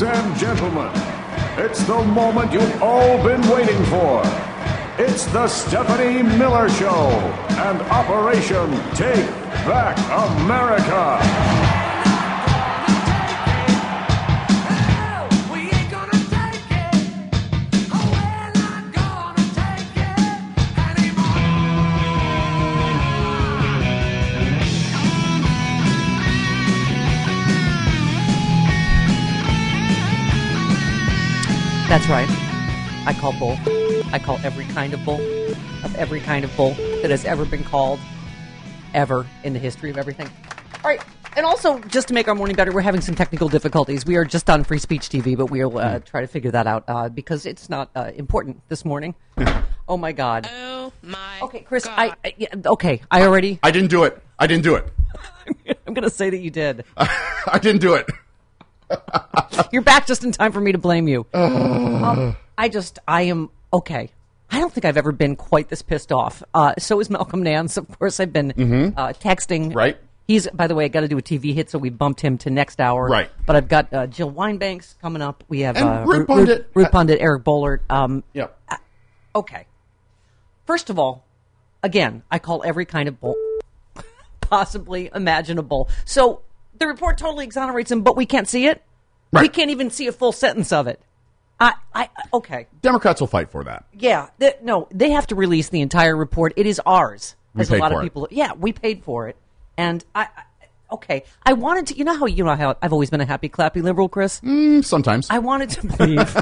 Ladies and gentlemen, it's the moment you've all been waiting for. It's the Stephanie Miller Show and Operation Take Back America. That's right. I call bull. I call every kind of bull, of every kind of bull that has ever been called, ever in the history of everything. All right. And also, just to make our morning better, we're having some technical difficulties. We are just on Free Speech TV, but we'll uh, try to figure that out uh, because it's not uh, important this morning. oh my God. Oh my. Okay, Chris. I, I yeah, okay. I already. I didn't do it. I didn't do it. I'm going to say that you did. I didn't do it. You're back just in time for me to blame you. Um, I just, I am okay. I don't think I've ever been quite this pissed off. Uh, so is Malcolm Nance. Of course, I've been uh, texting. Mm-hmm. Right. He's, by the way, I got to do a TV hit, so we bumped him to next hour. Right. But I've got uh, Jill Wine-Banks coming up. We have And uh, Rude Pundit. Root- Rude Pundit, Eric Boehlert. Um, Yep. okay. First of all, again, I call every kind of bull possibly imaginable. So the report totally exonerates him, but we can't see it. We can't even see a full sentence of it. I, I, okay, Democrats will fight for that. yeah, th- no, they have to release the entire report. It is ours. We as a lot for of it. people, yeah, we paid for it, and I, I, okay, I wanted to. You know how you know how I've always been a happy clappy liberal, Chris. Mm, Sometimes. I wanted to believe.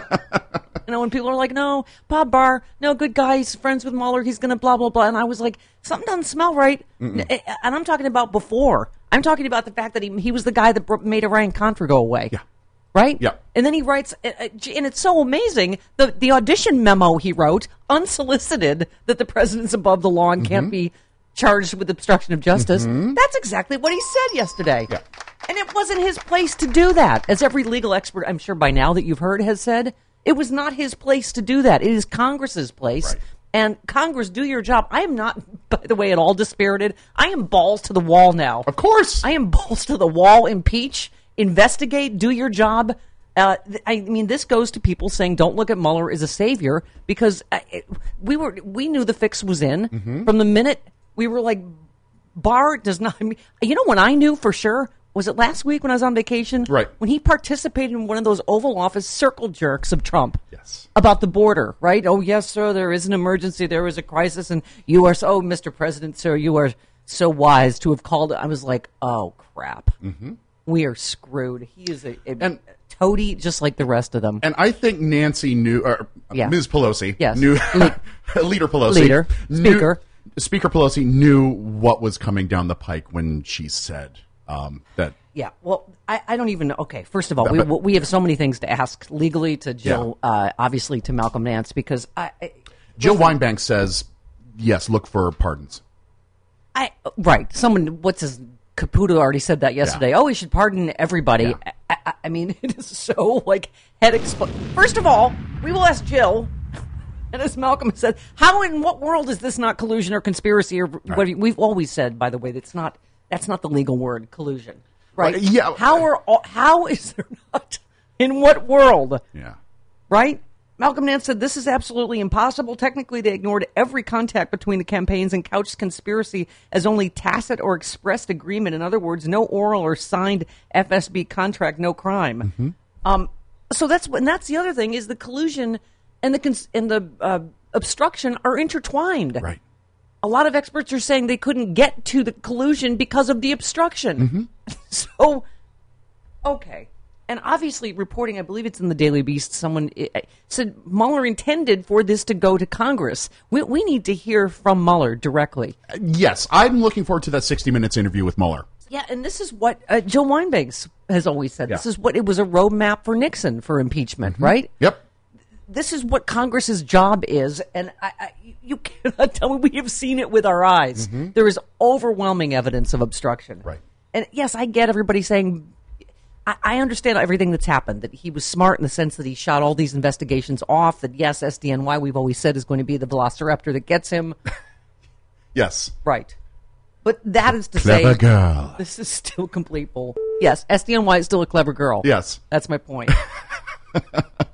you know, when people are like, no, Bob Barr, no, good guy, he's friends with Mueller, he's going to blah, blah, blah. And I was like, something doesn't smell right. N- And I'm talking about before. I'm talking about the fact that he, he was the guy that made Iran Contra go away. Yeah. Right? Yeah. And then he writes, uh, uh, and it's so amazing, the, the audition memo he wrote, unsolicited, that the president's above the law and Mm-hmm. can't be charged with obstruction of justice. That's exactly what he said yesterday. Yeah. And it wasn't his place to do that. As every legal expert, I'm sure by now that you've heard, has said, it was not his place to do that. It is Congress's place. Right. And Congress, do your job. I am not, by the way, at all dispirited. I am balls to the wall now. of course. I am balls to the wall. Impeach, investigate, do your job. Uh, I mean, this goes to people saying, "Don't look at Mueller as a savior," because uh, it, we were we knew the fix was in Mm-hmm. from the minute we were like, Barr does not. I mean, you know, when I knew for sure was it last week when I was on vacation, Right. When he participated in one of those Oval Office circle jerks of Trump, Yes. about the border, right? Oh yes, sir, there is an emergency, there is a crisis, and you are so, oh, Mr. President, sir, you are so wise to have called. I was like, oh crap, mm-hmm. we are screwed. He is a, a And- toady, just like the rest of them. and I think Nancy knew, or Yeah. Ms. Pelosi, Yes. knew, Le- Leader Pelosi, Leader. knew- Speaker. Speaker Pelosi knew what was coming down the pike when she said um, that. Yeah, well, I, I don't even. Okay, first of all, we, we have so many things to ask legally to Jill, uh, obviously to Malcolm Nance, because I, I, Jill Wine-Banks says, yes, look for pardons. I right. Someone, what's his Caputo already said that yesterday. Yeah. Oh, we should pardon everybody. Yeah. I, I, I mean, it is so like head expl First of all, we will ask Jill. And as Malcolm said, how in what world is this not collusion or conspiracy or what we've always said, by the way, that's not that's not the legal word collusion, right? Yeah. How are all, how is there not in what world, Yeah. right? Malcolm Nance said this is absolutely impossible. Technically, they ignored every contact between the campaigns and couched conspiracy as only tacit or expressed agreement. In other words, no oral or signed FSB contract, no crime. Um, so that's and that's the other thing is the collusion and the cons- and the uh, obstruction are intertwined. Right. A lot of experts are saying they couldn't get to the collusion because of the obstruction. so, okay. And obviously, reporting, I believe it's in the Daily Beast, someone uh, said Mueller intended for this to go to Congress. We, we need to hear from Mueller directly. Yes, I'm looking forward to that 60 minutes interview with Mueller. Yeah, and this is what uh, Joe Wine-Banks has always said. This is what it was a roadmap for Nixon for impeachment, right? Yep. This is what Congress's job is, and I, I, you cannot tell me we have seen it with our eyes. Mm-hmm. There is overwhelming evidence of obstruction. Right. And yes, I get everybody saying. I, I understand everything that's happened. That he was smart in the sense that he shot all these investigations off. That yes, SDNY we've always said is going to be the Velociraptor that gets him Yes. right. But that is to Clever say, girl. this is still complete bull. Yes, SDNY is still a clever girl. Yes. That's my point.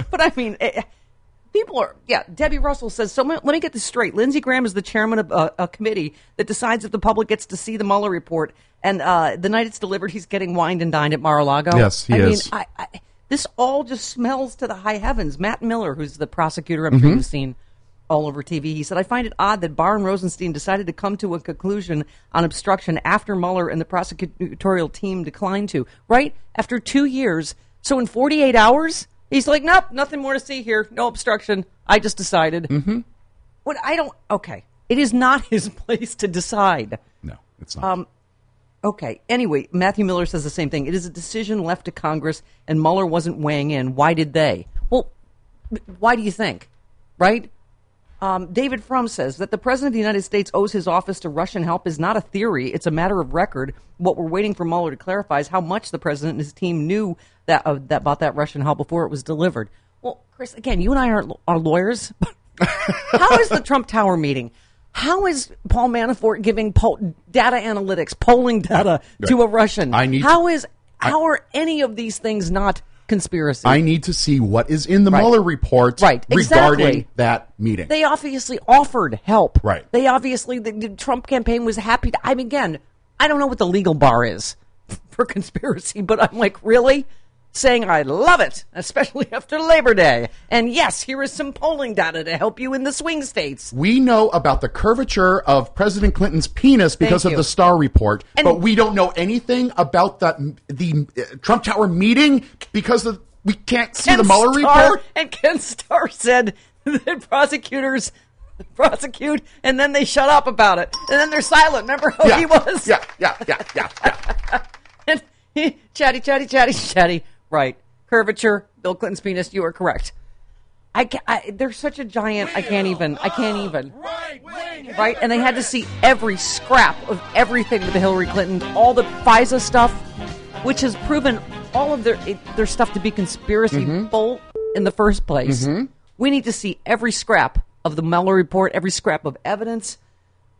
but I mean, eh, people are, yeah, Debbie Russell says, so let me get this straight. Lindsey Graham is the chairman of uh, a committee that decides if the public gets to see the Mueller report. And uh, the night it's delivered, he's getting wined and dined at Mar-a-Lago. Yes, he I is. Mean, I, I, this all just smells to the high heavens. Matt Miller, who's the prosecutor, I'm sure Mm-hmm. you've seen all over TV. He said, I find it odd that Barr and Rosenstein decided to come to a conclusion on obstruction after Mueller and the prosecutorial team declined to. Right? After two years. So in 48 hours, he's like, nope, nothing more to see here. No obstruction. I just decided. Mm-hmm. What I don't, okay. It is not his place to decide. No, it's not. Um, Okay. Anyway, Matthew Miller says the same thing. It is a decision left to Congress, and Mueller wasn't weighing in. Why did they? Well, why do you think? Right? Um, David Frum says that the President of the United States owes his office to Russian help is not a theory, it's a matter of record. What we're waiting for Mueller to clarify is how much the President and his team knew that, uh, that about that Russian help before it was delivered. Well, Chris, again, you and I are, are lawyers. how is the Trump Tower meeting? How is Paul Manafort giving poll, data analytics, polling data to a Russian? I need- How is how are any of these things not conspiracy? I need to see what is in the Right. Mueller report Right, regarding exactly. that meeting. They obviously offered help. Right. They obviously the, the Trump campaign was happy. To, I mean, again, I don't know what the legal bar is for conspiracy, but I'm like, really saying I love it, especially after Labor Day. And yes, here is some polling data to help you in the swing states. we know about the curvature of President Clinton's penis because of the Starr report, And- but we don't know anything about that the uh, Trump Tower meeting because of, we can't see the Mueller Starr- report. And Ken Starr said that prosecutors prosecute and then they shut up about it. And then they're silent. Remember how yeah, he was? yeah, yeah, yeah, yeah, yeah. And he, chatty, chatty, chatty, chatty. Right. Curvature, Bill Clinton's penis. You are correct. I, ca I they're such a giant. I can't even. I can't even. Right. right, And they had to see every scrap of everything with the Hillary Clinton, all the FISA stuff, which has proven all of their it, their stuff to be conspiracy bull in the first place. We need to see every scrap of the Mueller report, every scrap of evidence.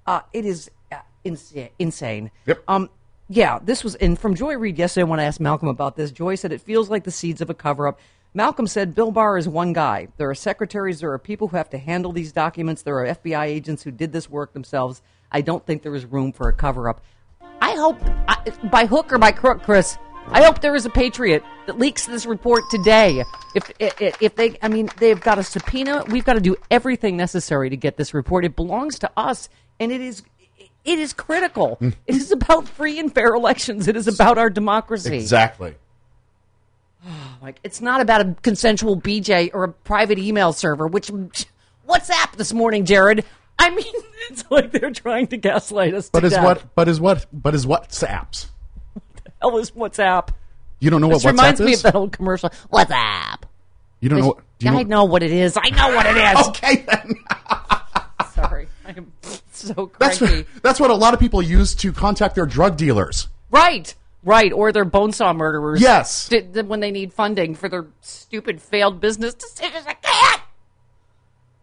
Uh, it is uh, insane. insane. Yep. Um, yeah, this was and from Joy Reid yesterday when I asked Malcolm about this. Joy said it feels like the seeds of a cover up. Malcolm said Bill Barr is one guy. There are secretaries, there are people who have to handle these documents, there are FBI agents who did this work themselves. I don't think there is room for a cover up. I hope, I, by hook or by crook, Chris, I hope there is a patriot that leaks this report today. If, if if they, I mean, they've got a subpoena. We've got to do everything necessary to get this report. It belongs to us, and it is it is critical. Mm. it is about free and fair elections. It is about our democracy. Exactly. Like it's not about a consensual BJ or a private email server. Which WhatsApp this morning, Jared. I mean, it's like they're trying to gaslight us. But is death. what? But is what? But is what? Apps. hell is WhatsApp? You don't know what This reminds WhatsApp me of that old commercial. WhatsApp. you don't know. What, do you I know what it is. I know what it is. Okay, then. Sorry, I so That's cranky. what, that's what a lot of people use to contact their drug dealers. Right, right, or they're bonesaw murderers. Yes. D- d- when they need funding for their stupid failed business decisions. I can't.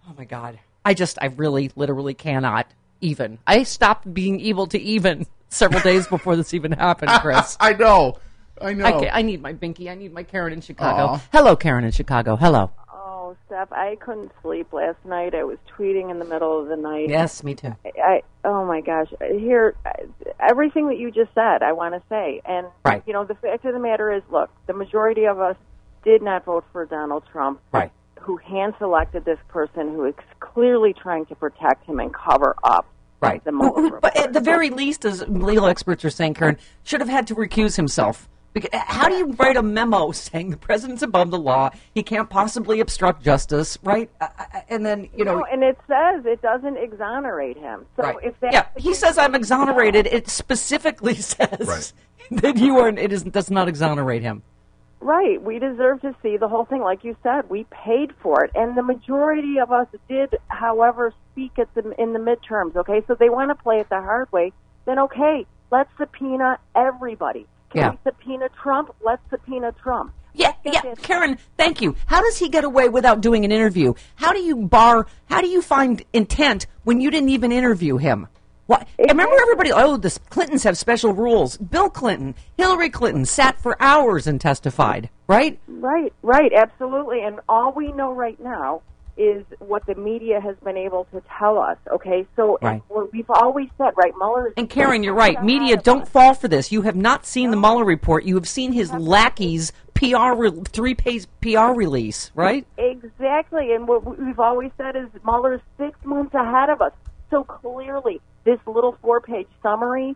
Oh my god, I just, I really, literally cannot even. I stopped being able to even several days before this even happened, Chris. I know. I know. I, I need my Binky. I need my Karen in Chicago. Aw. Hello, Karen in Chicago. Hello. Steph, I couldn't sleep last night. I was tweeting in the middle of the night. Yes, me too. I oh my gosh, here everything that you just said, I want to say, and Right. you know the fact of the matter is, look, the majority of us did not vote for Donald Trump, Right. who hand selected this person who is clearly trying to protect him and cover up Right. the Mueller But at the very least, as legal experts are saying, Karen, should have had to recuse himself. Because how do you write a memo saying the president's above the law? He can't possibly obstruct justice, right? Uh, uh, And then, you know. No, and it says it doesn't exonerate him. So right. if that yeah, he says I'm exonerated. It specifically says that you are. It is, does not exonerate him. Right. We deserve to see the whole thing. Like you said, we paid for it. And the majority of us did, however, speak at the, in the midterms, okay? So they want to play it the hard way. Then, okay, let's subpoena everybody. Can Yeah. we subpoena Trump? Let's subpoena Trump. Yeah, yeah, Karen, thank you. How does he get away without doing an interview? How do you bar? How do you find intent when you didn't even interview him? What? Remember everybody. Oh, the Clintons have special rules. Bill Clinton, Hillary Clinton sat for hours and testified. Right? Right, right, absolutely. And all we know right now is what the media has been able to tell us, okay? So Right. what we've always said, right, Mueller And Karen, you're right. Media, don't fall for this. You have not seen the Mueller report. You have seen his lackey's PR re- three-page PR release. Right? Exactly, and what we've always said is Mueller's six months ahead of us. So clearly, this little four-page summary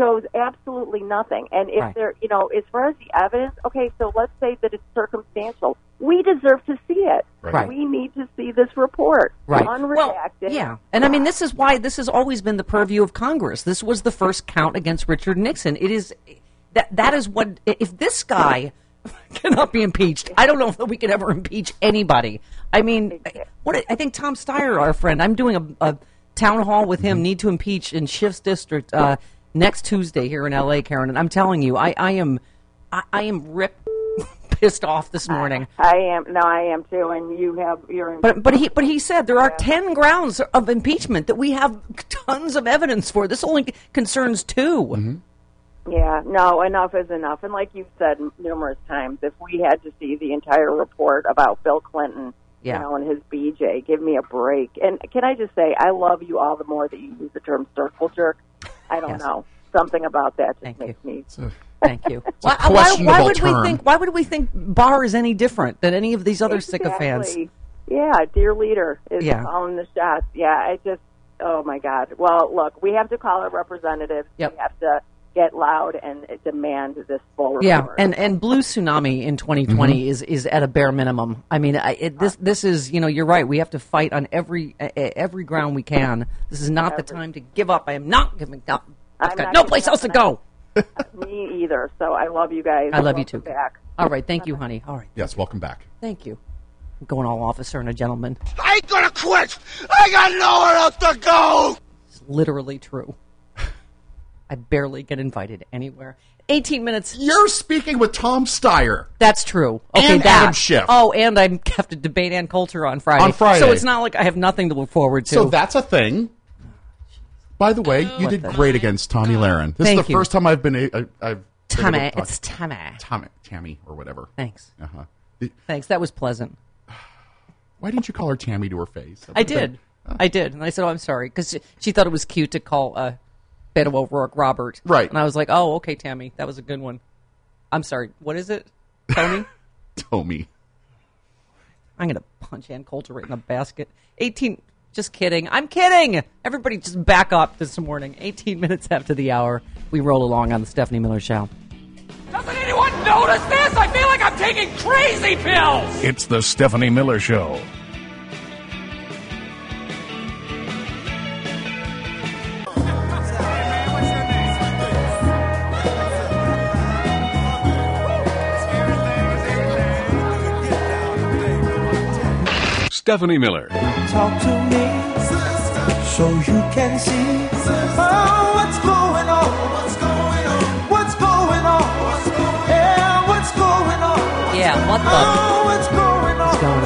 shows absolutely nothing. And if Right. there, you know, as far as the evidence, okay, so let's say that it's circumstantial. We deserve to see it. Right. We need to see this report, Right. unredacted. Yeah. And I mean, this is why this has always been the purview of Congress. This was the first count against Richard Nixon. It is that that is what if this guy cannot be impeached, I don't know if we could ever impeach anybody. I mean, what I think Tom Steyer, our friend, I'm doing a, a town hall with him. Need to impeach in Schiff's district uh, next Tuesday here in L.A. Karen, and I'm telling you, I, I am I, I am ripped pissed off this morning. I am. No, I am too. And you have your. But but he but he said there are ten grounds of impeachment that we have tons of evidence for. This only concerns 2 mm-hmm. Yeah, no, enough is enough. And like you've said numerous times, if we had to see the entire report about Bill Clinton, Yeah. you know, and his BJ, give me a break. And can I just say, I love you all the more that you use the term circle jerk. I don't Yes. know. Something about that just Thank makes me. Thank you. why, why, why questionable would we think? Why would we think Barr is any different than any of these other sycophants? Exactly. Yeah, dear leader is Yeah. calling the shots. Yeah, I just, oh my God. Well, look, we have to call our representatives. Yep. We have to get loud and demand this full report. Yeah, and and blue tsunami in 2020 Mm-hmm. is is at a bare minimum. I mean, I, it, this this is you know you're right. We have to fight on every uh, every ground we can. This is not the time to give up. I am not giving up. I've got no place else to go. Me either. So I love you guys. I love you too. Back. All right, thank you, honey. All right, Yes, welcome back. thank you. I'm going all officer and a gentleman. I ain't gonna quit. I got nowhere else to go. It's literally true. I barely get invited anywhere. 18 minutes. You're speaking with Tom Steyer. That's true. Okay, And that. Adam Schiff. Oh, and I have to debate Ann Coulter on Friday. On Friday. So it's not like I have nothing to look forward to. So that's a thing. By the way, you did great against Tomi Lahren. This Thank is the you. first time I've been. A, I, I've been able Tammy. to talk- It's Tammy. Tommy, Tammy, or whatever. Thanks. Uh huh. Thanks. That was pleasant. Why didn't you call her Tammy to her face? I did. I did. And I said, oh, I'm sorry. Because she, she thought it was cute to call uh, Beto O'Rourke Robert. Right. And I was like, oh, okay, Tammy. That was a good one. I'm sorry. What is it? Tony? Tommy. I'm going to punch Ann Coulter right in the basket. 18. Just kidding. I'm kidding. Everybody just back up this morning. 18 minutes after the hour, we roll along on the Stephanie Miller Show. Doesn't anyone notice this? I feel like I'm taking crazy pills. It's the Stephanie Miller Show. Stephanie Miller. Talk to me so you can see oh, what's going on. What's going on? What's going on? Yeah, what's going on? Yeah, what the? Oh, what's going on? What's going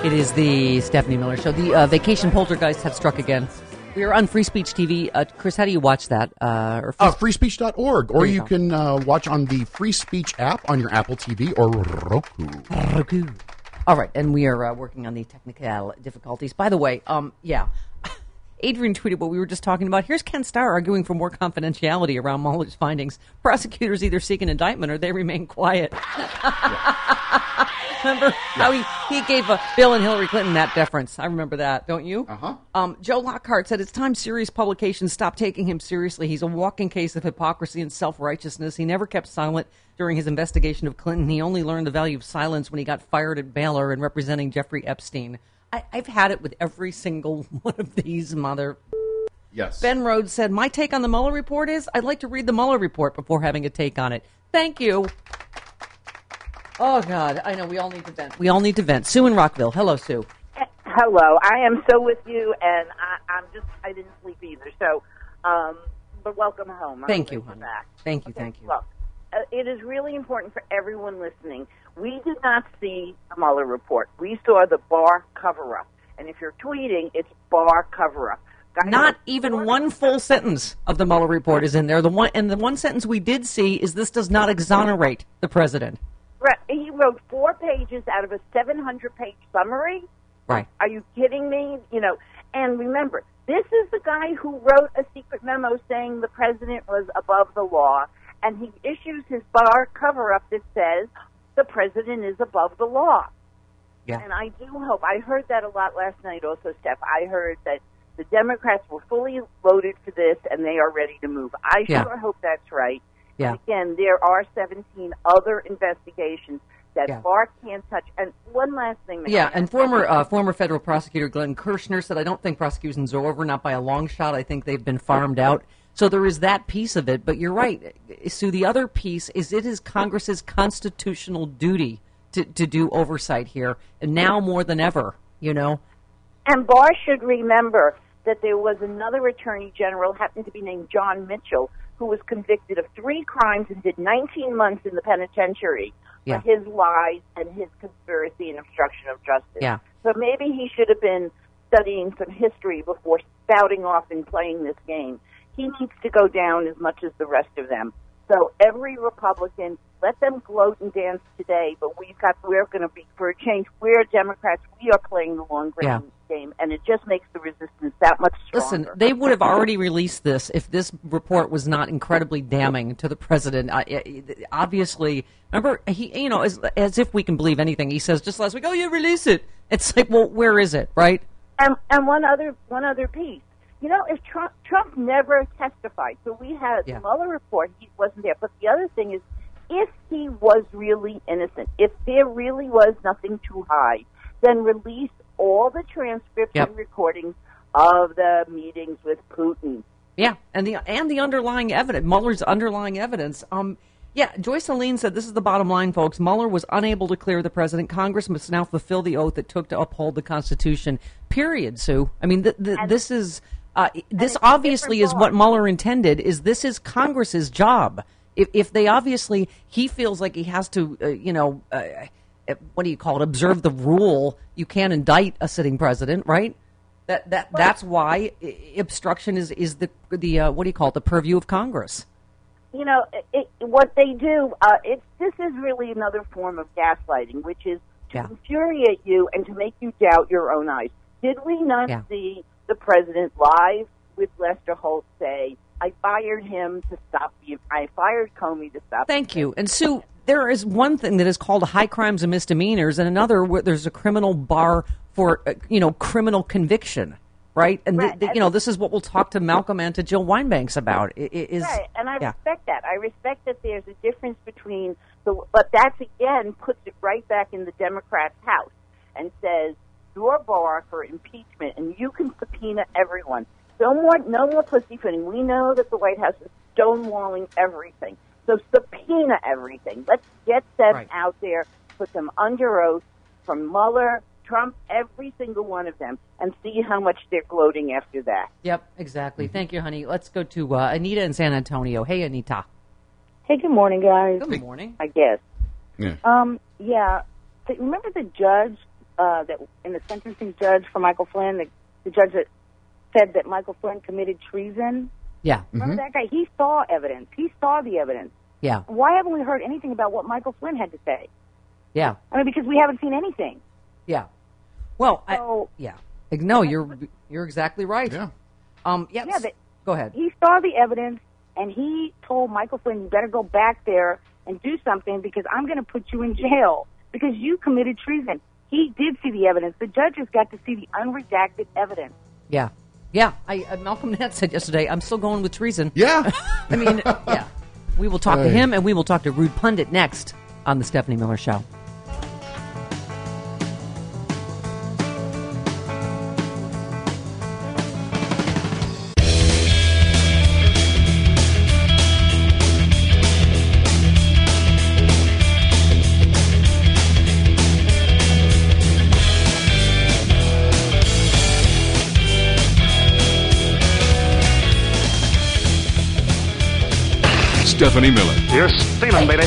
on? It is the Stephanie Miller Show. The uh, vacation poltergeists have struck again. We are on Free Speech TV. Uh, Chris, how do you watch that? Uh, or free Uh, freespeech.org, or you you can uh, watch on the Free Speech app on your Apple TV or Roku. Roku. All right, and we are uh, working on the technical difficulties. By the way, um, yeah, Adrian tweeted what we were just talking about. Here's Ken Starr arguing for more confidentiality around Mueller's findings. Prosecutors either seek an indictment or they remain quiet. remember how he, he gave uh, Bill and Hillary Clinton that deference? I remember that, don't you? Uh-huh. Um, Joe Lockhart said it's time serious publications stop taking him seriously. He's a walking case of hypocrisy and self righteousness. He never kept silent during his investigation of Clinton. He only learned the value of silence when he got fired at Baylor and representing Jeffrey Epstein. I, I've had it with every single one of these mother. Yes. Ben Rhodes said, My take on the Mueller report is I'd like to read the Mueller report before having a take on it. Thank you. Oh, God. I know. We all need to vent. We all need to vent. Sue in Rockville. Hello, Sue. Hello, I am so with you, and I, I'm just I didn't sleep either. So, um, but welcome home. I'm Thank you, honey. back. Thank you. Thank you. Look, uh, it is really important for everyone listening. We did not see the Mueller report. We saw the bar cover up, and if you're tweeting, it's bar cover up. Not even one full sentence of the Mueller report is in there. The one and the one sentence we did see is this does not exonerate the president. Right, He wrote four pages out of a 700 page summary. Right. Are you kidding me? You know, and remember, this is the guy who wrote a secret memo saying the president was above the law, and he issues his bar cover up that says the president is above the law. Yeah. And I do hope, I heard that a lot last night also, Steph. I heard that the Democrats were fully loaded for this and they are ready to move. I Yeah. sure hope that's right. Yeah. Again, there are 17 other investigations that Yeah. Can't touch. And one last thing. Yeah, and former uh, former federal prosecutor Glenn Kirshner said, "I don't think prosecutions are over, not by a long shot. I think they've been farmed out." So there is that piece of it. But you're right, Sue. The other piece is it is Congress's constitutional duty to to do oversight here, and now more than ever, you know. And Barr should remember that there was another attorney general, happened to be named John Mitchell, who was convicted of three crimes and did 19 months in the penitentiary Yeah. for his lies and his conspiracy and obstruction of justice. Yeah. So maybe he should have been studying some history before spouting off and playing this game. He needs to go down as much as the rest of them. So every Republican, let them gloat and dance today, but we've got we're going to be for a change. We're Democrats. We are playing the long game, Yeah. game, and it just makes the resistance that much stronger. Listen, they would have already released this if this report was not incredibly damning to the president. I, obviously, remember he, you know, as, as if we can believe anything he says just last week. Oh, you release it. It's like, well, where is it, right? And and one other one other piece. You know, if Trump Trump never testified, so we had Yeah. the Mueller report, he wasn't there. But the other thing is, if he was really innocent, if there really was nothing to hide, then release all the transcripts Yep. and recordings of the meetings with Putin. Yeah, and the and the underlying evidence, Mueller's underlying evidence. Um, yeah, Joyce Alene said this is the bottom line, folks. Mueller was unable to clear the president. Congress must now fulfill the oath it took to uphold the Constitution. Period. Sue. I mean, th- th- this is uh, this obviously is what. Mueller intended. Is this is Congress's job? If if they obviously he feels like he has to, uh, you know. Uh, uh, what do you call it? Observe the rule. You can't indict a sitting president, right? That that that's why obstruction is is the the uh, what do you call it? The purview of Congress. you know, it, what they do, uh, it's this is really another form of gaslighting, which is to Yeah. infuriate you and to make you doubt your own eyes. Did we not Yeah. see the president live with Lester Holt say, "I fired him to stop the, I fired Comey to stop." Thank you. And Sue, there is one thing that is called high crimes and misdemeanors, and another where there's a criminal bar for uh, you know criminal conviction, right? And Right. th- you know this is what we'll talk to Malcolm and to Jill Wine-Banks about. Is right, and I yeah. respect that. I respect that there's a difference between the, but that's again puts it right back in the Democrats' house and says your bar for impeachment, and you can subpoena everyone. No more, no more pussyfooting. We know that the White House is stonewalling everything, so subpoena everything. Let's get them Right. out there, put them under oath from Mueller, Trump, every single one of them, and see how much they're gloating after that. Yep, exactly. Thank you, honey. Let's go to uh, Anita in San Antonio. Hey, Anita. Hey, good morning, guys. Good morning. I guess. Yeah. Um, yeah. Remember the judge uh, that in the sentencing judge for Michael Flynn, the, the judge that said that Michael Flynn committed treason. Yeah, Remember that guy? He saw evidence. He saw the evidence. yeah, Why haven't we heard anything about what Michael Flynn had to say? yeah. I mean, because we haven't seen anything. Yeah. Well, I, yeah. No, you're you're exactly right. Yeah. Um. Yeah. Yeah, but go ahead. he saw the evidence and he told Michael Flynn, "You better go back there and do something because I'm going to put you in jail because you committed treason." He did see the evidence. The judges got to see the unredacted evidence. Yeah. Yeah. I uh, Malcolm Nett said yesterday, I'm still going with treason. Yeah. I mean, yeah. We will talk to him, and we will talk to Rude Pundit next on the Stephanie Miller Show. Stephanie Miller. You're stealing, baby.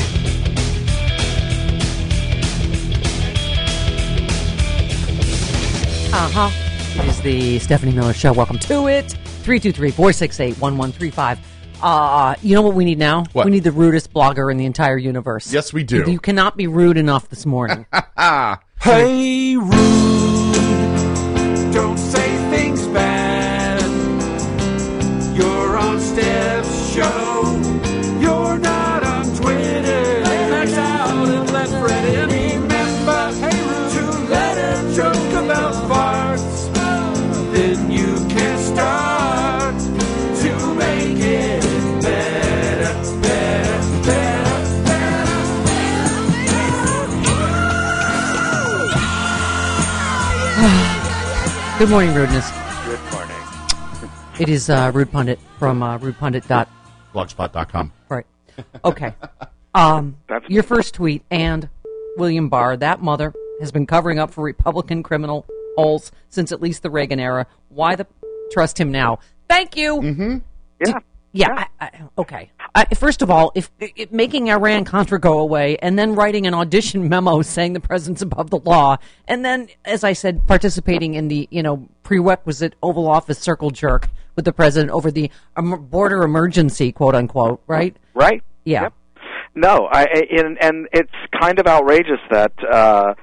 Uh huh. It is the Stephanie Miller Show. Welcome to it. 323 468 1135. Uh, you know what we need now? What? We need the rudest blogger in the entire universe. Yes, we do. You cannot be rude enough this morning. Hey, rude. Good morning, rudeness. Good morning. It is uh, Rude Pundit from uh, rudepundit. dot- Blogspot.com. Right. Okay. Um, That's- your first tweet and William Barr, that mother has been covering up for Republican criminal holes since at least the Reagan era. Why the trust him now? Thank you. Mm-hmm. Yeah. Yeah. I, I, okay. I, first of all, if, if making Iran Contra go away, and then writing an audition memo saying the president's above the law, and then, as I said, participating in the you know prerequisite Oval Office circle jerk with the president over the border emergency, quote unquote, right? Right. Yeah. Yep. No, I, I- and and it's kind of outrageous that uh,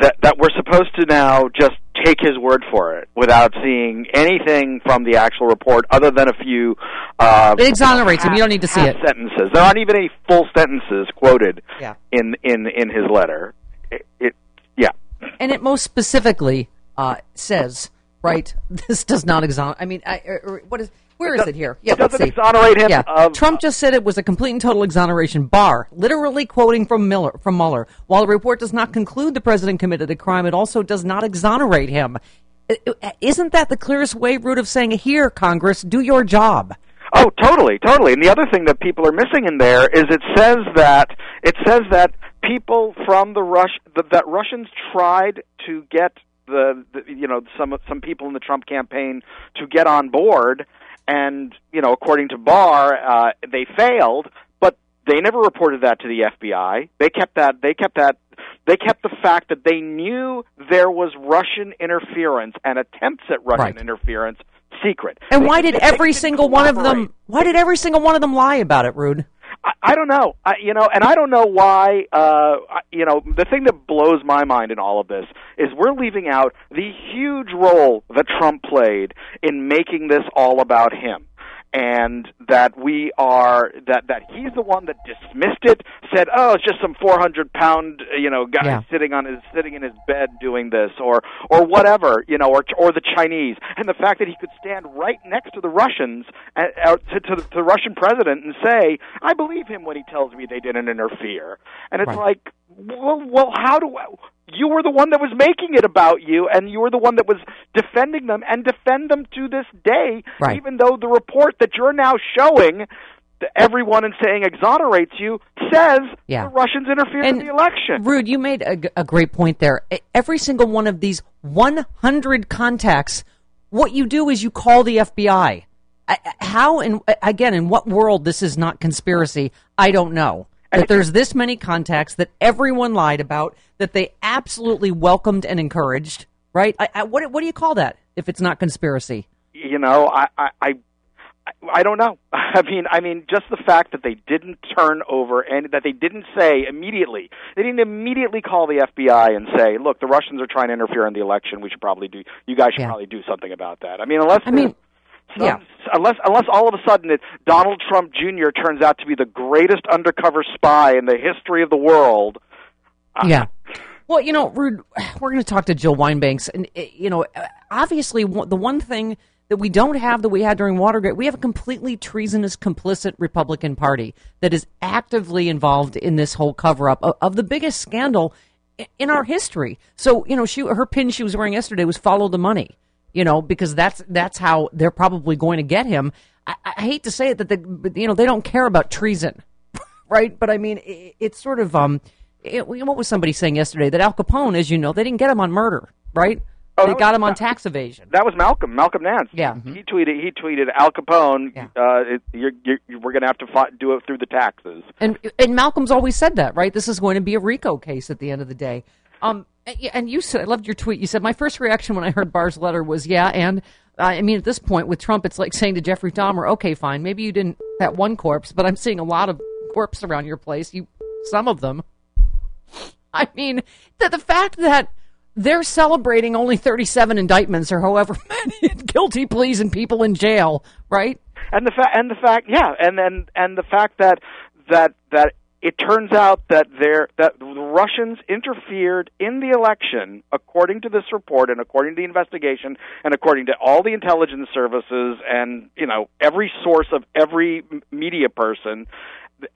that that we're supposed to now just take his word for it without seeing anything from the actual report other than a few. Uh, It exonerates him. You don't need to see it. Sentences. There aren't even any full sentences quoted Yeah. in in in his letter. It, it yeah. and it most specifically uh, says, right, this does not exonerate. I mean, I, er, er, what is? Where is it here? Yeah, it doesn't let's see. exonerate him Yeah, of- Trump just said it was a complete and total exoneration. Barr, literally quoting from Miller from Mueller. While the report does not conclude the president committed a crime, it also does not exonerate him. Isn't that the clearest way, Rude, of saying, "Here, Congress, do your job"? Oh, totally, totally. And the other thing that people are missing in there is it says that it says that people from the Rush that, that Russians tried to get the, the you know some some people in the Trump campaign to get on board, and you know according to Barr, uh, they failed, but they never reported that to the FBI. They kept that they kept that they kept the fact that they knew there was Russian interference and attempts at Russian Right. interference secret. And They- why did every single one of them? Why did every single one of them lie about it, Rude? I, I don't know. I, you know, and I don't know why. Uh, you know, the thing that blows my mind in all of this is we're leaving out the huge role that Trump played in making this all about him. And that we are that that he's the one that dismissed it, said, "Oh, it's just some four hundred pound, you know, guy Yeah. sitting on his sitting in his bed doing this, or or whatever, you know, or or the Chinese." And the fact that he could stand right next to the Russians, uh, uh, to, to the to the Russian president, and say, "I believe him when he tells me they didn't interfere." And it's Right. like, well, well, how do I, you were the one that was making it about you, and you were the one that was defending them, and defend them to this day, Right. even though the report that you're now showing. Everyone and saying exonerates you says Yeah. the Russians interfered in the election. Rude, you made a great point there. Every single one of these 100 contacts, what you do is you call the FBI. How and again, in what world this is not conspiracy, I don't know. That there's this many contacts that everyone lied about, that they absolutely welcomed and encouraged, right? I, I, what, what do you call that if it's not conspiracy? you know, I, I, I, I don't know. I mean, I mean, just the fact that they didn't turn over and that they didn't say immediately, they didn't immediately call the FBI and say, "Look, the Russians are trying to interfere in the election. We should probably do. You guys should Yeah. probably do something about that." I mean, unless I mean, yeah. unless unless all of a sudden it, Donald Trump Jr. turns out to be the greatest undercover spy in the history of the world. uh, Yeah. Well, you know, Rude, we're going to talk to Jill Wine-Banks, and uh, you know, obviously, the one thing that we don't have that we had during Watergate, we have a completely treasonous, complicit Republican Party that is actively involved in this whole cover-up of, of the biggest scandal in our history. So, you know, she her pin she was wearing yesterday was "Follow the money," you know, because that's that's how they're probably going to get him. I, I hate to say it that the, you know they don't care about treason right? But I mean, it, it's sort of um, it, what was somebody saying yesterday that Al Capone, as you know, they didn't get him on murder, right? Oh, they that got him on tax evasion. That was Malcolm, Malcolm Nance. Yeah. he tweeted. He tweeted Al Capone. Uh, it, you're, you're, we're going to have to fi- do it through the taxes. And and Malcolm's always said that, right? This is going to be a RICO case at the end of the day. Um, and- you said, I loved your tweet. You said my first reaction when I heard Barr's letter was, yeah, and uh, I mean, at this point with Trump, it's like saying to Jeffrey Dahmer, okay, fine, maybe you didn't that one corpse, but I'm seeing a lot of corpses around your place. You, some of them. I mean, the, the fact that they're celebrating only 37 indictments or however many guilty pleas and people in jail, right? and the fact and the fact yeah and and and the fact that that that it turns out that there that the Russians interfered in the election according to this report and according to the investigation and according to all the intelligence services and you know every source of every media person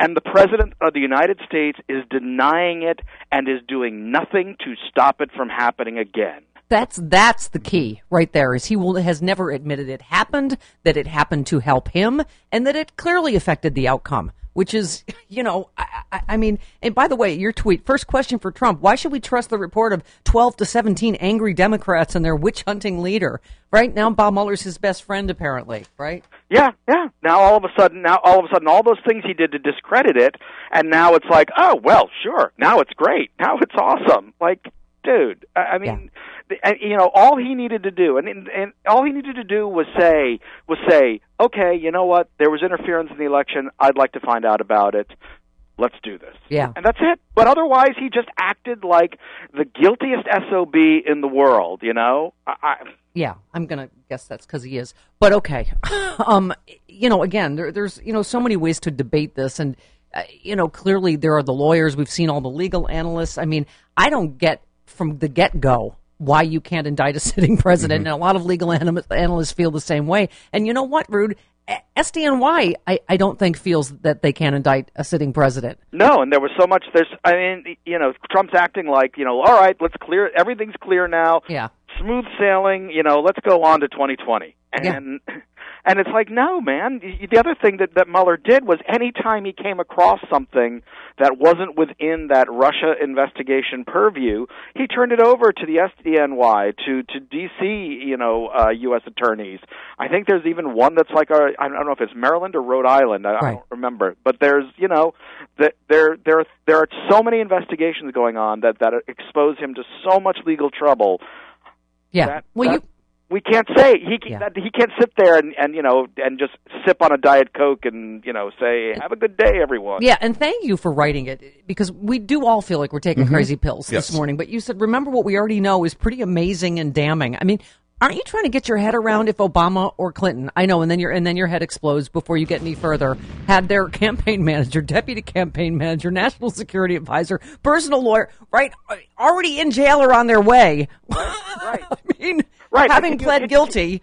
and the president of the United States is denying it and is doing nothing to stop it from happening again That's that's the key right there. Is he will has never admitted it happened, that it happened to help him, and that it clearly affected the outcome. Which is, you know, I, I, I mean, and by the way, your tweet. First question for Trump: Why should we trust the report of twelve to seventeen angry Democrats and their witch hunting leader? Right now, Bob Mueller's his best friend, apparently. Right? Yeah, yeah. Now all of a sudden, now all of a sudden, all those things he did to discredit it, and now it's like, oh well, sure. Now it's great. Now it's awesome. Like, dude, I, I mean, and, you know, all he needed to do, and, and all he needed to do was say, was say, okay, you know what? There was interference in the election. I'd like to find out about it. Let's do this. Yeah. And that's it. But otherwise, he just acted like the guiltiest sob in the world. You know, I, I, Yeah, I'm gonna guess that's because he is. But okay, um, you know, again, there, there's you know so many ways to debate this, and uh, you know, clearly there are the lawyers. We've seen all the legal analysts. I mean, I don't get from the get go why you can't indict a sitting president, mm-hmm. and a lot of legal anim- analysts feel the same way. And you know what, Rude? SDNY, I, I don't think feels that they can indict a sitting president. No, and there was so much. There's, I mean, you know, Trump's acting like, you know, all right, let's clear. Everything's clear now. Yeah. Smooth sailing. You know, let's go on to 2020. Yeah. And and it's like, no, man. The other thing that that Mueller did was anytime he came across something that wasn't within that Russia investigation purview, he turned it over to the SDNY, to to DC, you know, uh, U.S. attorneys. I think there's even one that's like a, I don't know if it's Maryland or Rhode Island. I, I don't remember, but there's, you know, that there there there are so many investigations going on that that expose him to so much legal trouble. Yeah. That, well, that you we can't say he Yeah. that he can't sit there and and you know and just sip on a diet coke and you know say have a good day everyone. Yeah, and thank you for writing it because we do all feel like we're taking Mhm. crazy pills Yes. this morning. But you said, remember what we already know is pretty amazing and damning. I mean, aren't you trying to get your head around if Obama or Clinton? I know, and then your and then your head explodes before you get any further. Had their campaign manager, deputy campaign manager, national security advisor, personal lawyer, right, already in jail or on their way. Right. I mean, Right. having you- pled guilty.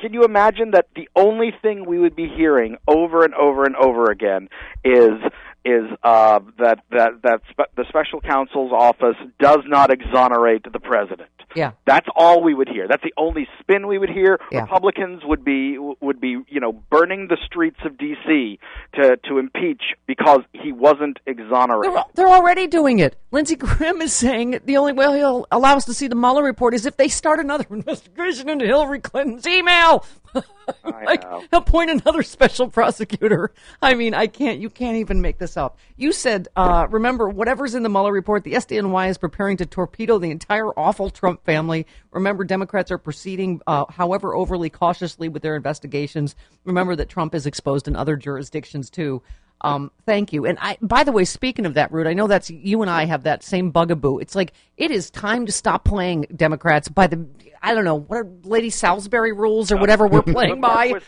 Can you imagine that the only thing we would be hearing over and over and over again is is uh, that that that spe- the special counsel's office does not exonerate the president. Yeah. That's all we would hear. That's the only spin we would hear. Yeah. Republicans would be would be you know burning the streets of D.C. to to impeach because he wasn't exonerated. They're, they're already doing it. Lindsey Graham is saying the only way he'll allow us to see the Mueller report is if they start another investigation into Hillary Clinton's email. I know. appoint another special prosecutor. I mean, I can't. You can't even make this up. You said, uh, remember, whatever's in the Mueller report, the SDNY is preparing to torpedo the entire awful Trump family. Remember, Democrats are proceeding, uh, however overly cautiously with their investigations. Remember that Trump is exposed in other jurisdictions too. Um, thank you. And I, by the way, speaking of that, Rude, I know that's you and I have that same bugaboo. It's like it is time to stop playing Democrats by the, I don't know, what are Lady Salisbury rules or whatever we're playing the by. Marquis,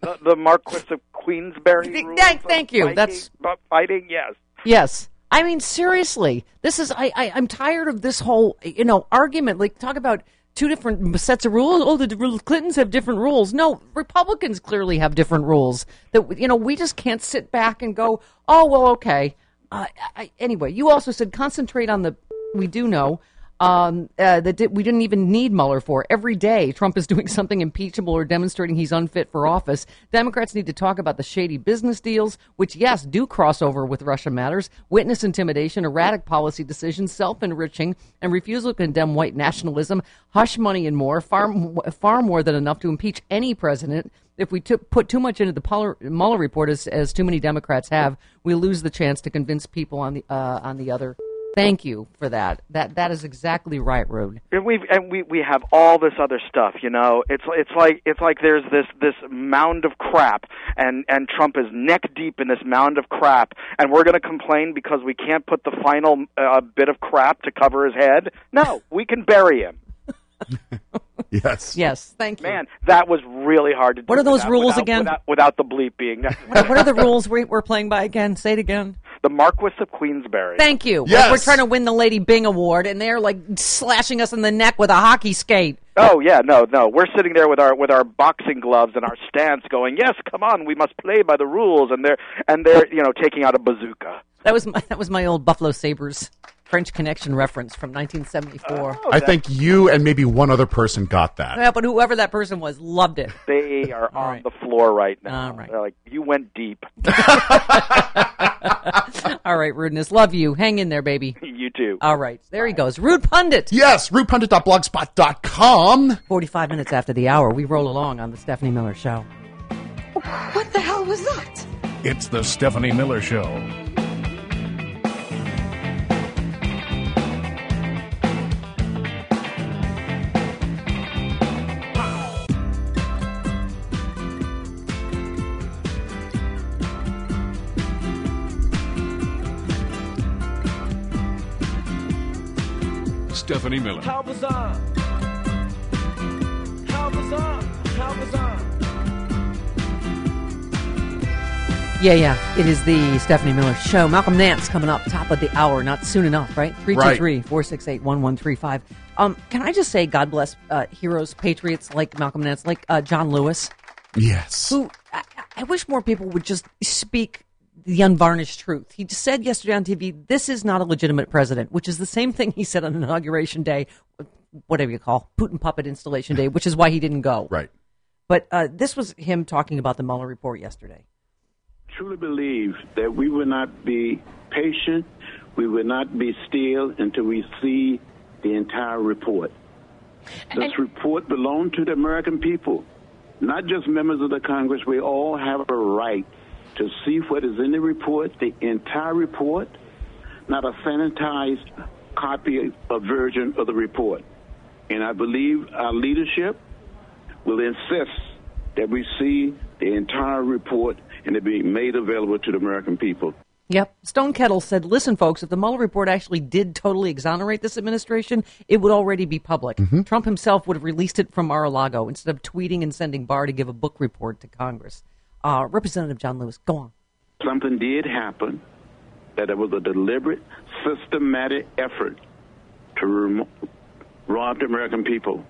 the, the, Marquis of Queensberry. rules Thank, thank you. fighting- That's fighting. Yes. Yes. I mean, seriously, this is, I, I, I'm tired of this whole, you know, argument. Like, talk about two different sets of rules. Oh, the Clintons have different rules. No, Republicans clearly have different rules. That, you know, we just can't sit back and go, oh, well, okay. Uh, I, anyway, you also said concentrate on the, we do know, um, uh, that di- we didn't even need Mueller for. Every day, Trump is doing something impeachable or demonstrating he's unfit for office. Democrats need to talk about the shady business deals, which, yes, do cross over with Russia matters, witness intimidation, erratic policy decisions, self enriching, and refusal to condemn white nationalism, hush money, and more. Far, far more than enough to impeach any president. If we took put too much into the Mueller report, as, as too many Democrats have, we lose the chance to convince people on the uh, on the other. Thank you for that. That that is exactly right, Rude. And we and we we have all this other stuff, you know. It's it's like it's like there's this this mound of crap, and and Trump is neck deep in this mound of crap, and we're going to complain because we can't put the final uh, bit of crap to cover his head. No, we can bury him. Yes. Yes. Thank you. Man, that was really hard to do. What are those without- rules without- again? Without, without the bleep being What, what are the rules we, we're playing by again? Say it again. The Marquis of Queensberry. Thank you. Yes. Like we're trying to win the Lady Byng Award, and they're like slashing us in the neck with a hockey skate. Oh yeah, no, no. We're sitting there with our with our boxing gloves and our stance, going, "Yes, come on, we must play by the rules." And they're and they're you know taking out a bazooka. That was my, that was my old Buffalo Sabres French Connection reference from 1974. I think you and maybe one other person got that. Yeah, but whoever that person was loved it. They are on the floor right now. All right. They're like, "You went deep." All right, rudeness. Love you. Hang in there, baby. you too. All right. There he goes. Rude Pundit. Yes, rudepundit.blogspot.com. 45 minutes after the hour, we roll along on the Stephanie Miller Show. What the hell was that? It's the Stephanie Miller Show. Stephanie Miller. How bizarre. How bizarre. How bizarre. Yeah, yeah. It is the Stephanie Miller Show. Malcolm Nance coming up top of the hour. Not soon enough, right? 323 468 1135. Um, Can I just say, God bless uh, heroes, patriots like Malcolm Nance, like uh, John Lewis, Yes. who I, I wish more people would just speak the unvarnished truth. He said yesterday on TV, this is not a legitimate president, which is the same thing he said on Inauguration Day, whatever you call Putin puppet installation day, which is why he didn't go. Right. But uh, this was him talking about the Mueller report yesterday. truly believe that we will not be patient, we will not be still until we see the entire report. This report belongs to the American people, not just members of the Congress. We all have a right to see what is in the report, the entire report, not a sanitized copy or version of the report. And I believe our leadership will insist that we see the entire report and it be made available to the American people. Yep. Stone Kettle said, listen, folks, if the Mueller report actually did totally exonerate this administration, it would already be public. Mm-hmm. Trump himself would have released it from Mar a Lago instead of tweeting and sending Barr to give a book report to Congress. Uh, Representative John Lewis, go on. Something did happen, that it was a deliberate, systematic effort to rem- rob the American people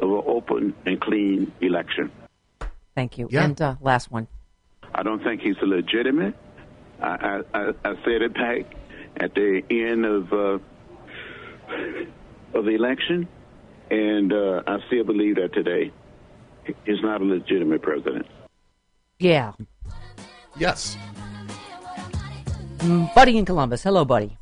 of an open and clean election. Thank you. Yeah. And uh, last one. I don't think he's legitimate. I, I, I, I said it back at the end of uh, of the election, and uh, I still believe that today. He's not a legitimate president. Yeah. Yes. Mm, Buddy in Columbus. Hello, Buddy.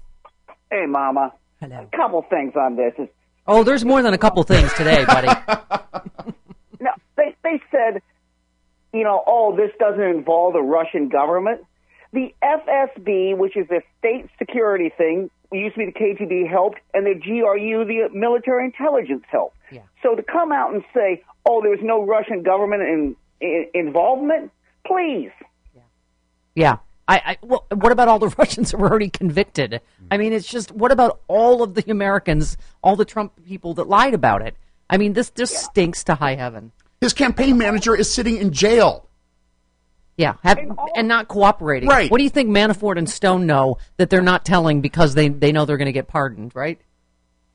Hey, Mama. Hello. A couple things on this. Is, Oh, there's more than a couple things today, buddy. no, they they said, you know, oh, this doesn't involve the Russian government. The FSB, which is the state security thing, used to be the KGB helped, and the GRU, the military intelligence helped. Yeah. So to come out and say, oh, there was no Russian government in, in, involvement, please. Yeah. I, I well, what about all the Russians who were already convicted? I mean, it's just what about all of the Americans, all the Trump people that lied about it? I mean, this just stinks to high heaven. His campaign manager is sitting in jail. Yeah, have, and not cooperating. Right. What do you think Manafort and Stone know that they're not telling because they they know they're going to get pardoned, right?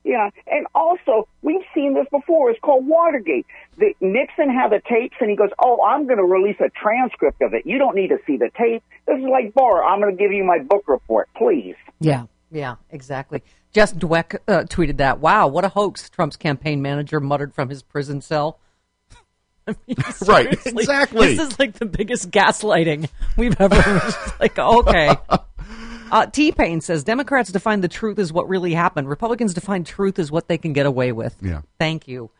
Yeah, and also we've seen this before. It's called Watergate. The, Nixon had the tapes, and he goes, "Oh, I'm going to release a transcript of it. You don't need to see the tape. This is like Barr. I'm going to give you my book report, please." Yeah, yeah, exactly. Jess Dweck uh, tweeted that. Wow, what a hoax! Trump's campaign manager muttered from his prison cell. I mean, Right, exactly. This is like the biggest gaslighting we've ever. It's like, okay. Uh, T Pain says Democrats define the truth as what really happened. Republicans define truth as what they can get away with. Yeah. Thank you.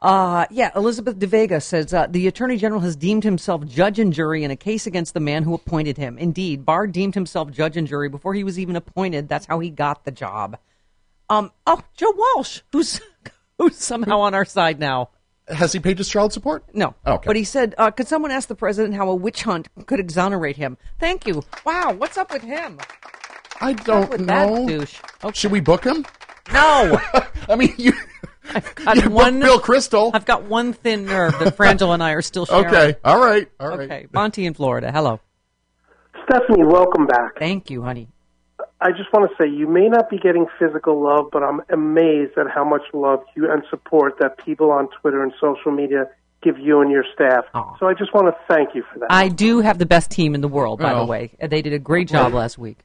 Uh, yeah, Elizabeth De Vega says uh, the Attorney General has deemed himself judge and jury in a case against the man who appointed him. Indeed, Barr deemed himself judge and jury before he was even appointed. That's how he got the job. Um, oh, Joe Walsh, who's who's somehow on our side now. Has he paid his child support? No. Okay. But he said, uh, could someone ask the president how a witch hunt could exonerate him? Thank you. Wow, what's up with him? I What's don't with know. that douche? Okay. Should we book him? No. I mean, you. I've got You booked one. Bill Kristol. I've got one thin nerve that Frangel and I are still sharing. Okay. All right. All right. Okay. Monty in Florida. Hello. Stephanie, welcome back. Thank you, honey. I just want to say you may not be getting physical love, but I'm amazed at how much love you and support that people on Twitter and social media give you and your staff. So I just want to thank you for that. I do have the best team in the world, by the Oh. way. They did a great job last week.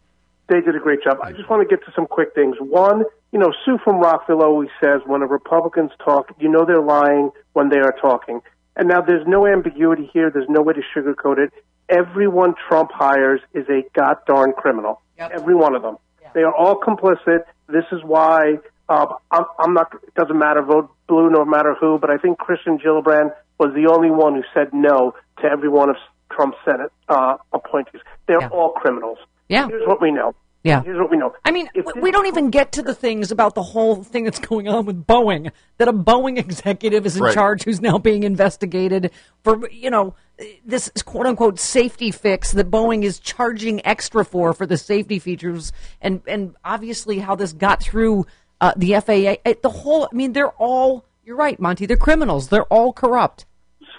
They did a great job. I just want to get to some quick things. One, you know, Sue from Rockville always says when the Republicans talk, you know they're lying when they are talking. And now there's no ambiguity here. There's no way to sugarcoat it. Everyone Trump hires is a god darn criminal. Every one of them. They are all complicit. This is why uh, I'm, I'm not. It doesn't matter vote blue, no matter who. But I think Kirsten Gillibrand was the only one who said no to every one of Trump's Senate uh, appointees. They're all criminals. Yeah. Here's what we know. Yeah. Here's what we know. I mean, w- we don't even get to the things about the whole thing that's going on with Boeing. That a Boeing executive is in Right. charge who's now being investigated for, you know, this quote unquote safety fix that Boeing is charging extra for for the safety features, and and obviously how this got through uh, the FAA. The whole, I mean, they're all. You're right, Monty. They're criminals. They're all corrupt.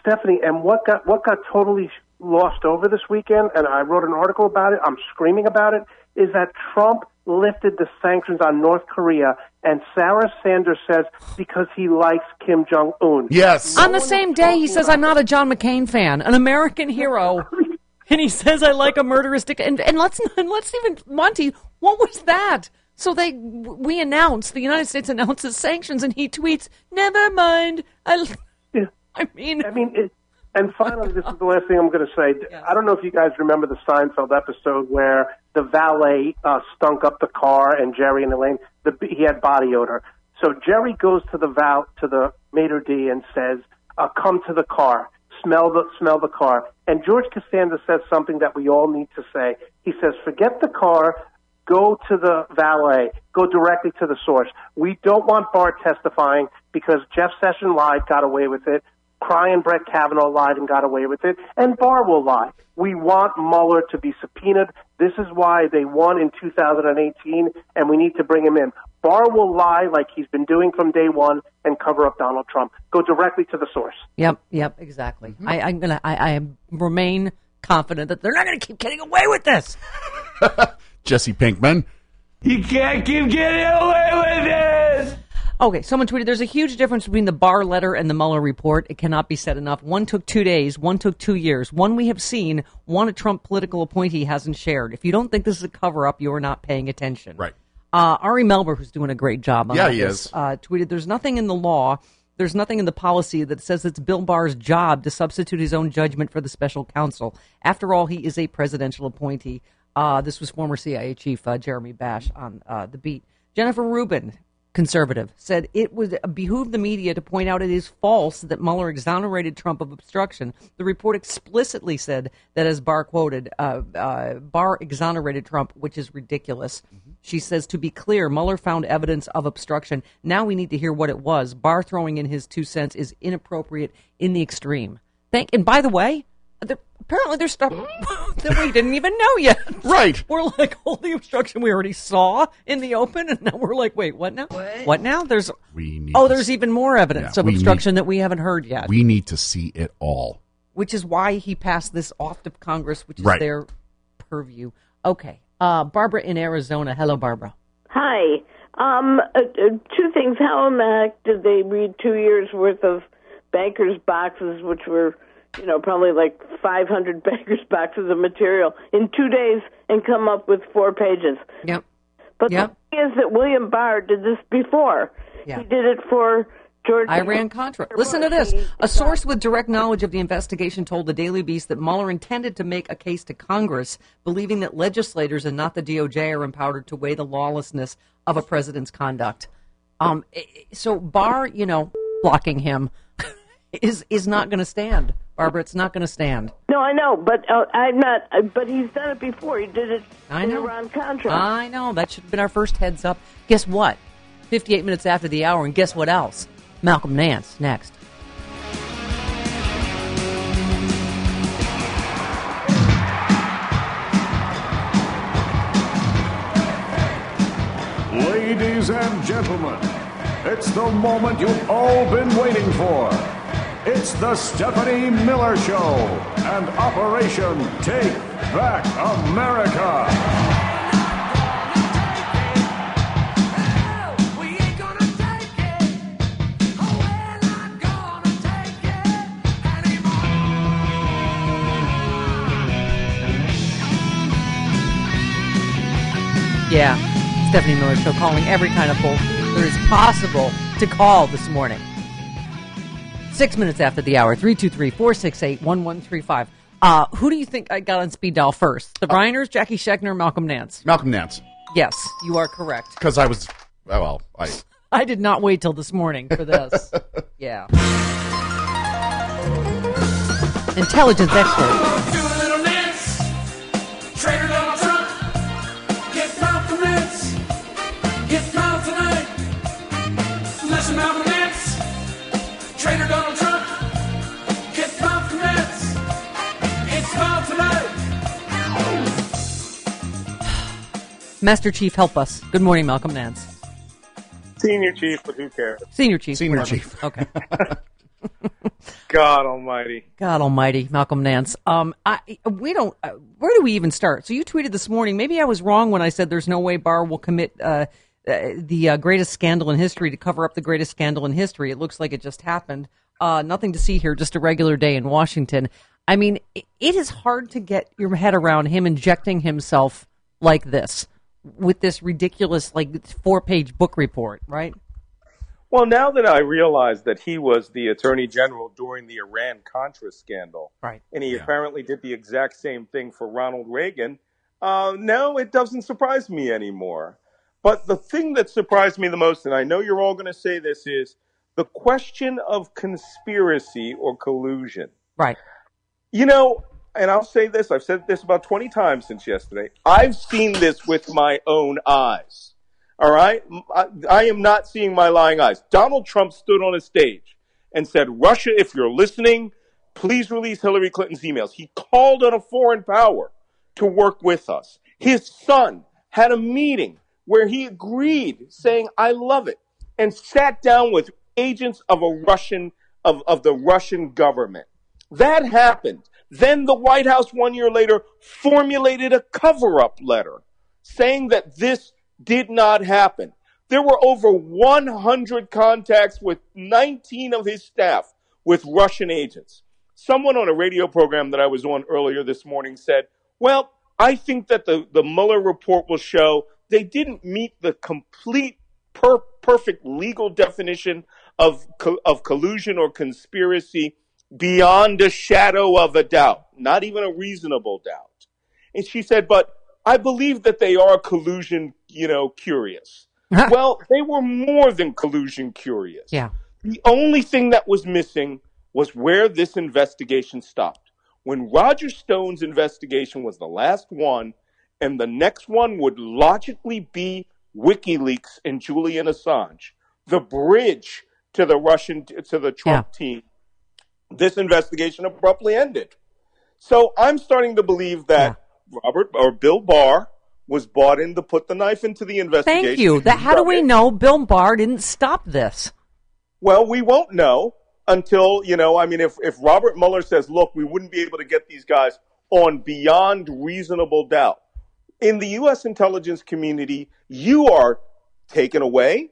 Stephanie, and what got what got totally lost over this weekend, and I wrote an article about it. I'm screaming about it. Is that Trump lifted the sanctions on North Korea, and Sarah Sanders says because he likes Kim Jong Un. Yes. On the same day, he says, "I'm not a John McCain fan, an American hero," and he says, "I like a murderous dick." And, and let's and let's even Monty, what was that? So they we announce the United States announces sanctions, and he tweets, "Never mind." I, I mean, I mean, it, and finally, this is the last thing I'm going to say. I don't know if you guys remember the Seinfeld episode where the valet uh, stunk up the car, and Jerry and Elaine, the, he had body odor. So Jerry goes to the val to the maitre d and says, uh, "Come to the car, smell the smell the car." And George Costanza says something that we all need to say. He says, "Forget the car." Go to the valet. Go directly to the source. We don't want Barr testifying because Jeff Sessions lied, got away with it. Crying Brett Kavanaugh lied and got away with it, and Barr will lie. We want Mueller to be subpoenaed. This is why they won in 2018, and we need to bring him in. Barr will lie like he's been doing from day one and cover up Donald Trump. Go directly to the source. Yep, yep, exactly. Mm-hmm. I, I'm gonna, I, I remain confident that they're not gonna keep getting away with this. Jesse Pinkman. You can't keep getting away with this. Okay, someone tweeted there's a huge difference between the Barr letter and the Mueller report. It cannot be said enough. One took two days, one took two years. One we have seen, one a Trump political appointee hasn't shared. If you don't think this is a cover up, you are not paying attention. Right. Uh, Ari Melber, who's doing a great job on Yeah, all he is. Uh, tweeted there's nothing in the law, there's nothing in the policy that says it's Bill Barr's job to substitute his own judgment for the special counsel. After all, he is a presidential appointee. Uh, this was former CIA chief uh, Jeremy Bash on uh, the beat. Jennifer Rubin conservative, said it would behoove the media to point out it is false that Mueller exonerated Trump of obstruction. The report explicitly said that, as Barr quoted, uh, uh, Barr exonerated Trump, which is ridiculous. Mm-hmm. She says, to be clear, Mueller found evidence of obstruction. Now we need to hear what it was. Barr throwing in his two cents is inappropriate in the extreme. Thank, and by the way, apparently there's stuff that we didn't even know yet. Right. We're like, all the obstruction we already saw in the open, and now we're like, wait, what now? What, what now? There's oh, there's even more evidence Yeah, of we obstruction that we haven't heard yet. We need to see it all. which is why he passed this off to Congress, which is Right. their purview. Okay, uh, Barbara in Arizona. Hello, Barbara. Hi. Um, uh, uh, two things. How am I, did they read two years worth of bankers' boxes, which were, you know, probably like 500 bankers' boxes of material in two days and come up with four pages? Yep. But Yep. the thing is that William Barr did this before. Yeah. He did it for George Iran Contra. Listen to this. A source with direct knowledge of the investigation told the Daily Beast that Mueller intended to make a case to Congress, believing that legislators and not the DOJ are empowered to weigh the lawlessness of a president's conduct. Um, i- i- so Barr, you know, blocking him is is not going to stand, Barbara. It's not going to stand. No, I know, but uh, I'm not. Uh, but he's done it before. He did it I in know. Iran Contra. I know. That should have been our first heads up. Guess what? 58 minutes after the hour, and guess what else? Malcolm Nance next. Ladies and gentlemen, it's the moment you've all been waiting for. It's the Stephanie Miller Show and Operation Take Back America. Yeah, Stephanie Miller Show calling every kind of bull there is possible to call this morning. Six minutes after the hour, 323 468 1135. Uh, who do you think I got on speed dial first? The Reiners, Jacki Schechner, Malcolm Nance? Malcolm Nance. Yes, you are correct. Because I was, oh, well, I. I did not wait till this morning for this. yeah. Intelligence expert. Master Chief, help us. Good morning, Malcolm Nance. Senior chief, but who cares? Senior Chief. Senior whatever. Chief. Okay. God Almighty. God Almighty, Malcolm Nance. Um, I we don't. Uh, where do we even start? So you tweeted this morning. Maybe I was wrong when I said there's no way Barr will commit uh, uh, the uh, greatest scandal in history to cover up the greatest scandal in history. It looks like it just happened. Uh, nothing to see here. Just a regular day in Washington. I mean, it, it is hard to get your head around him injecting himself like this with this ridiculous like four page book report, right? Well, now that I realize that he was the attorney general during the Iran Contra scandal, right, and he apparently did the exact same thing for Ronald Reagan, uh, now it doesn't surprise me anymore. But the thing that surprised me the most, and I know you're all going to say this, is the question of conspiracy or collusion. Right. You know, and I'll say this, I've said this about 20 times since yesterday. I've seen this with my own eyes. All right? I, I am not seeing my lying eyes. Donald Trump stood on a stage and said, Russia, if you're listening, please release Hillary Clinton's emails. He called on a foreign power to work with us. His son had a meeting where he agreed, saying, I love it, and sat down with agents of a Russian, of, of the Russian government. That happened. Then the White House one year later formulated a cover up letter saying that this did not happen. There were over 100 contacts with 19 of his staff with Russian agents. Someone on a radio program that I was on earlier this morning said, Well, I think that the, the Mueller report will show they didn't meet the complete, per- perfect legal definition of, co- of collusion or conspiracy beyond a shadow of a doubt, not even a reasonable doubt. And she said, but I believe that they are collusion, you know, curious. well, they were more than collusion curious. Yeah. The only thing that was missing was where this investigation stopped. When Roger Stone's investigation was the last one, and the next one would logically be WikiLeaks and Julian Assange, the bridge to the Russian to the Trump team, this investigation abruptly ended. So I'm starting to believe that Robert or Bill Barr was bought in to put the knife into the investigation. Thank you. That, how do we know Bill Barr didn't stop this? Well, we won't know until, you know, I mean, if, if Robert Mueller says, look, we wouldn't be able to get these guys on beyond reasonable doubt. In the U.S. intelligence community, you are taken away,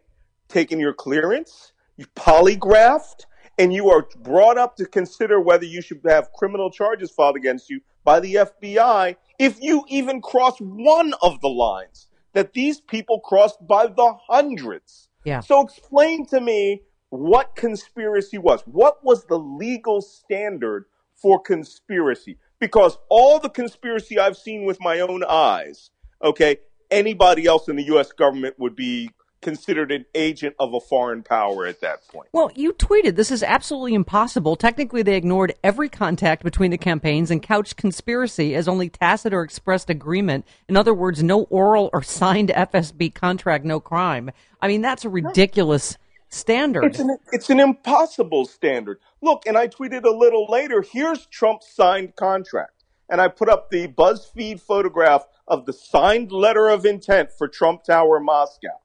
taken your clearance, you polygraphed, and you are brought up to consider whether you should have criminal charges filed against you by the FBI if you even cross one of the lines that these people crossed by the hundreds. Yeah. So explain to me what conspiracy was. What was the legal standard for conspiracy? Because all the conspiracy I've seen with my own eyes, okay, anybody else in the U.S. government would be considered an agent of a foreign power at that point. Well, you tweeted this is absolutely impossible. Technically, they ignored every contact between the campaigns and couched conspiracy as only tacit or expressed agreement. In other words, no oral or signed FSB contract, no crime. I mean, that's a ridiculous standard. It's an, it's an impossible standard. Look, and I tweeted a little later, here's Trump's signed contract. And I put up the BuzzFeed photograph of the signed letter of intent for Trump Tower Moscow.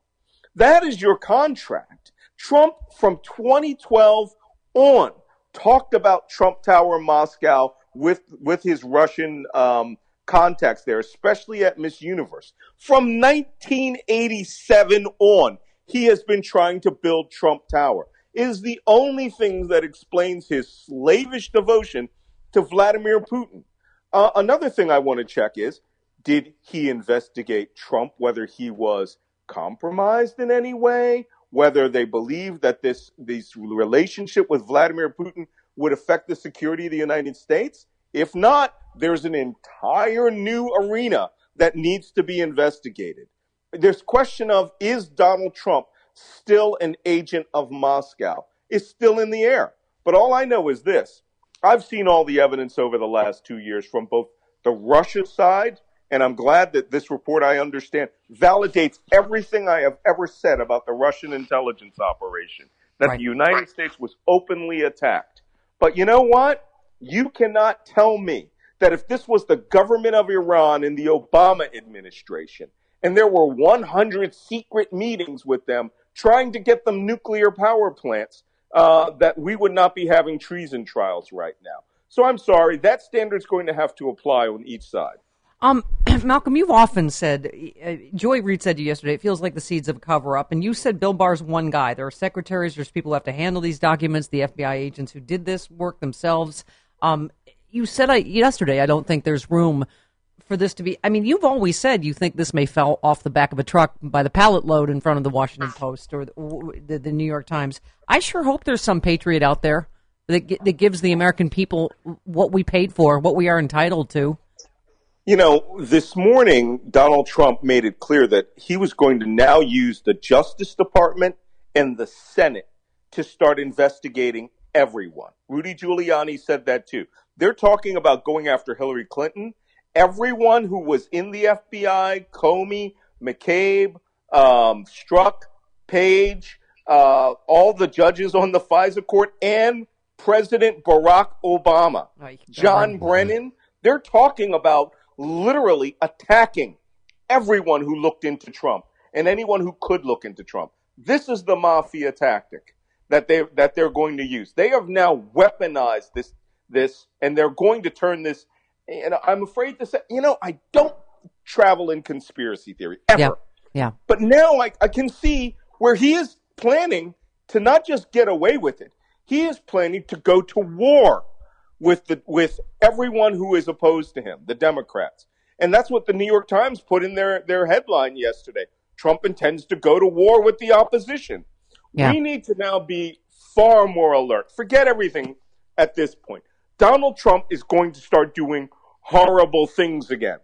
That is your contract. Trump from 2012 on talked about Trump Tower in Moscow with, with his Russian um, contacts there, especially at Miss Universe. From 1987 on, he has been trying to build Trump Tower. It is the only thing that explains his slavish devotion to Vladimir Putin. Uh, another thing I want to check is did he investigate Trump, whether he was compromised in any way, whether they believe that this, this relationship with Vladimir Putin would affect the security of the United States? If not, there's an entire new arena that needs to be investigated. There's question of is Donald Trump still an agent of Moscow? Is still in the air. But all I know is this. I've seen all the evidence over the last two years from both the Russia side, and I'm glad that this report, I understand, validates everything I have ever said about the Russian intelligence operation, that Right. the United States was openly attacked. But you know what? You cannot tell me that if this was the government of Iran in the Obama administration, and there were 100 secret meetings with them trying to get them nuclear power plants, uh, that we would not be having treason trials right now. So I'm sorry, that standard's going to have to apply on each side. Um, Malcolm, you've often said, uh, Joy Reid said to you yesterday, it feels like the seeds of a cover up. And you said Bill Barr's one guy. There are secretaries, there's people who have to handle these documents, the FBI agents who did this work themselves. Um, you said I, yesterday, I don't think there's room for this to be. I mean, you've always said you think this may fell off the back of a truck by the pallet load in front of the Washington Post or the, the, the New York Times. I sure hope there's some patriot out there that, that gives the American people what we paid for, what we are entitled to. You know, this morning, Donald Trump made it clear that he was going to now use the Justice Department and the Senate to start investigating everyone. Rudy Giuliani said that too. They're talking about going after Hillary Clinton. Everyone who was in the FBI, Comey, McCabe, um, Strzok, Page, uh, all the judges on the FISA court, and President Barack Obama, John Brennan. They're talking about literally attacking everyone who looked into Trump and anyone who could look into Trump. This is the mafia tactic that they that they're going to use. They have now weaponized this this, and they're going to turn this. And I'm afraid to say, you know, I don't travel in conspiracy theory ever. Yeah. Yeah. But now I, I can see where he is planning to not just get away with it. He is planning to go to war with the with everyone who is opposed to him, the Democrats. And that's what the New York Times put in their, their headline yesterday. Trump intends to go to war with the opposition. Yeah. We need to now be far more alert. Forget everything at this point. Donald Trump is going to start doing horrible things again.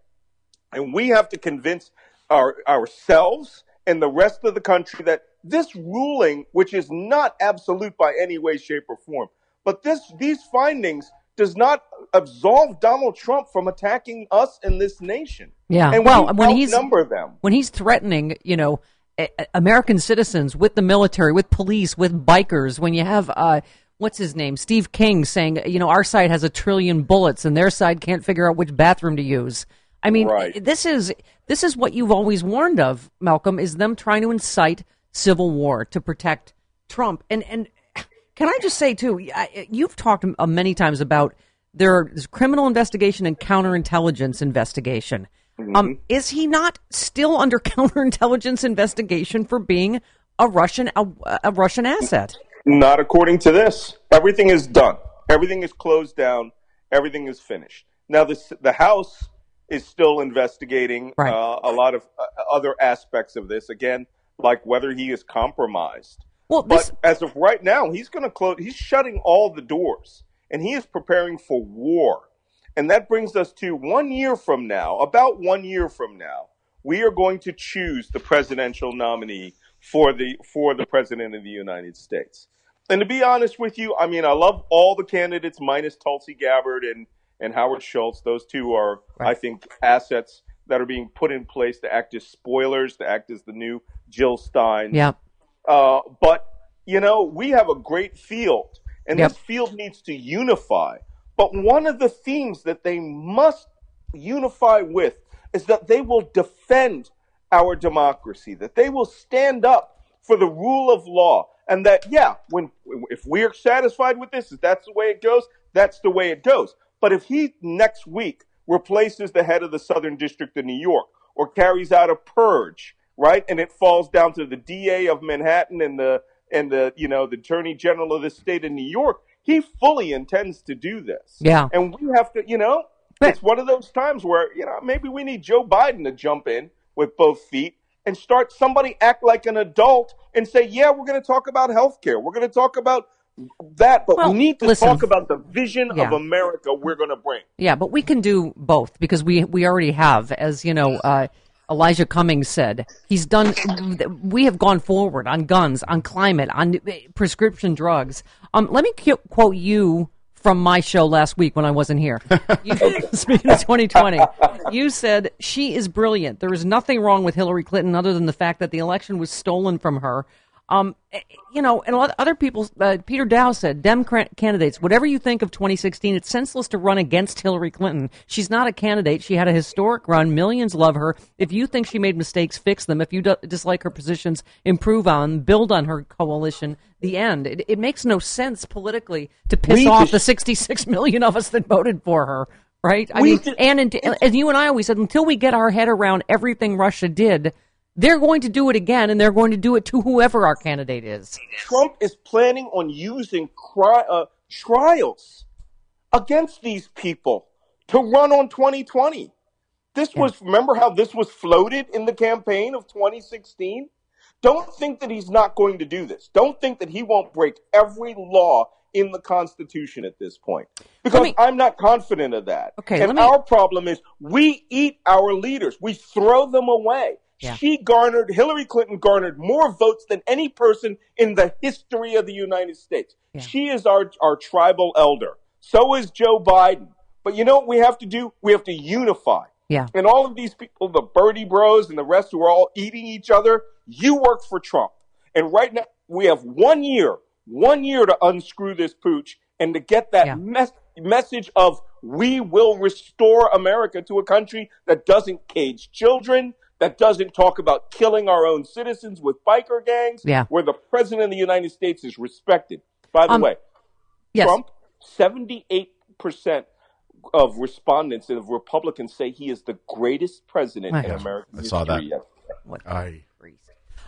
And we have to convince our, ourselves and the rest of the country that this ruling, which is not absolute by any way, shape, or form, but this these findings does not absolve Donald Trump from attacking us and this nation. Yeah. and well, we when he's outnumber them. when he's threatening, you know, American citizens with the military, with police, with bikers, when you have uh what's his name, Steve King saying, you know, our side has a trillion bullets and their side can't figure out which bathroom to use. I mean, Right. this is this is what you've always warned of, Malcolm, is them trying to incite civil war to protect Trump. And and can I just say too, I, you've talked uh, many times about there's criminal investigation and counterintelligence investigation. Um, is he not still under counterintelligence investigation for being a Russian a, a Russian asset? Not according to this. Everything is done. Everything is closed down. Everything is finished. Now, the the House is still investigating uh, a lot of uh, other aspects of this. Again, like whether he is compromised. Well, but as of right now, he's going to close. He's shutting all the doors, and he is preparing for war. And that brings us to one year from now. About one year from now, we are going to choose the presidential nominee for the for the president of the United States. And to be honest with you, I mean, I love all the candidates minus Tulsi Gabbard and and Howard Schultz. Those two are, I think, assets that are being put in place to act as spoilers, to act as the new Jill Stein. Yeah. Uh, but you know, we have a great field, and Yep. this field needs to unify. But one of the themes that they must unify with is that they will defend our democracy, that they will stand up for the rule of law, and that yeah, when if we're satisfied with this, if that's the way it goes, that's the way it goes. But if he next week replaces the head of the Southern District of New York or carries out a purge, right, and it falls down to the DA of Manhattan and the and the you know the Attorney General of the state of New York, he fully intends to do this. Yeah. And we have to, you know, it's one of those times where, you know, maybe we need Joe Biden to jump in with both feet and start somebody act like an adult and say, yeah, we're going to talk about health care. We're going to talk about that, but Well, we need to listen. talk about the vision of America we're going to bring. Yeah, but we can do both because we we already have, as you know, uh, Elijah Cummings said. He's done. We have gone forward on guns, on climate, on prescription drugs. Um, let me qu- quote you from my show last week when I wasn't here. You, speaking of 2020, you said she is brilliant. There is nothing wrong with Hillary Clinton other than the fact that the election was stolen from her. Um, eh, you know, and a lot of other people, uh, Peter Daou said, Dem candidates, whatever you think of 2016, it's senseless to run against Hillary Clinton. She's not a candidate. She had a historic run. Millions love her. If you think she made mistakes, fix them. If you do- dislike her positions, improve on, build on her coalition. The end. It, it makes no sense politically to piss We off just- the 66 million of us that voted for her. Right? I We mean, and, and, and you and I always said, until we get our head around everything Russia did, they're going to do it again, and they're going to do it to whoever our candidate is. Trump is planning on using cri- uh, trials against these people to run on 2020. This was, remember how this was floated in the campaign of 2016? Don't think that he's not going to do this. Don't think that he won't break every law in the Constitution at this point. Because I'm not confident of that. Okay, and me- our problem is we eat our leaders, we throw them away. Yeah. She garnered, Hillary Clinton garnered more votes than any person in the history of the United States. She is our, our tribal elder. So is Joe Biden. But you know what we have to do? We have to unify. Yeah. And all of these people, the Bernie Bros and the rest who are all eating each other, you work for Trump. And right now, we have one year, one year to unscrew this pooch and to get that mes- message of we will restore America to a country that doesn't cage children, that doesn't talk about killing our own citizens with biker gangs, Yeah. where the president of the United States is respected. By the Um, way, yes. Trump, 78% of respondents of Republicans say he is the greatest president in Yeah. American I saw that. history. What? I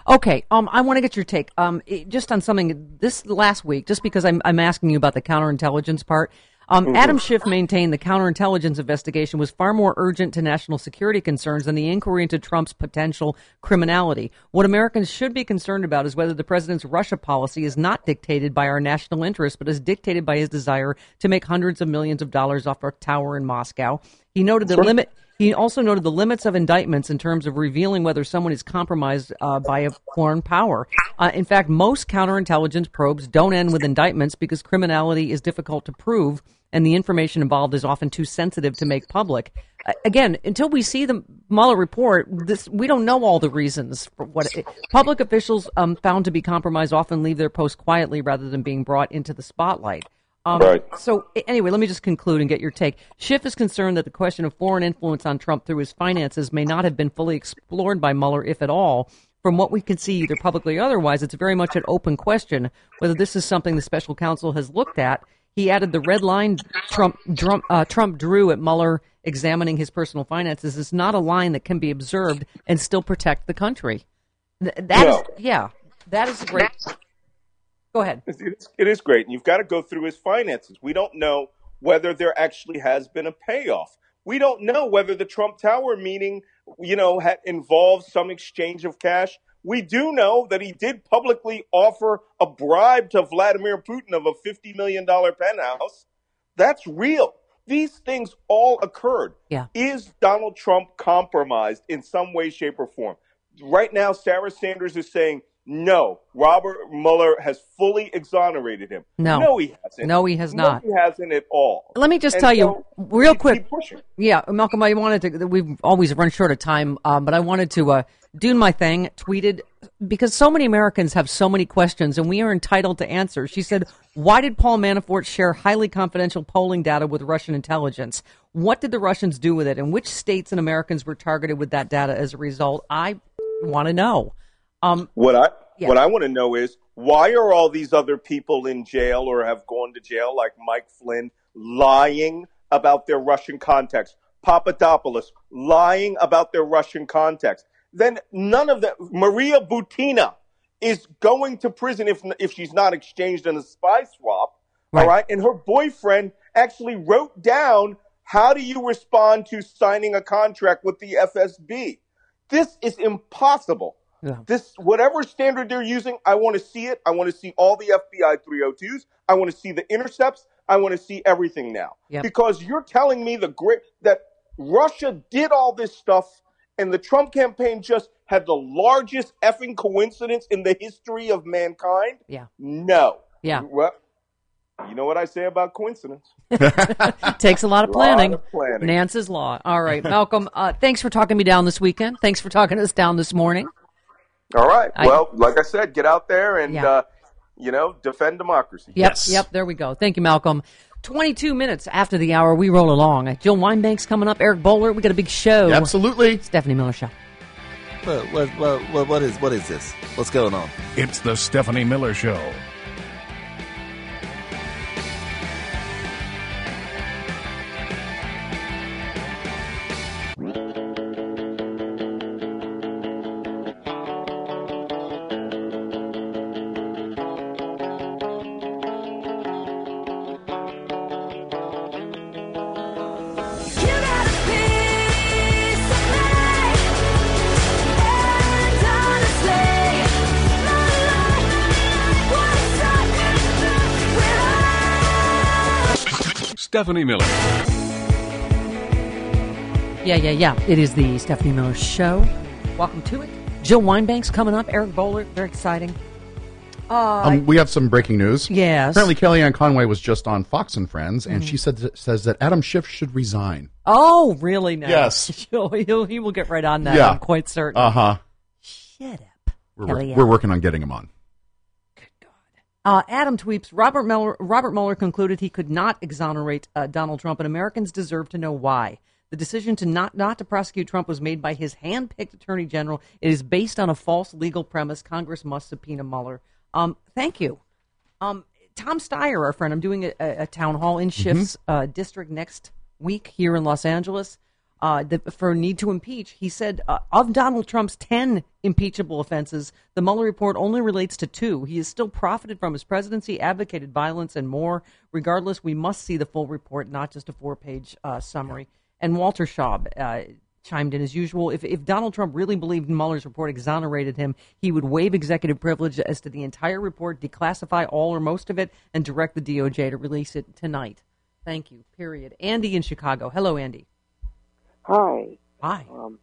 Okay, um, I want to get your take. Um, it- just on something this last week, just because I'm I'm asking you about the counterintelligence part. Um, Mhm. Adam Schiff maintained the counterintelligence investigation was far more urgent to national security concerns than the inquiry into Trump's potential criminality. What Americans should be concerned about is whether the president's Russia policy is not dictated by our national interest, but is dictated by his desire to make hundreds of millions of dollars off our tower in Moscow. He noted the Sure. limit. He also noted the limits of indictments in terms of revealing whether someone is compromised uh, by a foreign power. Uh, in fact, most counterintelligence probes don't end with indictments because criminality is difficult to prove and the information involved is often too sensitive to make public. Uh, again, until we see the Mueller report, this we don't know all the reasons for what it, public officials um, found to be compromised often leave their posts quietly rather than being brought into the spotlight. Um, Right. So anyway, let me just conclude and get your take. Schiff is concerned that the question of foreign influence on Trump through his finances may not have been fully explored by Mueller, if at all. From what we can see, either publicly or otherwise, it's very much an open question whether this is something the special counsel has looked at. He added the red line Trump Trump, uh, Trump drew at Mueller examining his personal finances is not a line that can be observed and still protect the country. Th- That is, No. yeah, that is great. Go ahead. It is, it is great. And you've got to go through his finances. We don't know whether there actually has been a payoff. We don't know whether the Trump Tower meeting, you know, had involved some exchange of cash. We do know that he did publicly offer a bribe to Vladimir Putin of a $50 million penthouse. That's real. These things all occurred. Yeah. Is Donald Trump compromised in some way, shape, or form? Right now, Sarah Sanders is saying, no, Robert Mueller has fully exonerated him. No. No, he hasn't. No, he has No, not. he hasn't at all. Let me just And tell you real quick. Yeah, Malcolm, I wanted to. We've always run short of time, um, but I wanted to uh, do my thing. Tweeted because so many Americans have so many questions, and we are entitled to answers. She said, "Why did Paul Manafort share highly confidential polling data with Russian intelligence? What did the Russians do with it, and which states and Americans were targeted with that data as a result?" I want to know. Um, What I Yeah. what I want to know is why are all these other people in jail or have gone to jail, like Mike Flynn, lying about their Russian contacts? Papadopoulos lying about their Russian contacts. Then none of that. Maria Butina is going to prison if if she's not exchanged in a spy swap. All right, and her boyfriend actually wrote down how do you respond to signing a contract with the FSB. This is impossible. Yeah. This whatever standard they're using, I want to see it. I want to see all the FBI 302s. I oh want to see the intercepts. I want to see everything now. Yep. Because you're telling me the great that Russia did all this stuff and the Trump campaign just had the largest effing coincidence in the history of mankind? Yeah. No. Yeah. Well, you know what I say about coincidence. Takes a lot of Lot planning. of planning. Nance's law. All right, Malcolm. Uh, thanks for talking me down this weekend. Thanks for talking us down this morning. All right. I- well, like I said, get out there and Yeah. uh, you know defend democracy. Yep. Yep. There we go. Thank you, Malcolm. 22 minutes after the hour, we roll along. Jill Wine-Banks coming up. Eric Boehlert. We got a big show. Absolutely. Stephanie Miller Show. What, what, what, what, what is what is this? What's going on? It's the Stephanie Miller Show. Stephanie Miller. Yeah, yeah, yeah. It is the Stephanie Miller Show. Welcome to it. Jill Wine-Banks coming up. Eric Boehlert. Very exciting. Uh, Um, we have some breaking news. Yes. Apparently, Kellyanne Conway was just on Fox and Friends, and Mhm. she said says that Adam Schiff should resign. oh, really? Now? Yes. He'll, he'll, he will get right on that. Yeah. I'm quite certain. Uh huh. Shut up. We're, wor- we're working on getting him on. Uh, Adam tweets Robert Mueller, Robert Mueller concluded he could not exonerate uh, Donald Trump, and Americans deserve to know why. The decision to not, not to prosecute Trump was made by his hand-picked attorney general. It is based on a false legal premise. Congress must subpoena Mueller. Um, thank you. Um, Tom Steyer, our friend, I'm doing a, a, town hall in Schiff's uh, district next week here in Los Angeles uh, the, for need to impeach. He said uh, of Donald Trump's 10 impeachable offenses, the Mueller report only relates to two. He has still profited from his presidency, advocated violence, and more. Regardless, we must see the full report, not just a four page uh, summary. And Walter Shaub uh, chimed in as usual. If, if Donald Trump really believed Mueller's report exonerated him, he would waive executive privilege as to the entire report, declassify all or most of it, and direct the DOJ to release it tonight. Thank you. Period. Andy in Chicago. Hello, Andy. Hi. Hi. Um,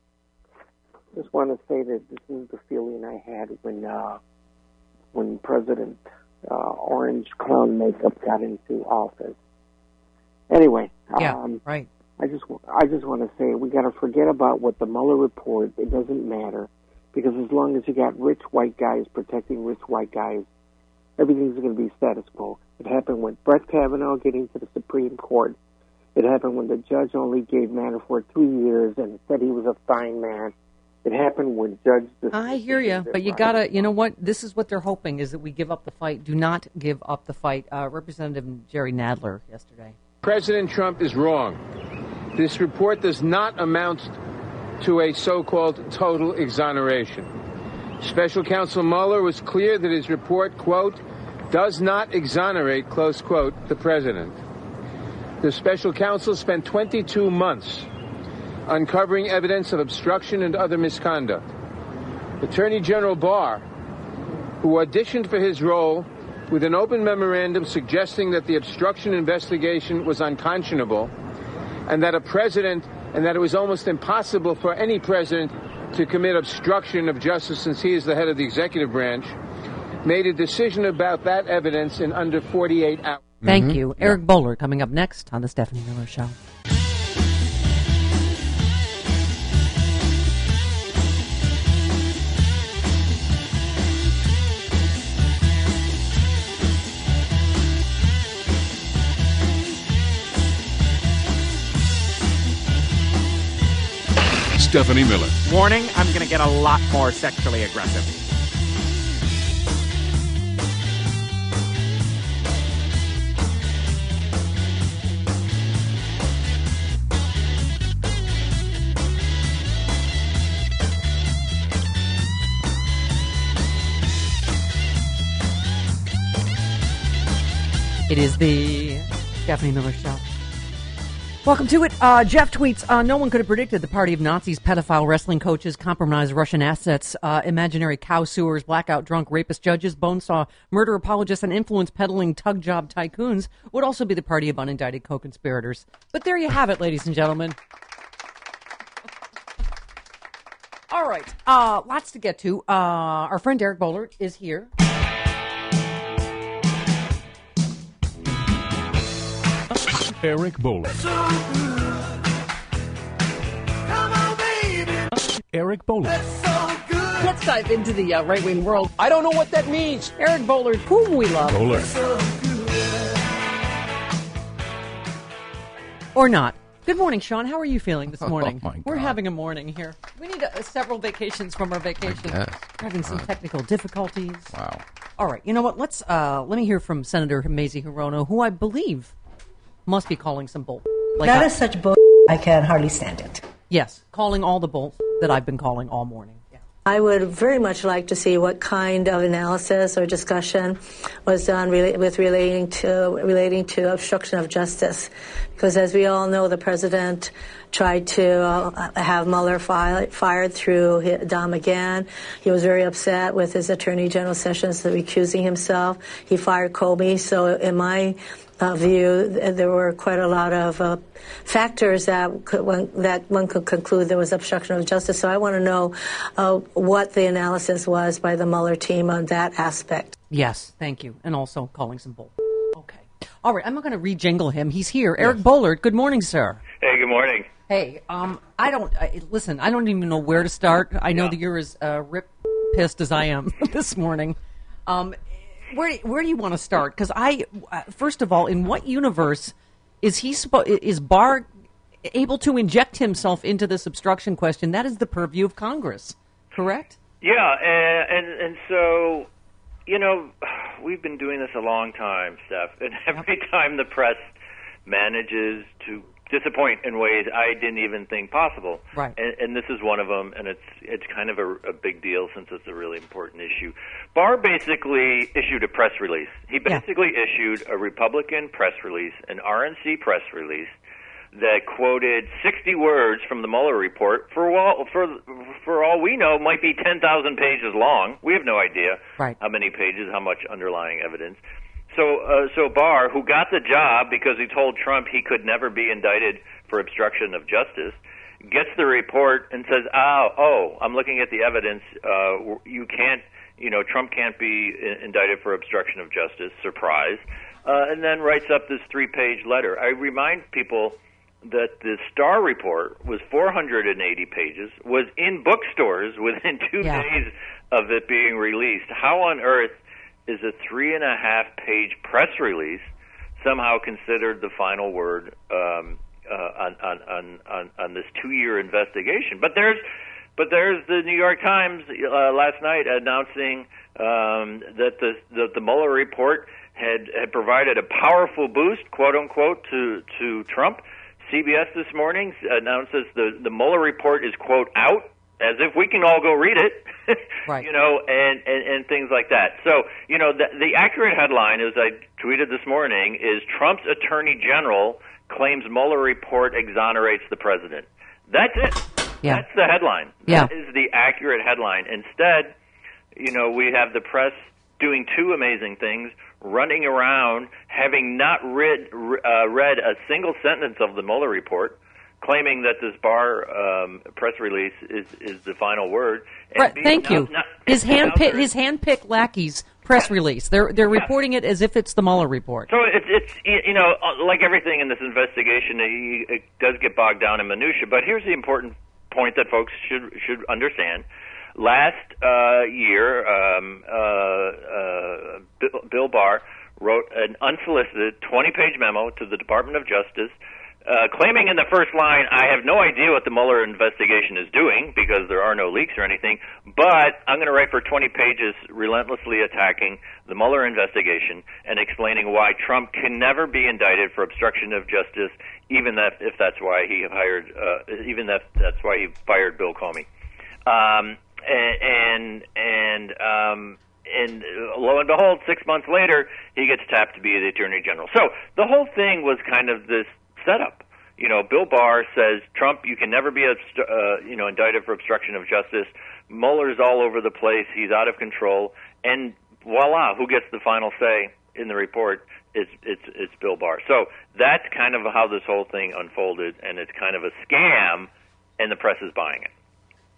just want to say that this is the feeling I had when uh, when President uh, Orange Clown Makeup got into office. Anyway, Yeah, um, right. I just I just want to say we got to forget about what the Mueller report. It doesn't matter because as long as you got rich white guys protecting rich white guys, everything's going to be status quo. It happened with Brett Kavanaugh getting to the Supreme Court. It happened when the judge only gave Manafort three years and said he was a fine man. It happened when Judge. I hear you, but you gotta. You know what? This is what they're hoping is that we give up the fight. Do not give up the fight. Uh, Representative Jerry Nadler yesterday. President Trump is wrong. This report does not amount to a so called total exoneration. Special counsel Mueller was clear that his report, quote, does not exonerate, close quote, the president. The special counsel spent 22 months uncovering evidence of obstruction and other misconduct. Attorney General Barr, who auditioned for his role with an open memorandum suggesting that the obstruction investigation was unconscionable and that a president and that it was almost impossible for any president to commit obstruction of justice since he is the head of the executive branch, made a decision about that evidence in under 48 hours. Thank mm-hmm. you, Eric Boehlert. Coming up next on the Stephanie Miller Show. Stephanie Miller. Warning, I'm going to get a lot more sexually aggressive. It is the Stephanie Miller Show. Welcome to it. Uh, Jeff tweets, uh, no one could have predicted the party of Nazis, pedophile wrestling coaches, compromised Russian assets, uh, imaginary cow sewers, blackout drunk rapist judges, bonesaw murder apologists, and influence peddling tug job tycoons would also be the party of unindicted co-conspirators. But there you have it, ladies and gentlemen. All right, uh, lots to get to. Uh, our friend Eric Boehlert is here. Eric Boehlert. Eric Boehlert. Let's dive into the uh, right wing world. I don't know what that means. Eric Boehlert, whom we love. Boehlert. Or not. Good morning, Sean. How are you feeling this Oh, morning? my We're having a morning here. We need uh, several vacations from our vacation. We're having some technical difficulties. Wow. All right. You know what? Let's uh, let me hear from Senator Mazie Hirono, who I believe must be calling some bull. That I- is such bull. I can hardly stand it. Yes, calling all the bull that I've been calling all morning. I would very much like to see what kind of analysis or discussion was done rela- with relating to relating to obstruction of justice, because as we all know, the president tried to uh, have Mueller fi- fired through hi- Don McGahn. He was very upset with his Attorney General Sessions recusing himself. He fired Comey. So, in my uh, view, there were quite a lot of uh, factors that could, one, that one could conclude there was obstruction of justice. So I want to know uh, what the analysis was by the Mueller team on that aspect. Yes, thank you, and also calling some bull. Okay. All right. I'm not going to rejingle him. He's here. Eric Boehlert. Good morning, sir. Hey, good morning. Hey, um, I don't I, listen. I don't even know where to start. I know that you're as uh, rip pissed as I am this morning. Um, where where do you want to start? Because I, uh, first of all, in what universe is he suppo- is Barr able to inject himself into this obstruction question? That is the purview of Congress, correct? Yeah, and and, and so, you know, we've been doing this a long time, Steph, and every time the press manages to disappoint in ways I didn't even think possible. Right. And, and this is one of them, and it's it's kind of a, a big deal since it's a really important issue. Barr basically issued a press release. He basically issued a Republican press release, an RNC press release that quoted 60 words from the Mueller report for all for for all we know might be 10,000 pages long. We have no idea Right. how many pages, how much underlying evidence. So uh, so Barr, who got the job because he told Trump he could never be indicted for obstruction of justice, gets the report and says, "Oh, oh, I'm looking at the evidence. Uh, you can't, you know, Trump can't be indicted for obstruction of justice." Surprise, uh, and then writes up this three-page letter. I remind people that the Starr report was 480 pages, was in bookstores within two Yeah. days of it being released. How on earth is a three and a half page press release somehow considered the final word um, uh, on, on, on, on, this two year investigation? But there's but there's the New York Times uh, last night announcing um, that the, the the Mueller report had had provided a powerful boost, quote unquote, to to Trump. CBS this morning announces the the Mueller report is quote out, as if we can all go read it, right? You know, and, and and things like that. So you know, the, the accurate headline, as I tweeted this morning, is Trump's Attorney General claims Mueller report exonerates the president. That's it. Yeah. That's the headline. Yeah. That is the accurate headline. Instead, you know, we have the press doing two amazing things running around having not read, uh, read a single sentence of the Mueller report, claiming that this Barr um, press release is, is the final word. and Right, thank now- you. now- His hand they're- his handpicked lackeys press release. They're they're reporting it as if it's the Mueller report. So it's it's you know uh, like everything in this investigation, it, it does get bogged down in minutia. But here's the important point that folks should should understand. Last uh, year, um, uh, uh, Bill, Bill Barr wrote an unsolicited 20-page memo to the Department of Justice. Uh, claiming in the first line, I have no idea what the Mueller investigation is doing because there are no leaks or anything, but I'm going to write for 20 pages relentlessly attacking the Mueller investigation and explaining why Trump can never be indicted for obstruction of justice, even that if that's why he hired, uh, even that that's why he fired Bill Comey. Um, and and um, and lo and behold, six months later, he gets tapped to be the attorney general. So the whole thing was kind of this setup. You know, Bill Barr says Trump, you can never be obstru- uh, you know indicted for obstruction of justice. Mueller's all over the place. He's out of control, and voila, who gets the final say in the report? It's it's it's Bill Barr. So that's kind of how this whole thing unfolded, and it's kind of a scam, and the press is buying it.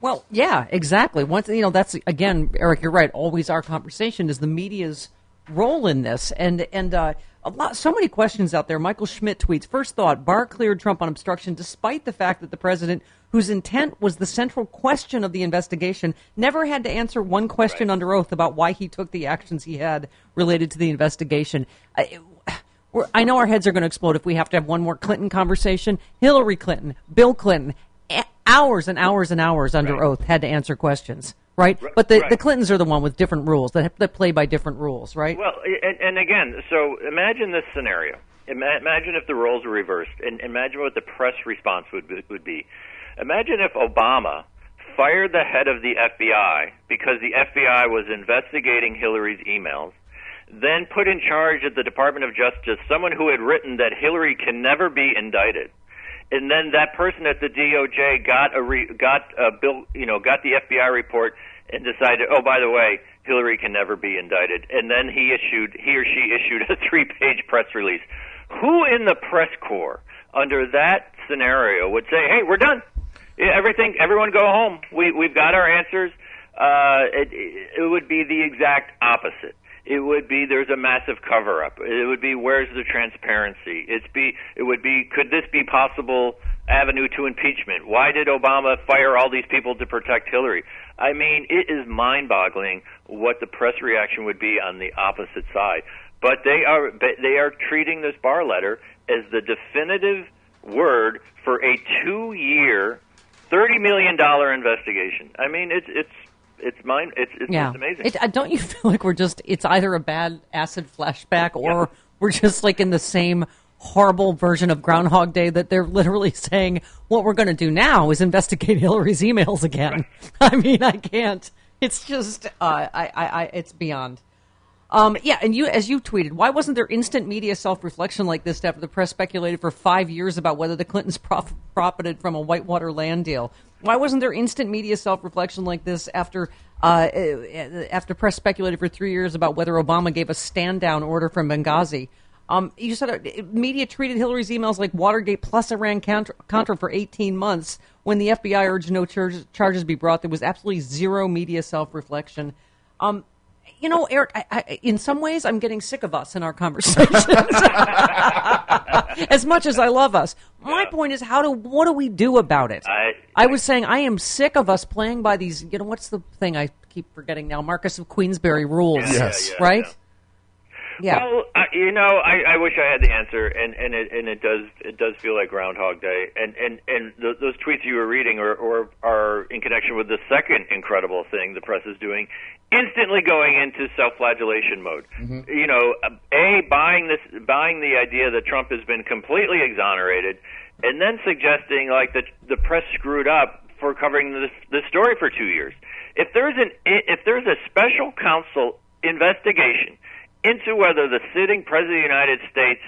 Well, yeah, exactly. Once you know, that's again, Eric, you're right. Always our conversation is the media's role in this, and and uh, a lot, so many questions out there. Michael Schmidt tweets: First thought, Barr cleared Trump on obstruction, despite the fact that the president, whose intent was the central question of the investigation, never had to answer one question under oath about why he took the actions he had related to the investigation. I, we're, I know our heads are going to explode if we have to have one more Clinton conversation. Hillary Clinton, Bill Clinton, hours and hours and hours under oath had to answer questions, right? But the, right. the Clintons are the one with different rules that, that play by different rules, right? Well, and, and again, so imagine this scenario. Ima- Imagine if the roles were reversed, and imagine what the press response would be, would be. Imagine if Obama fired the head of the FBI because the FBI was investigating Hillary's emails, then put in charge of the Department of Justice someone who had written that Hillary can never be indicted. And then that person at the DOJ got a re, got a bill, you know, got the FBI report and decided, oh, by the way, Hillary can never be indicted. And then he issued, he or she issued a three-page press release. Who in the press corps under that scenario would say, hey, we're done. Everything, everyone go home. We we've got our answers. Uh, it, it would be the exact opposite. It would be there's a massive cover up. It would be where's the transparency? It's be it would be could this be possible avenue to impeachment? Why did Obama fire all these people to protect Hillary? I mean, it is mind-boggling what the press reaction would be on the opposite side. But they are they are treating this Barr letter as the definitive word for a two-year, thirty million dollar investigation. I mean, it's it's it's mine. It's it's, yeah. it's amazing. It, uh, don't you feel like we're just, it's either a bad acid flashback or we're just like in the same horrible version of Groundhog Day that they're literally saying, what we're going to do now is investigate Hillary's emails again. I mean, I can't. It's just, uh, I, I, I, it's beyond. Um, yeah, and you, as you tweeted, why wasn't there instant media self-reflection like this after the press speculated for five years about whether the Clintons prof- profited from a Whitewater land deal? Why wasn't there instant media self-reflection like this after uh, uh, after press speculated for three years about whether Obama gave a stand-down order from Benghazi? Um, you said uh, media treated Hillary's emails like Watergate plus Iran Contra, Contra for 18 months. When the FBI urged no charges, charges be brought, there was absolutely zero media self-reflection. Um, you know, Eric, I, I, in some ways, I'm getting sick of us in our conversations. as much as I love us, my point is, how do what do we do about it? I, I was saying I am sick of us playing by these. You know, what's the thing I keep forgetting now? Marquess of Queensberry rules. Yes. yeah, yeah, right. Yeah. Well, I, you know, I, I wish I had the answer, and and it and it does it does feel like Groundhog Day, and and and th- those tweets you were reading are, or are in connection with the second incredible thing the press is doing, instantly going into self-flagellation mode. Mm-hmm. You know, a buying this buying the idea that Trump has been completely exonerated, and then suggesting like that the press screwed up for covering this this story for two years. If there's an if there's a special counsel investigation into whether the sitting president of the United States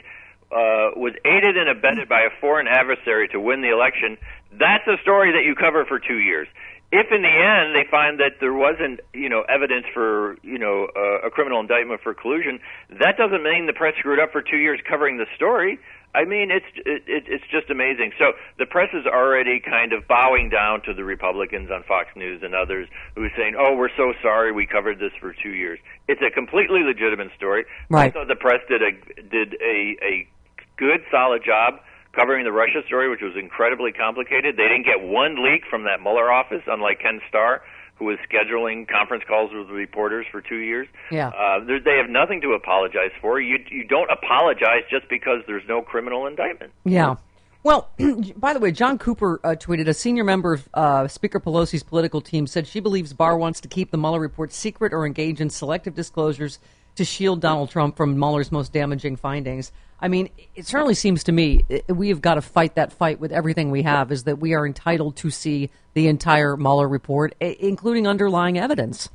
uh, was aided and abetted by a foreign adversary to win the election, that's a story that you cover for two years. If in the end they find that there wasn't, you know, evidence for, you know, uh, a criminal indictment for collusion, that doesn't mean the press screwed up for two years covering the story. I mean, it's it, it, it's just amazing. So the press is already kind of bowing down to the Republicans on Fox News and others who are saying, "Oh, we're so sorry we covered this for two years." It's a completely legitimate story. Right. I thought the press did a did a a good, solid job covering the Russia story, which was incredibly complicated. They didn't get one leak from that Mueller office, unlike Ken Starr, who was scheduling conference calls with reporters for two years. Yeah. Uh, they have nothing to apologize for. You you don't apologize just because there's no criminal indictment. Yeah. Well, by the way, John Cooper uh, tweeted a senior member of uh, Speaker Pelosi's political team said she believes Barr wants to keep the Mueller report secret or engage in selective disclosures to shield Donald Trump from Mueller's most damaging findings. I mean, it certainly seems to me we have got to fight that fight with everything we have. Is that we are entitled to see the entire Mueller report, including underlying evidence.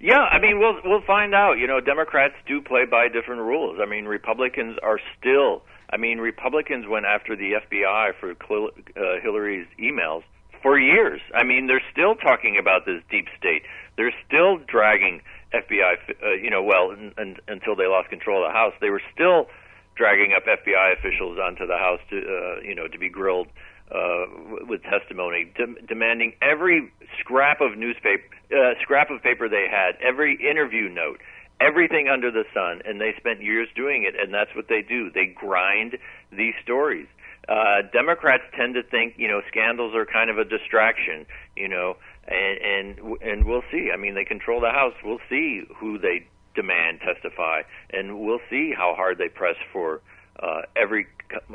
Yeah, I mean, we'll we'll find out. You know, Democrats do play by different rules. I mean, Republicans are still. I mean, Republicans went after the FBI for uh, Hillary's emails for years. I mean, they're still talking about this deep state. They're still dragging FBI. Uh, you know, well, n- n- until they lost control of the House, they were still dragging up FBI officials onto the House to, uh, you know, to be grilled uh, with testimony, dem- demanding every scrap of newspaper, uh, scrap of paper they had, every interview note, everything under the sun, and they spent years doing it, and that's what they do. They grind these stories. Uh, Democrats tend to think, you know, scandals are kind of a distraction, you know, and and and we'll see. I mean, they control the House. We'll see who they demand testify, and we'll see how hard they press for uh, every,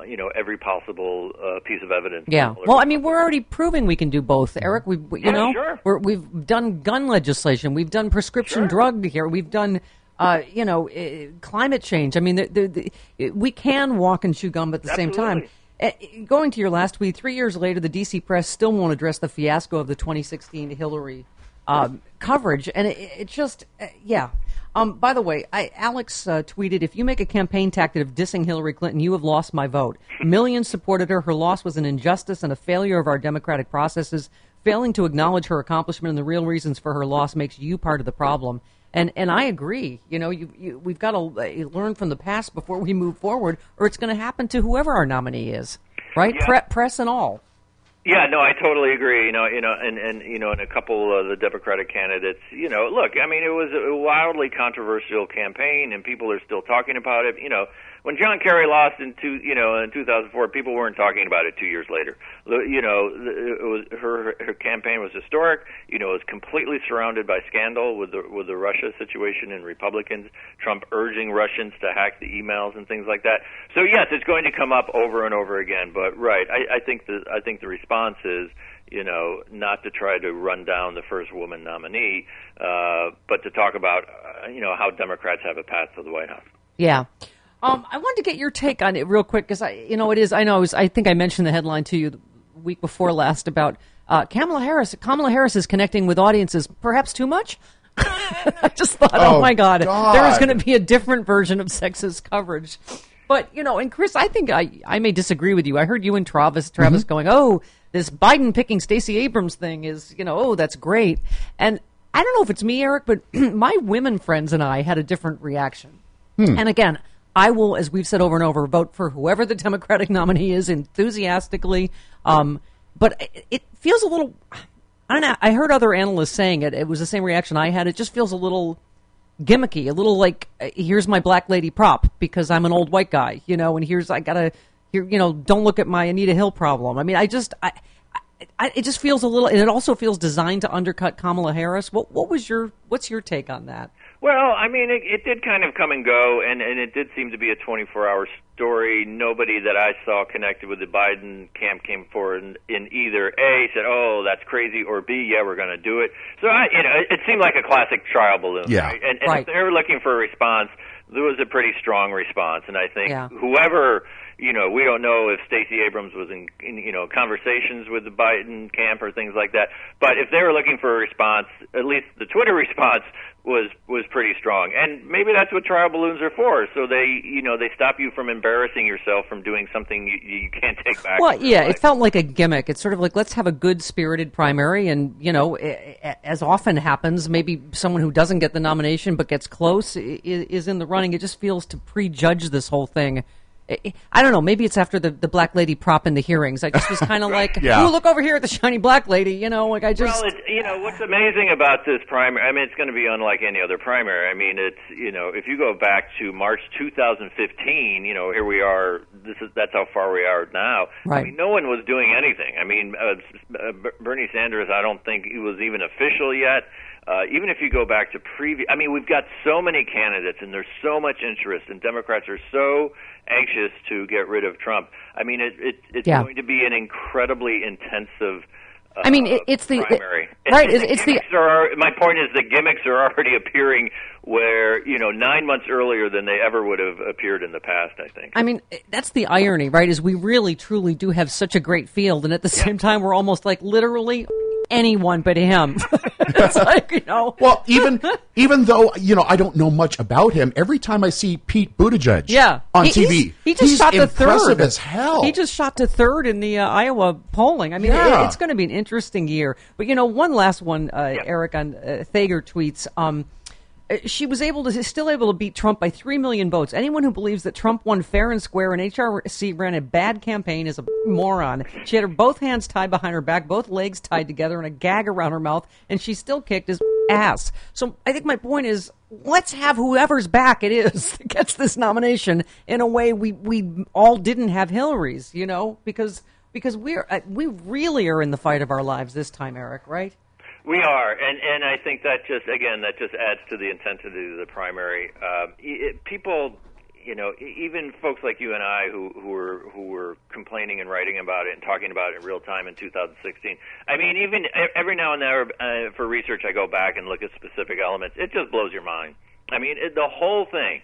you know, every possible uh, piece of evidence. Yeah. Well, I mean, we're already proving we can do both, Eric. We, you Yeah, know, sure. we're, we've done gun legislation. We've done prescription drug here. We've done, uh, you know, uh, climate change. I mean, the, the, the, we can walk and chew gum at the same time. Uh, going to your last tweet, three years later, the D.C. press still won't address the fiasco of the 2016 Hillary um, coverage, and it, it just, uh, yeah. Um, by the way, I, Alex uh, tweeted, "If you make a campaign tactic of dissing Hillary Clinton, you have lost my vote. Millions supported her. Her loss was an injustice and a failure of our democratic processes. Failing to acknowledge her accomplishment and the real reasons for her loss makes you part of the problem." And and I agree. You know, you, you, we've got to uh, learn from the past before we move forward, or it's going to happen to whoever our nominee is, right? Pre- press and all. Yeah, no, I totally agree. You know, you know, and and you know, and a couple of the Democratic candidates. You know, look, I mean, it was a wildly controversial campaign, and people are still talking about it. You know, when John Kerry lost in two, you know, in 2004, people weren't talking about it two years later. You know, it was her her campaign was historic. You know, it was completely surrounded by scandal with the with the Russia situation and Republicans, Trump urging Russians to hack the emails and things like that. So yes, it's going to come up over and over again. But right, I, I think the I think the response is you know not to try to run down the first woman nominee, uh, but to talk about uh, you know how Democrats have a path to the White House. Yeah. Um, I wanted to get your take on it real quick because I, you know, it is. I know. It was, I think I mentioned the headline to you the week before last about uh, Kamala Harris. Kamala Harris is connecting with audiences perhaps too much. I just thought, oh, Oh, my God, God. there is going to be a different version of sexist coverage. But you know, and Chris, I think I, I may disagree with you. I heard you and Travis Travis going, oh, this Biden picking Stacey Abrams thing is, you know, oh, that's great. And I don't know if it's me, Eric, but my women friends and I had a different reaction. Hmm. And again, I will, as we've said over and over, vote for whoever the Democratic nominee is enthusiastically. Um, but it, it feels a little. I don't know. I heard other analysts saying it. It was the same reaction I had. It just feels a little gimmicky, a little like uh, here's my black lady prop because I'm an old white guy, you know, and here's I gotta here, you know, don't look at my Anita Hill problem. I mean, I just I, I, it just feels a little, and it also feels designed to undercut Kamala Harris. What what was your what's your take on that? Well, I mean, it, it did kind of come and go, and, and it did seem to be a 24-hour story. Nobody that I saw connected with the Biden camp came forward in, in either A said, "Oh, that's crazy," or B, "Yeah, we're going to do it." So, I, you know, it, it seemed like a classic trial balloon. Yeah. right? and, and Right. if they were looking for a response, there was a pretty strong response, and I think Yeah. whoever. You know, we don't know if Stacey Abrams was in, in, you know, conversations with the Biden camp or things like that. But if they were looking for a response, at least the Twitter response was was pretty strong. And maybe that's what trial balloons are for. So they, you know, they stop you from embarrassing yourself from doing something you, you can't take back. Well, yeah, it felt like a gimmick. It's sort of like let's have a good spirited primary, and you know, as often happens, maybe someone who doesn't get the nomination but gets close is in the running. It just feels to prejudge this whole thing. I- I I don't know. Maybe it's after the, the black lady prop in the hearings. I just was kind of like, Yeah. "Ooh, look over here at the shiny black lady." You know, like I just. Well, it, you know what's amazing about this primary. I mean, it's going to be unlike any other primary. I mean, it's you know, if you go back to March 2015, you know, here we are. This is that's how far we are now. I Right. mean, no one was doing anything. I mean, uh, uh, Bernie Sanders, I don't think he was even official yet. Uh, even if you go back to previous, I mean, we've got so many candidates, and there's so much interest, and Democrats are so anxious to get rid of Trump. I mean, it, it, it's Yeah. going to be an incredibly intensive. Uh, I mean, it, it's the primary. right. And It's, it's the gimmicks are, my point is the gimmicks are already appearing where you know nine months earlier than they ever would have appeared in the past. I think. I mean, that's the irony, right? Is we really truly do have such a great field, and at the same time, we're almost like literally anyone but him. it's like you know. Well, even even though you know I don't know much about him, every time I see Pete Buttigieg, Yeah, on He- TV, he's- He just shot to impressive third as hell. He just shot to third in the uh, Iowa polling. I mean, Yeah. it, it's going to be an interesting year. But you know, one last one, uh, Eric on uh, Thager tweets. Um, she was able to still able to beat Trump by three million votes. Anyone who believes that Trump won fair and square and HRC ran a bad campaign is a moron. She had her both hands tied behind her back, both legs tied together, and a gag around her mouth, and she still kicked his ass. So I think my point is, let's have whoever's back it is that gets this nomination in a way we we all didn't have Hillary's, you know, because because we're uh, we really are in the fight of our lives this time, Eric. Right? We are, and and I think that just again that just adds to the intensity of the primary. Um, it, people, you know, even folks like you and I who who were who were complaining and writing about it and talking about it in real time in 2016. I mean, even every now and then uh, for research, I go back and look at specific elements. It just blows your mind. I mean, it, the whole thing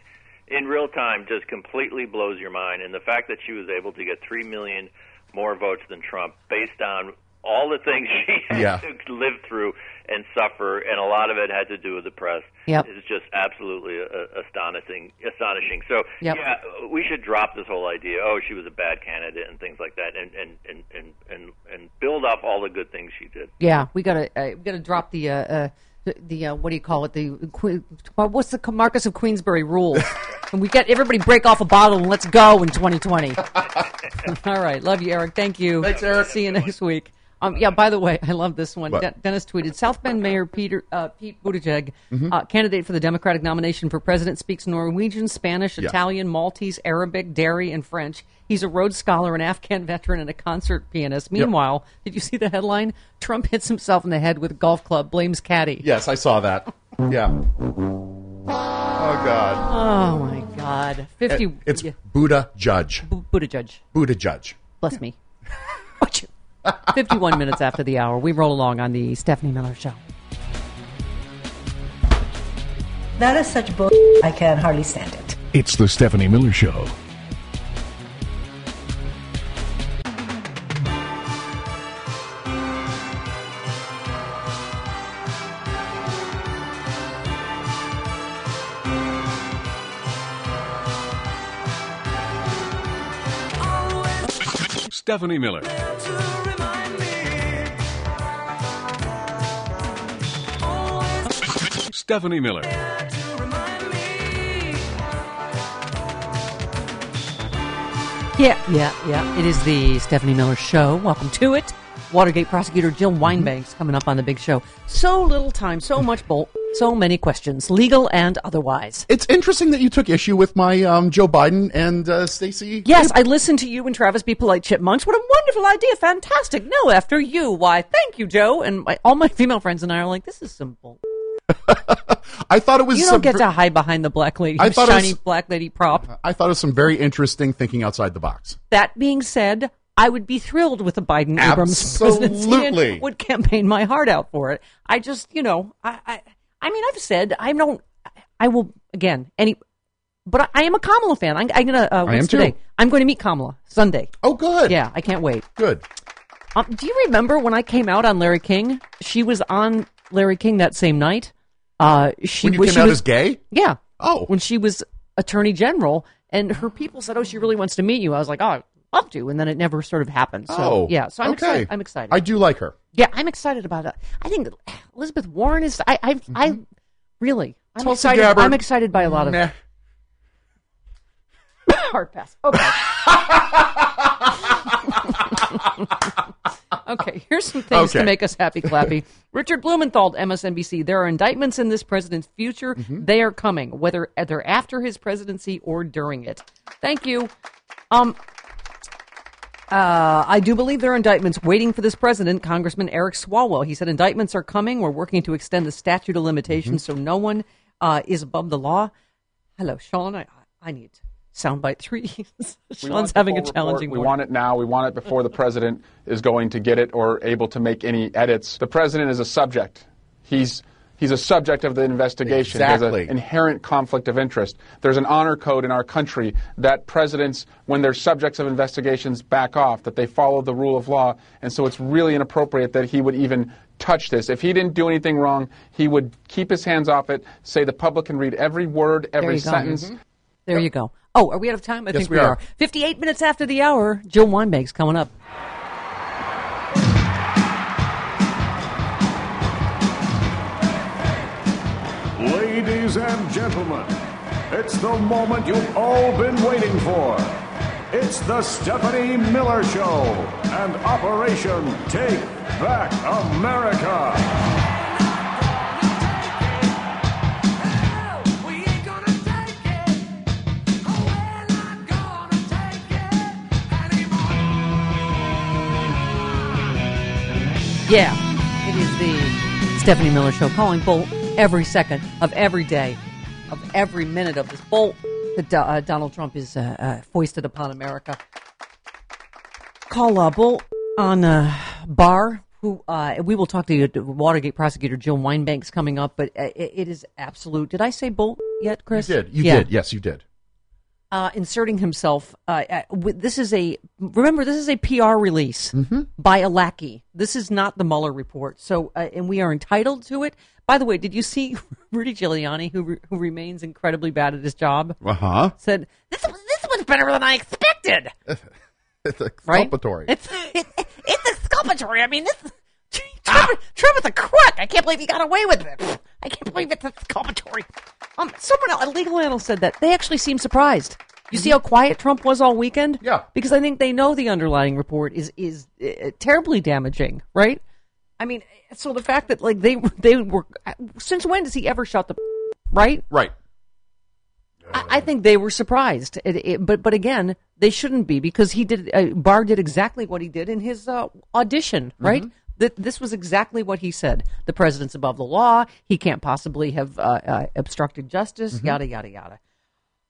in real time just completely blows your mind, and the fact that she was able to get three million more votes than Trump based on all the things she had Yeah. to live through and suffer, and a lot of it had to do with the press. Yep. is just absolutely uh, astonishing. Astonishing. So Yep. yeah, we should drop this whole idea. Oh, she was a bad candidate and things like that, and and and and and, and build off all the good things she did. Yeah, we gotta uh, we gotta drop the uh, uh, the, the uh, what do you call it the what's the Marquess of Queensberry rule? and we get everybody break off a bottle and let's go in 2020. All right, love you, Eric. Thank you. Thanks, Eric. See you next week. Um, yeah. By the way, I love this one. De- Dennis tweeted: South Bend Mayor Peter uh, Pete Buttigieg, Mhm. uh, candidate for the Democratic nomination for president, speaks Norwegian, Spanish, Yeah. Italian, Maltese, Arabic, Dari, and French. He's a Rhodes Scholar, an Afghan veteran, and a concert pianist. Yep. Meanwhile, did you see the headline? Trump hits himself in the head with golf club, blames caddy. Yes, I saw that. Yeah. Oh God. Oh my God! Fifty. It- it's yeah, Buddha Judge. Bu- Buddha Judge. Buddha Judge. Bless me. Watch you. Fifty-one minutes after the hour, we roll along on the Stephanie Miller Show. That is such bull. I can hardly stand it. It's the Stephanie Miller Show. Stephanie Miller. Stephanie Miller. Yeah, yeah, yeah. It is the Stephanie Miller Show. Welcome to it. Watergate prosecutor Jill Wine-Banks coming up on the big show. So little time, so much bolt, so many questions, legal and otherwise. It's interesting that you took issue with my um, Joe Biden and uh, Stacey. Yes, I listened to you and Travis be polite chipmunks. What a wonderful idea! Fantastic. No, after you. Why? Thank you, Joe. And my, all my female friends and I are like, this is simple. I thought it was. You don't get ver- to hide behind the black lady, I thought shiny was- black lady prop. I thought it was some very interesting thinking outside the box. That being said, I would be thrilled with a Biden Abrams presidency and would campaign my heart out for it. I just, you know, I, I, I mean, I've said I don't, I will again any, but I, I am a Kamala fan. I'm, I'm gonna. Uh, I am too. today? I'm going to meet Kamala Sunday. Oh, good. Yeah, I can't wait. Good. Um, do you remember when I came out on Larry King? She was on Larry King that same night. Uh, she When you was- came she out was- as gay? Yeah. Oh. When she was attorney general, and her people said, "Oh, she really wants to meet you." I was like, "Oh, I'd love to," and then it never sort of happened. So oh, yeah. So I'm okay. excited. I'm excited. I do like her. yeah, I'm excited about it. I think Elizabeth Warren is. I. I. I really. I'm Mm-hmm. Tulsi excited. Gabbard. I'm excited by a lot of. Meh. Hard pass. Okay. okay, here's some things to make us happy, Clappy. Richard Blumenthal, MSNBC. There are indictments in this president's future. Mm-hmm. They are coming, whether they're after his presidency or during it. Thank you. Um, uh, I do believe there are indictments waiting for this president, Congressman Eric Swalwell. He said indictments are coming. We're working to extend the statute of limitations Mm-hmm. so no one uh, is above the law. Hello, Sean. I, I need soundbite three. We want Sean's having a challenging report. We morning. want it now. We want it before the president is going to get it or able to make any edits. The president is a subject. He's he's a subject of the investigation. There's Exactly. an inherent conflict of interest. There's an honor code in our country that presidents, when they're subjects of investigations, back off, that they follow the rule of law. And so it's really inappropriate that he would even touch this. If he didn't do anything wrong, he would keep his hands off it, say the public can read every word, every you go. sentence. Mhm. There you go. Oh, are we out of time? I Yes, think we we are. are. 58 minutes after the hour, Jill Wine-Banks's coming up. Ladies and gentlemen, it's the moment you've all been waiting for. It's the Stephanie Miller Show and Operation Take Back America. Yeah, it is the Stephanie Miller Show calling Bolt every second of every day, of every minute of this Bolt that uh, Donald Trump is uh, uh, foisted upon America. Call uh, Bolt on uh, Barr, who uh, we will talk to you, Watergate prosecutor Jill Wine-Banks coming up, but uh, it, it is absolute. Did I say Bolt yet, Chris? You did. You Yeah. did. Yes, you did. Uh, inserting himself. Uh, uh, this is a remember. This is a PR release Mm-hmm. by a lackey. This is not the Mueller report. So, uh, and we are entitled to it. By the way, did you see Rudy Giuliani, who re- who remains incredibly bad at his job, Uh huh. said this this was better than I expected. It's Right? exculpatory. It's it, it's exculpatory. I mean, this Trump, Trump is a crook. I can't believe he got away with it. I can't believe it's exculpatory. Um, someone else, a legal analyst said that they actually seem surprised. You see how quiet Trump was all weekend? Yeah. Because I think they know the underlying report is is uh, terribly damaging, right? I mean, so the fact that like they they were since when does he ever shut the right? Right. I, I think they were surprised, it, it, but but again, they shouldn't be because he did. Uh, Barr did exactly what he did in his uh, audition, right? That this was exactly what he said. The president's above the law. He can't possibly have uh, uh, obstructed justice. Yada yada yada.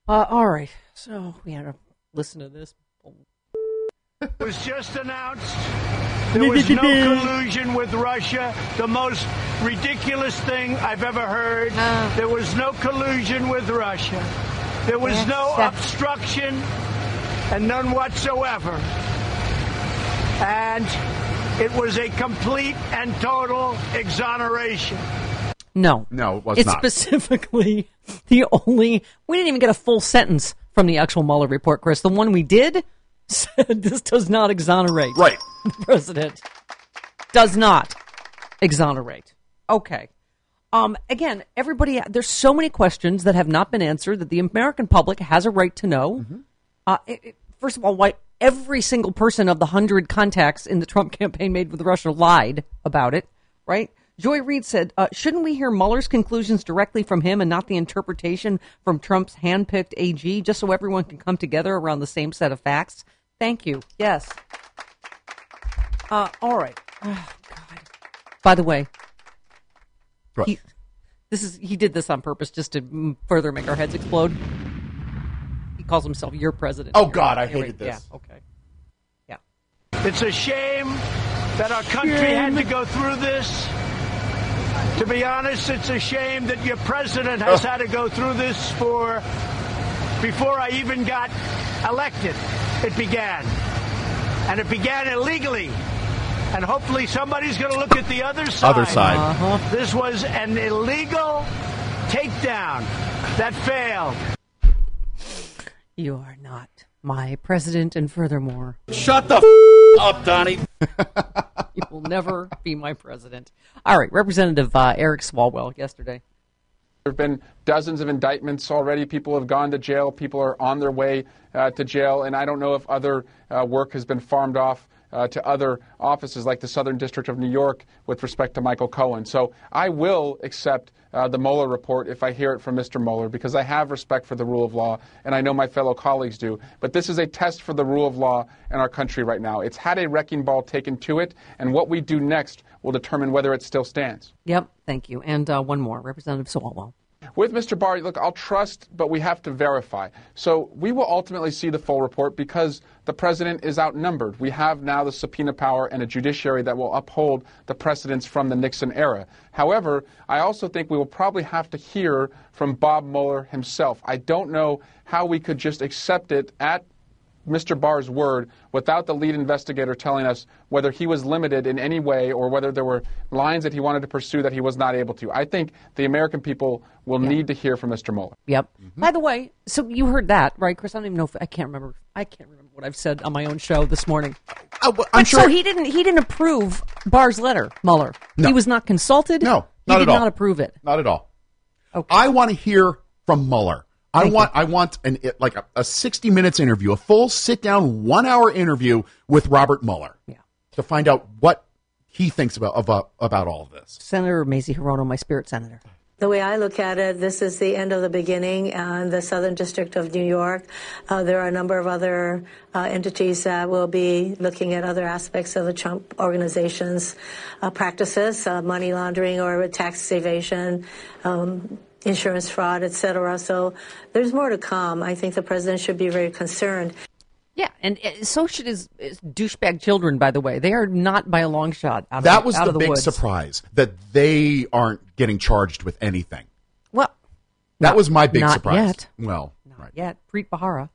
Uh, all right, so we had to listen to this. It was just announced. There was no collusion with Russia. The most ridiculous thing I've ever heard. There was no collusion with Russia. There was no obstruction and none whatsoever. And it was a complete and total exoneration. No, No, it was it's not. specifically the only. We didn't even get a full sentence from the actual Mueller report, Chris. The one we did said this does not exonerate. Right. The president does not exonerate. Okay. Um, again, everybody, there's so many questions that have not been answered that the American public has a right to know. Mm-hmm. Uh, it, it- first of all, why every single person of the hundred contacts in the Trump campaign made with Russia lied about it, right? Joy Reid said, uh, shouldn't we hear Mueller's conclusions directly from him and not the interpretation from Trump's handpicked AG, just so everyone can come together around the same set of facts? Thank you. Yes. Uh, all right. Oh, God. By the way, Right. he, this is he did this on purpose just to further make our heads explode. He calls himself your president. Oh, God, I Anyway, hated this. Yeah. Okay. Yeah. It's a shame that our country had to go through this. To be honest, it's a shame that your president has had to go through this for before I even got elected. It began. And it began illegally. And hopefully somebody's going to look at the other side. Other side. Uh-huh. This was an illegal takedown that failed. You are not my president, and furthermore, Shut the f- up, Donnie. you will never be my president. All right, Representative uh, Eric Swalwell yesterday. There have been dozens of indictments already. People have gone to jail. People are on their way uh, to jail. And I don't know if other uh, work has been farmed off uh, to other offices like the Southern District of New York with respect to Michael Cohen. So I will accept uh, the Mueller report if I hear it from Mr. Mueller because I have respect for the rule of law and I know my fellow colleagues do. But this is a test for the rule of law in our country right now. It's had a wrecking ball taken to it, and what we do next will determine whether it still stands. Yep, thank you. And uh, one more, Representative Swalwell. With Mr. Barr, look, I'll trust, but we have to verify. So we will ultimately see the full report because the president is outnumbered. We have now the subpoena power and a judiciary that will uphold the precedents from the Nixon era. However, I also think we will probably have to hear from Bob Mueller himself. I don't know how we could just accept it at Mr. Barr's word without the lead investigator telling us whether he was limited in any way or whether there were lines that he wanted to pursue that he was not able to. I think the American people will need to hear from Mr. Mueller. Yep. Mm-hmm. By the way, so you heard that, right, Chris? I don't even know if I can't remember. I can't remember what I've said on my own show this morning. Uh, I'm But sure. So he didn't. He didn't approve Barr's letter, Mueller. No. He was not consulted. No, he not did at all. not approve it. Not at all. Okay. I want to hear from Mueller. I want I want an like a, a sixty minutes interview, a full sit down one hour interview with Robert Mueller. Yeah. To find out what he thinks about about about all of this. Senator Mazie Hirono, my spirit senator. The way I look at it, this is the end of the beginning. Uh, the Southern District of New York, uh, there are a number of other uh, entities that will be looking at other aspects of the Trump organization's uh, practices, uh, money laundering or tax evasion. Um, Insurance fraud, et cetera. So there's more to come. I think the president should be very concerned. Yeah, and uh, so should his, his douchebag children. By the way, they are not by a long shot. Out that of, was out the of the big woods. surprise that they aren't getting charged with anything. Well, That not- was my big not surprise. Yet. Well, Not yet. Preet Bharara.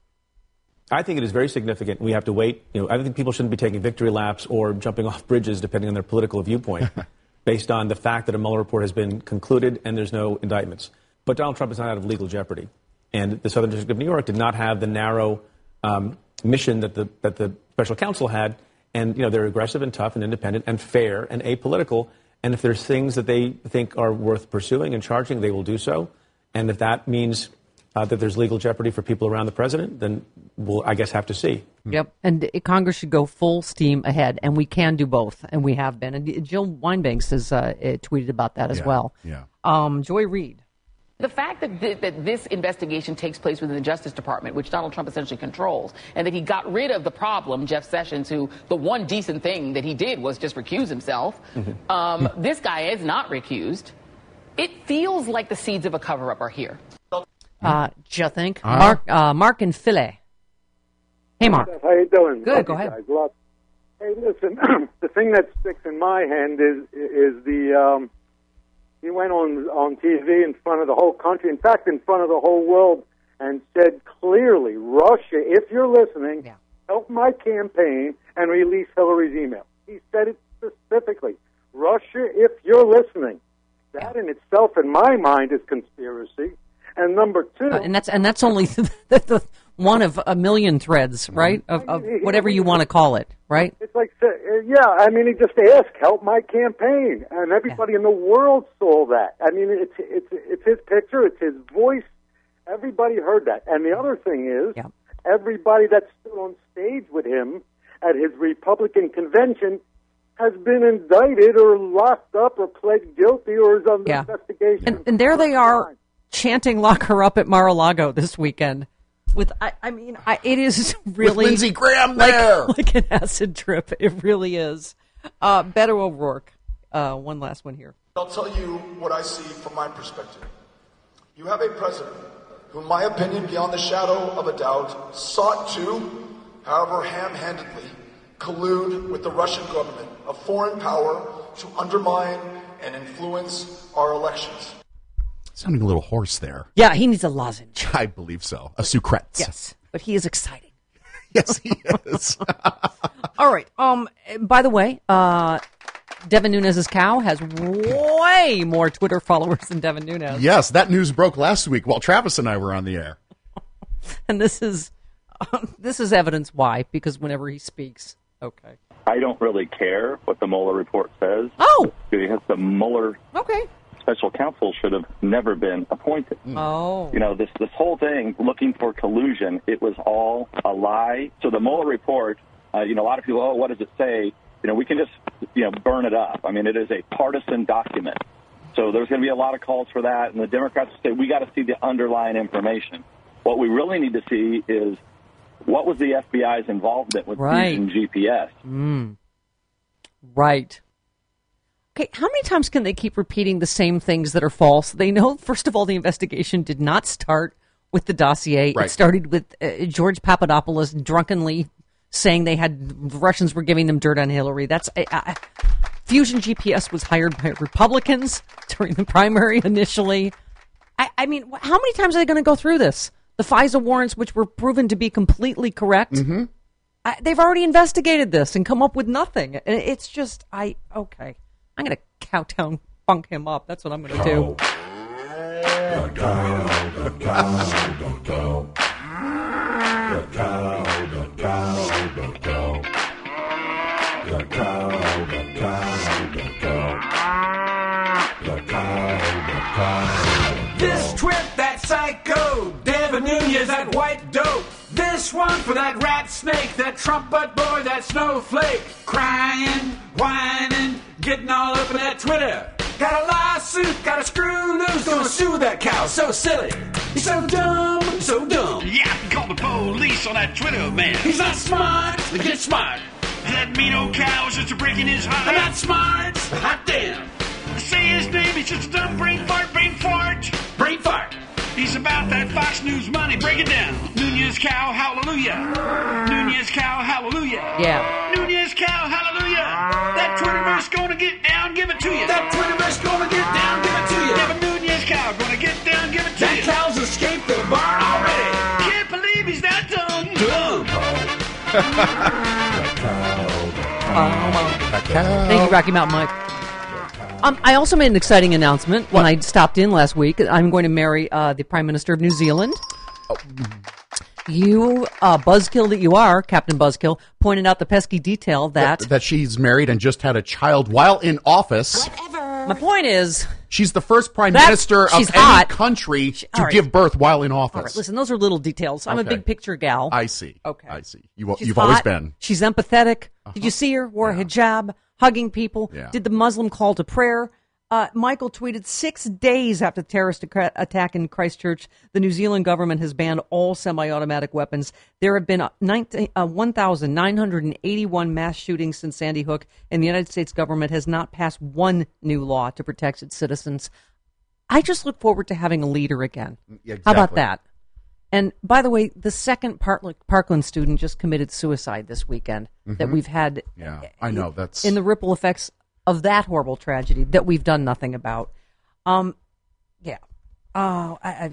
I think it is very significant. We have to wait. You know, I think people shouldn't be taking victory laps or jumping off bridges, depending on their political viewpoint, based on the fact that a Mueller report has been concluded and there's no indictments. But Donald Trump is not out of legal jeopardy, and the Southern District of New York did not have the narrow um, mission that the that the special counsel had. And you know, they're aggressive and tough and independent and fair and apolitical. And if there's things that they think are worth pursuing and charging, they will do so. And if that means uh, that there's legal jeopardy for people around the president, then we'll, I guess, have to see. Yep. And uh, Congress should go full steam ahead, and we can do both, and we have been. And Jill Wine-Banks has uh, uh, tweeted about that as Yeah, well. yeah. Um, Joy Reid. The fact that, th- that this investigation takes place within the Justice Department, which Donald Trump essentially controls, and that he got rid of the problem, Jeff Sessions, who the one decent thing that he did was just recuse himself. Um, this guy is not recused. It feels like the seeds of a cover up are here. Uh, do you think? Uh-huh. Mark, uh, Mark and Philly. Hey, Mark. How you doing? Good, Love go ahead. Love- Hey, listen. the thing that sticks in my hand is is the um, he went on on TV in front of the whole country, in fact, in front of the whole world, and said clearly, Russia, if you're listening, help my campaign and release Hillary's email. He said it specifically. Russia, if you're listening, that in itself, in my mind, is conspiracy. And number two, Uh, and that's and that's only the, the one of a million threads, right? Of, of whatever you want to call it, right? It's like, uh, yeah, I mean, he just asked, help my campaign. And everybody in the world saw that. I mean, it's, it's, it's his picture, it's his voice. Everybody heard that. And the other thing is, everybody that stood on stage with him at his Republican convention has been indicted or locked up or pled guilty or is under Yeah. investigation. And, and there they are chanting "Lock her up" at Mar-a-Lago this weekend. With I, I mean, I, it is really Lindsey Graham like, there. like an acid trip. It really is. Uh, Beto O'Rourke. Uh, one last one here. I'll tell you what I see from my perspective. You have a president who, in my opinion, beyond the shadow of a doubt, sought to, however ham handedly, collude with the Russian government, a foreign power, to undermine and influence our elections. Sounding a little hoarse there. Yeah, he needs a lozenge. I believe so. A sucrets. Yes, but he is exciting. Yes, he is. All right. Um. By the way, uh, Devin Nunes' cow has way more Twitter followers than Devin Nunes. yes, that news broke last week while Travis and I were on the air. and this is um, this is evidence why because whenever he speaks, okay. I don't really care what the Mueller report says. Oh, because the Mueller okay. Special counsel should have never been appointed. Oh, You know, this this whole thing looking for collusion, it was all a lie. So the Mueller report, uh, you know, a lot of people, oh, what does it say? You know, we can just you know burn it up. I mean, it is a partisan document. So there's going to be a lot of calls for that, and the Democrats say we got to see the underlying information. What we really need to see is what was the FBI's involvement with Right. using GPS. Mm. Right. Okay, how many times can they keep repeating the same things that are false? They know, first of all, the investigation did not start with the dossier. Right. It started with uh, George Papadopoulos drunkenly saying they had the Russians were giving them dirt on Hillary. That's uh, uh, Fusion GPS was hired by Republicans during the primary initially. I, I mean, how many times are they going to go through this? The FISA warrants, which were proven to be completely correct. Mm-hmm. I, they've already investigated this and come up with nothing. It's just, I, okay. I'm going to cowtown funk him up. That's what I'm going to do. This twit, that psycho, Devin Nunes, that white dope. This one for that rat snake, that trumpet boy, that snowflake. Crying, whining, getting all up in that Twitter. Got a lawsuit, got a screw loose, gonna sue that cow. So silly, he's so dumb, so dumb. Yeah, I can call the police on that Twitter man. He's not smart, but get smart. That mean old cow is just breaking his heart. I'm not smart, hot damn. Say his name, he's just a dumb brain fart, brain fart. Brain fart. He's about that Fox News money. Break it down. Nunes cow, hallelujah. Nunes cow, hallelujah. Yeah. Nunes cow, hallelujah. That Twitterverse gonna get down, give it to you. That Twitterverse gonna get down, give it to you. Devin Nunes cow gonna get down, give it to That you. That cow's escaped the barn already. Can't believe he's that dumb. Dumb. Thank you, Rocky Mountain Mike. Um, I also made an exciting announcement when I stopped in last week. I'm going to marry uh, the Prime Minister of New Zealand. You, uh, buzzkill that you are, Captain Buzzkill, pointed out the pesky detail that. that she's married and just had a child while in office. Whatever. my point is, She's the first prime That's- minister of she's any hot. country to all right. give birth while in office. all right, listen, those are little details. I'm a Okay. big picture gal. I see. Okay. I see. You, She's you've always hot. been. She's empathetic. Did you see her? Wore a hijab, hugging people. Yeah. Did the Muslim call to prayer. Uh, Michael tweeted six days after the terrorist attack in Christchurch, the New Zealand government has banned all semi-automatic weapons. There have been uh, 19 uh, 1,981 mass shootings since Sandy Hook, and the United States government has not passed one new law to protect its citizens. I just look forward to having a leader again. Yeah, How about that? And by the way, the second Parkland, Parkland student just committed suicide this weekend that Mhm. we've had Yeah, I know. That's in the ripple effects of that horrible tragedy that we've done nothing about. Um, yeah. Oh, I, I,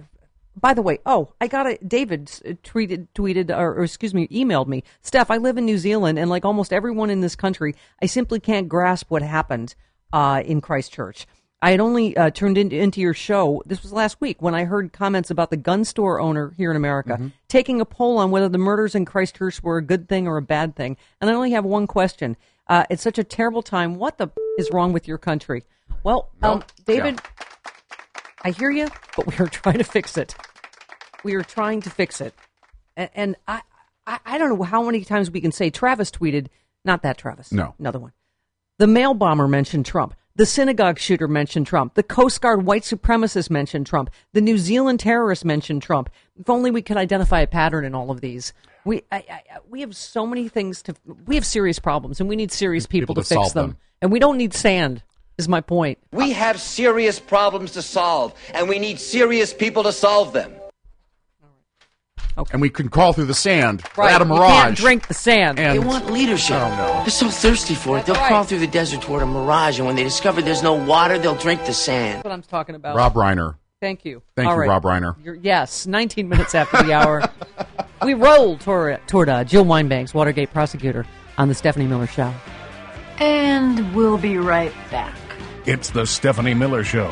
by the way, oh, I got it. David tweeted, tweeted, or, or excuse me, emailed me. Steph, I live in New Zealand, and like almost everyone in this country, I simply can't grasp what happened uh, in Christchurch. I had only uh, turned into, into your show. This was last week when I heard comments about the gun store owner here in America taking a poll on whether the murders in Christchurch were a good thing or a bad thing. And I only have one question. Uh, it's such a terrible time. What the is wrong with your country? Well, um, David, I hear you, but we are trying to fix it. We are trying to fix it. And, and I, I, I don't know how many times we can say Travis tweeted, not that Travis. No. Another one. The mail bomber mentioned Trump. The synagogue shooter mentioned Trump. The Coast Guard white supremacist mentioned Trump. The New Zealand terrorist mentioned Trump. If only we could identify a pattern in all of these. We I, I, we have so many things to. We have serious problems, and we need serious people, People to, to fix them. them. And we don't need sand. Is my point. We have serious problems to solve, and we need serious people to solve them. And we can crawl through the sand. Right. At a You mirage. can't drink the sand. And- They want leadership. Oh, no. They're so thirsty for it. They'll That's crawl through the desert toward a mirage, and when they discover there's no water, they'll drink the sand. That's what I'm talking about. Rob Reiner. Thank you. Thank All you, right. Rob Reiner. You're, yes, 19 minutes after the hour. we roll toward, toward uh, Jill Wine-Banks, Watergate prosecutor, on the Stephanie Miller Show. And we'll be right back. It's the Stephanie Miller Show.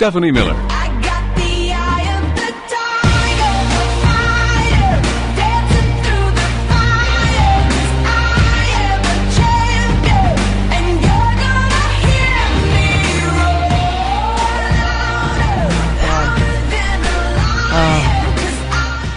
Stephanie Miller.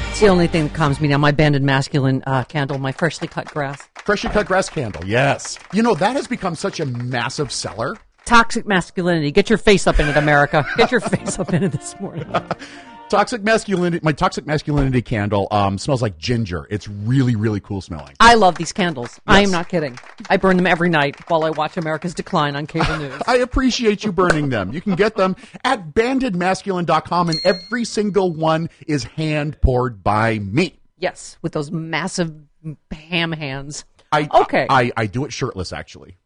It's the only thing that calms me down. My banded masculine uh, candle, my freshly cut grass. Freshly cut grass candle. Yes. You know, that has become such a massive seller. Toxic masculinity. Get your face up in it, America. Get your face up in it this morning. Toxic masculinity. My toxic masculinity candle um, smells like ginger. It's really, really cool smelling. I love these candles. I am not kidding. I burn them every night while I watch America's decline on cable news. I appreciate you burning them. You can get them at bandedmasculine.com, and every single one is hand poured by me. yes, with those massive ham hands. I, Okay. I, I do it shirtless, actually.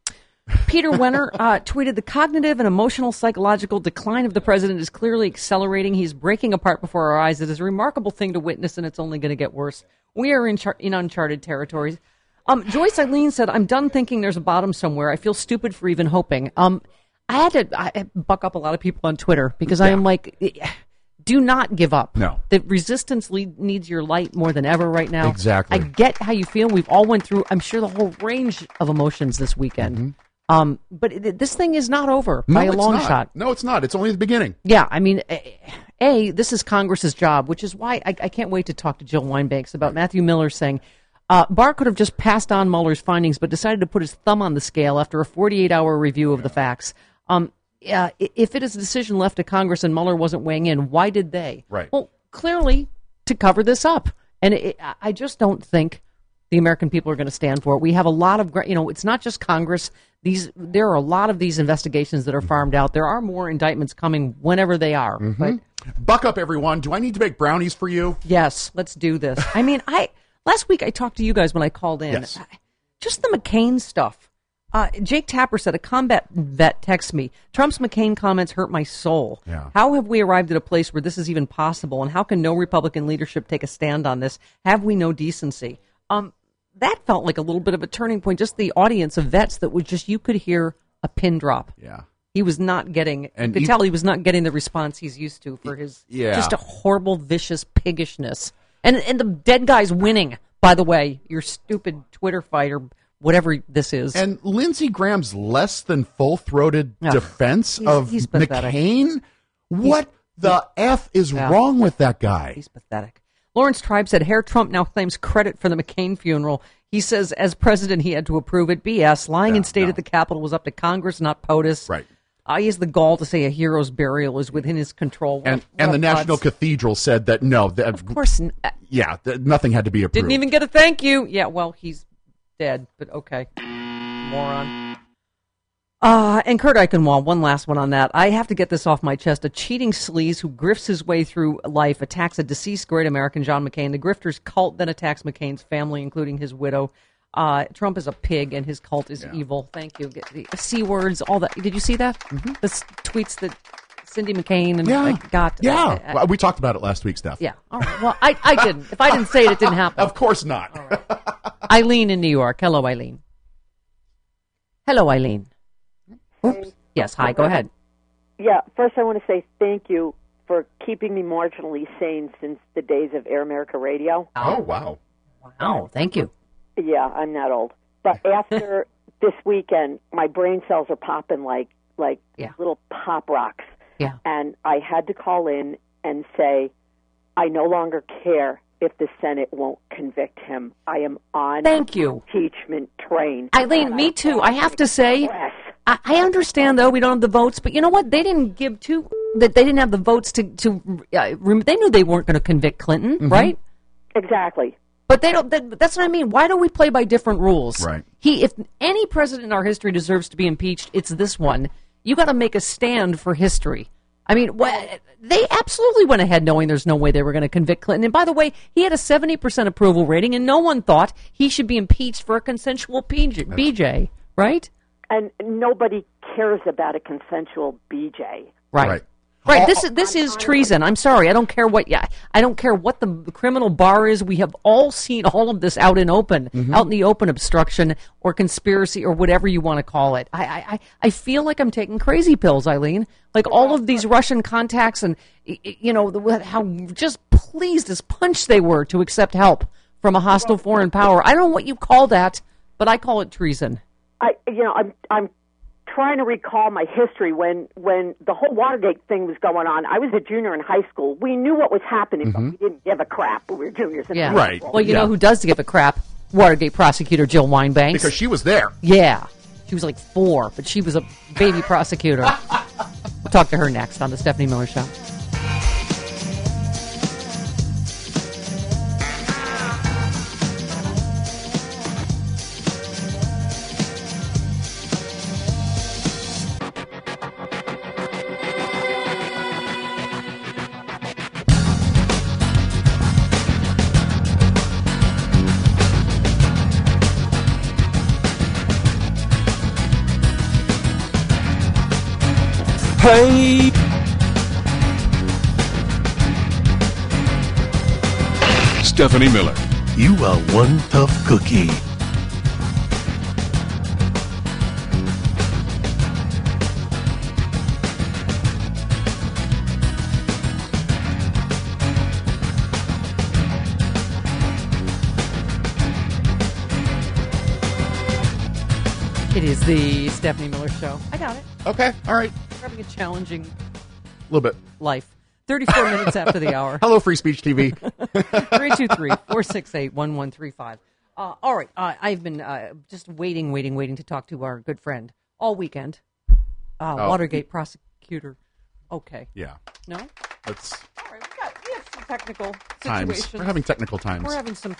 Peter Wehner uh, tweeted the cognitive and emotional psychological decline of the president is clearly accelerating. He's breaking apart before our eyes. It is a remarkable thing to witness, and it's only going to get worse. We are in, char- in uncharted territories. Um, Joyce Alene said, I'm done thinking there's a bottom somewhere. I feel stupid for even hoping. Um, I had to I buck up a lot of people on Twitter because I am like, eh, do not give up. No. The resistance lead, needs your light more than ever right now. Exactly. I get how you feel. We've all went through, I'm sure, the whole range of emotions this weekend. Um, but it, this thing is not over. No, by a long not. shot. No, it's not. It's only the beginning. Yeah, I mean, a, a this is Congress's job, which is why I, I can't wait to talk to Jill Wine-Banks about Matthew Miller saying uh, Barr could have just passed on Mueller's findings, but decided to put his thumb on the scale after a 48-hour review of the facts. Um, yeah, if it is a decision left to Congress and Mueller wasn't weighing in, why did they? Right. Well, clearly to cover this up, and it, I just don't think the American people are going to stand for it. We have a lot of, you know, it's not just Congress. These there are a lot of these investigations that are farmed out. There are more indictments coming whenever they are. But Buck up, everyone. Do I need to make brownies for you? yes, let's do this. I mean, I last week I talked to you guys when I called in. Yes. Just the McCain stuff. Uh, Jake Tapper said a combat vet texts me. Trump's McCain comments hurt my soul. Yeah. How have we arrived at a place where this is even possible? And how can no Republican leadership take a stand on this? Have we no decency? Um, that felt like a little bit of a turning point. Just the audience of vets that was just you could hear a pin drop. Yeah. He was not getting. And you could you- tell he was not getting the response he's used to for his Yeah. just a horrible, vicious piggishness. And and the dead guy's winning. By the way, your stupid Twitter fight or whatever this is. And Lindsey Graham's less than full throated defense He's- of he's. McCain? What the F is Yeah. wrong with that guy? He's pathetic. Laurence Tribe said Herr Trump now claims credit for the McCain funeral. He says as president he had to approve it. BS. Lying in state at the Capitol was up to Congress, not POTUS. Right. He has the gall to say a hero's burial is within his control. What And and the National. Cathedral said that no, that, Of course, n- uh, yeah, that nothing had to be approved. didn't even get a thank you. Yeah, well, he's dead, but okay. Moron. Uh, and Kurt Eichenwald, one last one on that. I have to get this off my chest. A cheating sleaze who grifts his way through life attacks a deceased great American, John McCain. The grifter's cult then attacks McCain's family, including his widow. Uh, Trump is a pig and his cult is evil. Thank you. Get the C words, all that. Did you see that? The s- tweets that Cindy McCain and Yeah. uh, got. Yeah, we talked about it last week, Steph. yeah. All right. Well, I, I didn't. If I didn't say it, it didn't happen. Of course not. Eileen in New York. Hello, Eileen. Hello, Eileen. Oops. Yes. Hi. Go ahead. Yeah, first I want to say thank you for keeping me marginally sane since the days of Air America Radio. Oh, oh wow. Wow, thank you. Yeah, I'm not old. But after this weekend, my brain cells are popping like like Yeah. little pop rocks. Yeah. And I had to call in and say, I no longer care if the Senate won't convict him. I am on Thank you. impeachment train. Eileen, me too. I have to say, I, I understand though we don't have the votes, but you know what? They didn't give two. That they didn't have the votes to to. Uh, they knew they weren't going to convict Clinton, Mhm. right? Exactly. But they don't. That, that's what I mean. Why don't we play by different rules? Right. He, if any president in our history deserves to be impeached, it's this one. You got to make a stand for history. I mean, wha- they absolutely went ahead knowing there's no way they were going to convict Clinton. And by the way, he had a 70% approval rating, and no one thought he should be impeached for a consensual PJ, BJ, right? And nobody cares about a consensual BJ. Right. Right. This is this is treason. I'm sorry. I don't care what. Yeah, I don't care what the criminal bar is. We have all seen all of this out in open, Mm-hmm. out in the open, obstruction or conspiracy or whatever you want to call it. I, I I- I feel like I'm taking crazy pills, Eileen. Like all of these Russian contacts and y- y- you know the, how just pleased as punch they were to accept help from a hostile foreign power. I don't know what you call that, but I call it treason. I, you know, I'm I'm trying to recall my history when when the whole Watergate thing was going on. I was a junior in high school. We knew what was happening, but mm-hmm. we didn't give a crap. We were juniors in Yeah. high school. Well, you know who does give a crap? Watergate prosecutor Jill Wine-Banks. Because she was there. Yeah. She was like four, but she was a baby prosecutor. we'll talk to her next on the Stephanie Miller Show. Hey! Stephanie Miller. You are one tough cookie. It is the Stephanie Miller Show. I got it. Okay. All right. Having a challenging A little bit. life. 34 minutes after the hour. Hello, Free Speech TV. 323 468 1135. Uh, All right. Uh, I've been uh, just waiting, waiting, waiting to talk to our good friend all weekend. Uh, Oh. Watergate prosecutor. Okay. Yeah. No? Let's All right. We, got, we have some technical times. situations. We're having technical times. We're having some.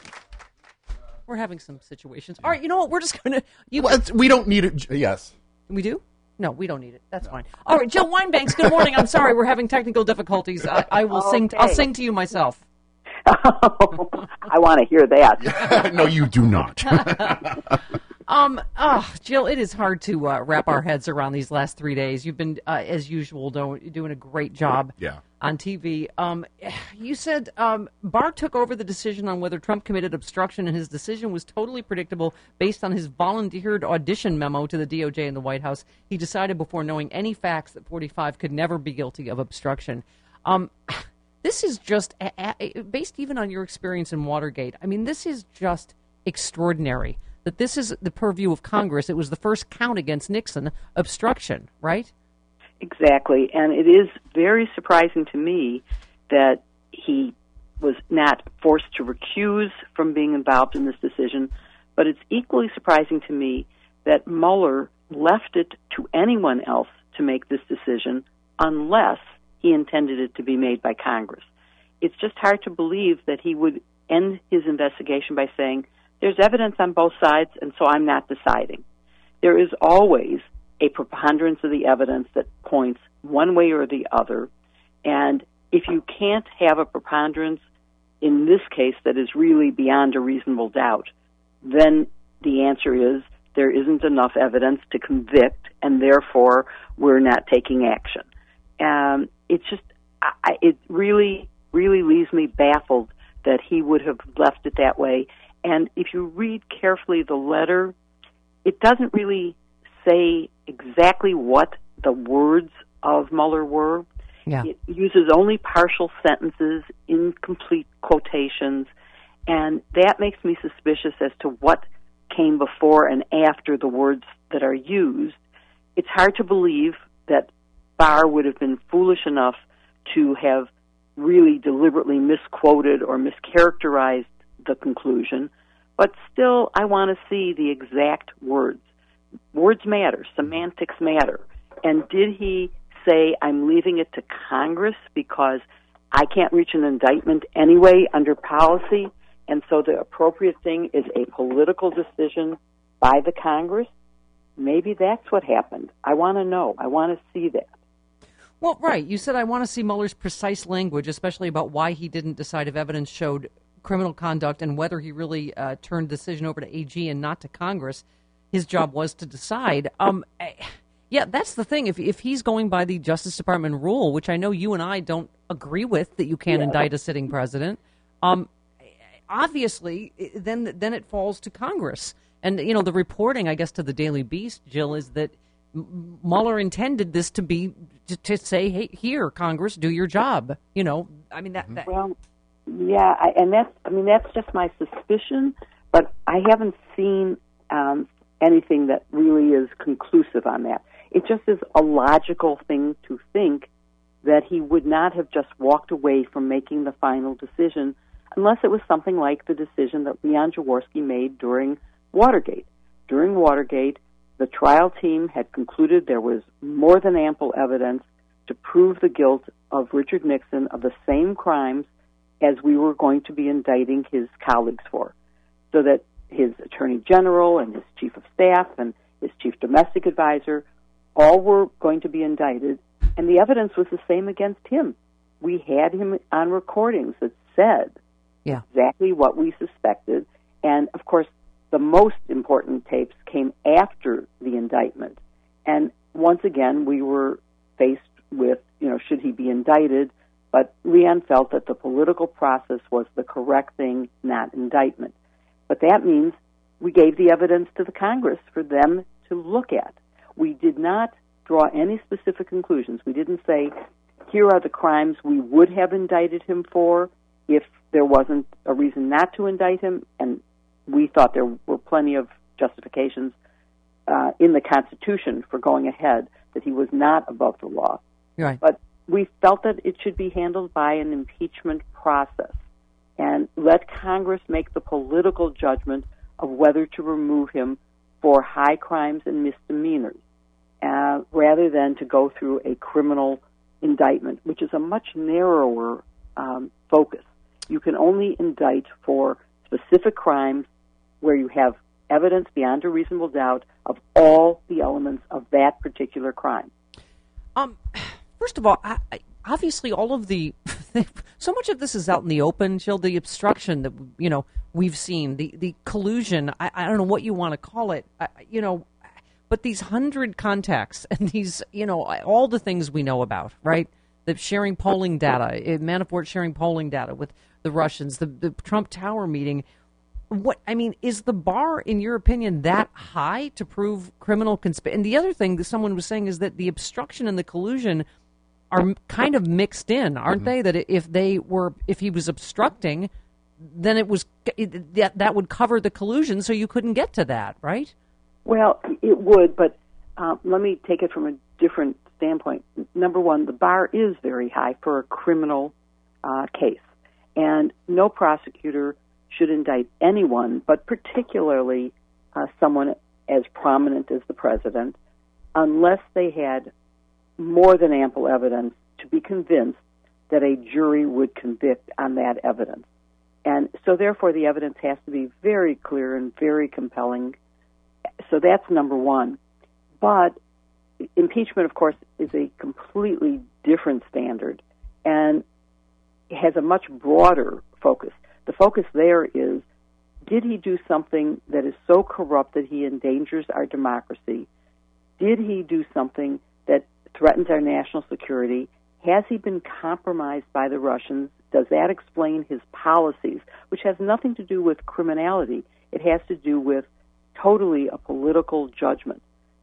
We're having some situations. All right, you know what? We're just going to. You Well, we don't need it. Yes. We do? No, we don't need it. That's fine. All right, Jill Wine-Banks. Good morning. I'm sorry, we're having technical difficulties. I, I will sing. I'll sing to you myself. I want to hear that. no, you do not. Um, oh, Jill, it is hard to uh, wrap our heads around these last three days. You've been, uh, as usual, do- doing a great job. Yeah. On TV, um, you said um, Barr took over the decision on whether Trump committed obstruction, and his decision was totally predictable based on his volunteered audition memo to the DOJ and the White House. He decided before knowing any facts that 45 could never be guilty of obstruction. Um, this is just based even on your experience in Watergate. I mean, this is just extraordinary that this is the purview of Congress. It was the first count against Nixon, obstruction, right? Exactly. And it is very surprising to me that he was not forced to recuse from being involved in this decision. But it's equally surprising to me that Mueller left it to anyone else to make this decision unless he intended it to be made by Congress. It's just hard to believe that he would end his investigation by saying, there's evidence on both sides, and so I'm not deciding. There is always a preponderance of the evidence that points one way or the other. And if you can't have a preponderance in this case that is really beyond a reasonable doubt, then the answer is there isn't enough evidence to convict, and therefore we're not taking action. Um, it's just, I, it really, really leaves me baffled that he would have left it that way. And if you read carefully the letter, it doesn't really say exactly what the words of Mueller were. Yeah. It uses only partial sentences, incomplete quotations, and that makes me suspicious as to what came before and after the words that are used. It's hard to believe that Barr would have been foolish enough to have really deliberately misquoted or mischaracterized the conclusion, but still, I want to see the exact words. Words matter, semantics matter. And did he say, I'm leaving it to Congress because I can't reach an indictment anyway under policy, and so the appropriate thing is a political decision by the Congress? Maybe that's what happened. I want to know. I want to see that. Well, right. You said I want to see Mueller's precise language, especially about why he didn't decide if evidence showed criminal conduct and whether he really uh, turned decision over to AG and not to Congress. His job was to decide. Um, eh, yeah, that's the thing. If if he's going by the Justice Department rule, which I know you and I don't agree with, that you can't Yeah. indict a sitting president, um, obviously, then then it falls to Congress. And you know, the reporting, I guess, to the Daily Beast, Jill, is that M- Mueller intended this to be to, to say, "Hey, here, Congress, do your job." You know, I mean that. that Well, yeah, I, and that's I mean that's just my suspicion, but I haven't seen um, anything that really is conclusive on that. It just is a logical thing to think that he would not have just walked away from making the final decision unless it was something like the decision that Leon Jaworski made during Watergate. During Watergate, the trial team had concluded there was more than ample evidence to prove the guilt of Richard Nixon of the same crimes as we were going to be indicting his colleagues for. So that his attorney general and his chief of staff and his chief domestic advisor all were going to be indicted, and the evidence was the same against him. We had him on recordings that said Yeah. exactly what we suspected, and of course, the most important tapes came after the indictment. And once again, we were faced with, you know, should he be indicted? But Leon felt that the political process was the correct thing, not indictment. But that means we gave the evidence to the Congress for them to look at. We did not draw any specific conclusions. We didn't say, here are the crimes we would have indicted him for if there wasn't a reason not to indict him, and we thought there were plenty of justifications uh, in the Constitution for going ahead that he was not above the law. Right. But we felt that it should be handled by an impeachment process and let Congress make the political judgment of whether to remove him for high crimes and misdemeanors uh, rather than to go through a criminal indictment, which is a much narrower um, focus. You can only indict for specific crimes where you have evidence beyond a reasonable doubt of all the elements of that particular crime. Um, first of all, I, I, obviously, all of the so much of this is out in the open. Jill, the obstruction that you know we've seen, the the collusion. I, I don't know what you want to call it. I, you know, but these hundred contacts and these, you know, all the things we know about, right? The sharing polling data, eh, Manafort sharing polling data with the Russians, the, the Trump Tower meeting. What I mean is the bar, in your opinion, that high to prove criminal conspiracy? And the other thing that someone was saying is that the obstruction and the collusion are kind of mixed in, aren't they? That if they were, if he was obstructing, then it was it, that that would cover the collusion, so you couldn't get to that, right? Well, it would, but uh, let me take it from a different standpoint. Number one, the bar is very high for a criminal uh, case, and no prosecutor should indict anyone, but particularly uh, someone as prominent as the president, unless they had more than ample evidence to be convinced that a jury would convict on that evidence. And so, therefore, the evidence has to be very clear and very compelling. So that's number one. But impeachment, of course, is a completely different standard and has a much broader focus. The focus there is did he do something that is so corrupt that he endangers our democracy? Did he do something that threatens our national security? Has he been compromised by the Russians? Does that explain his policies, which has nothing to do with criminality? It has to do with totally a political judgment.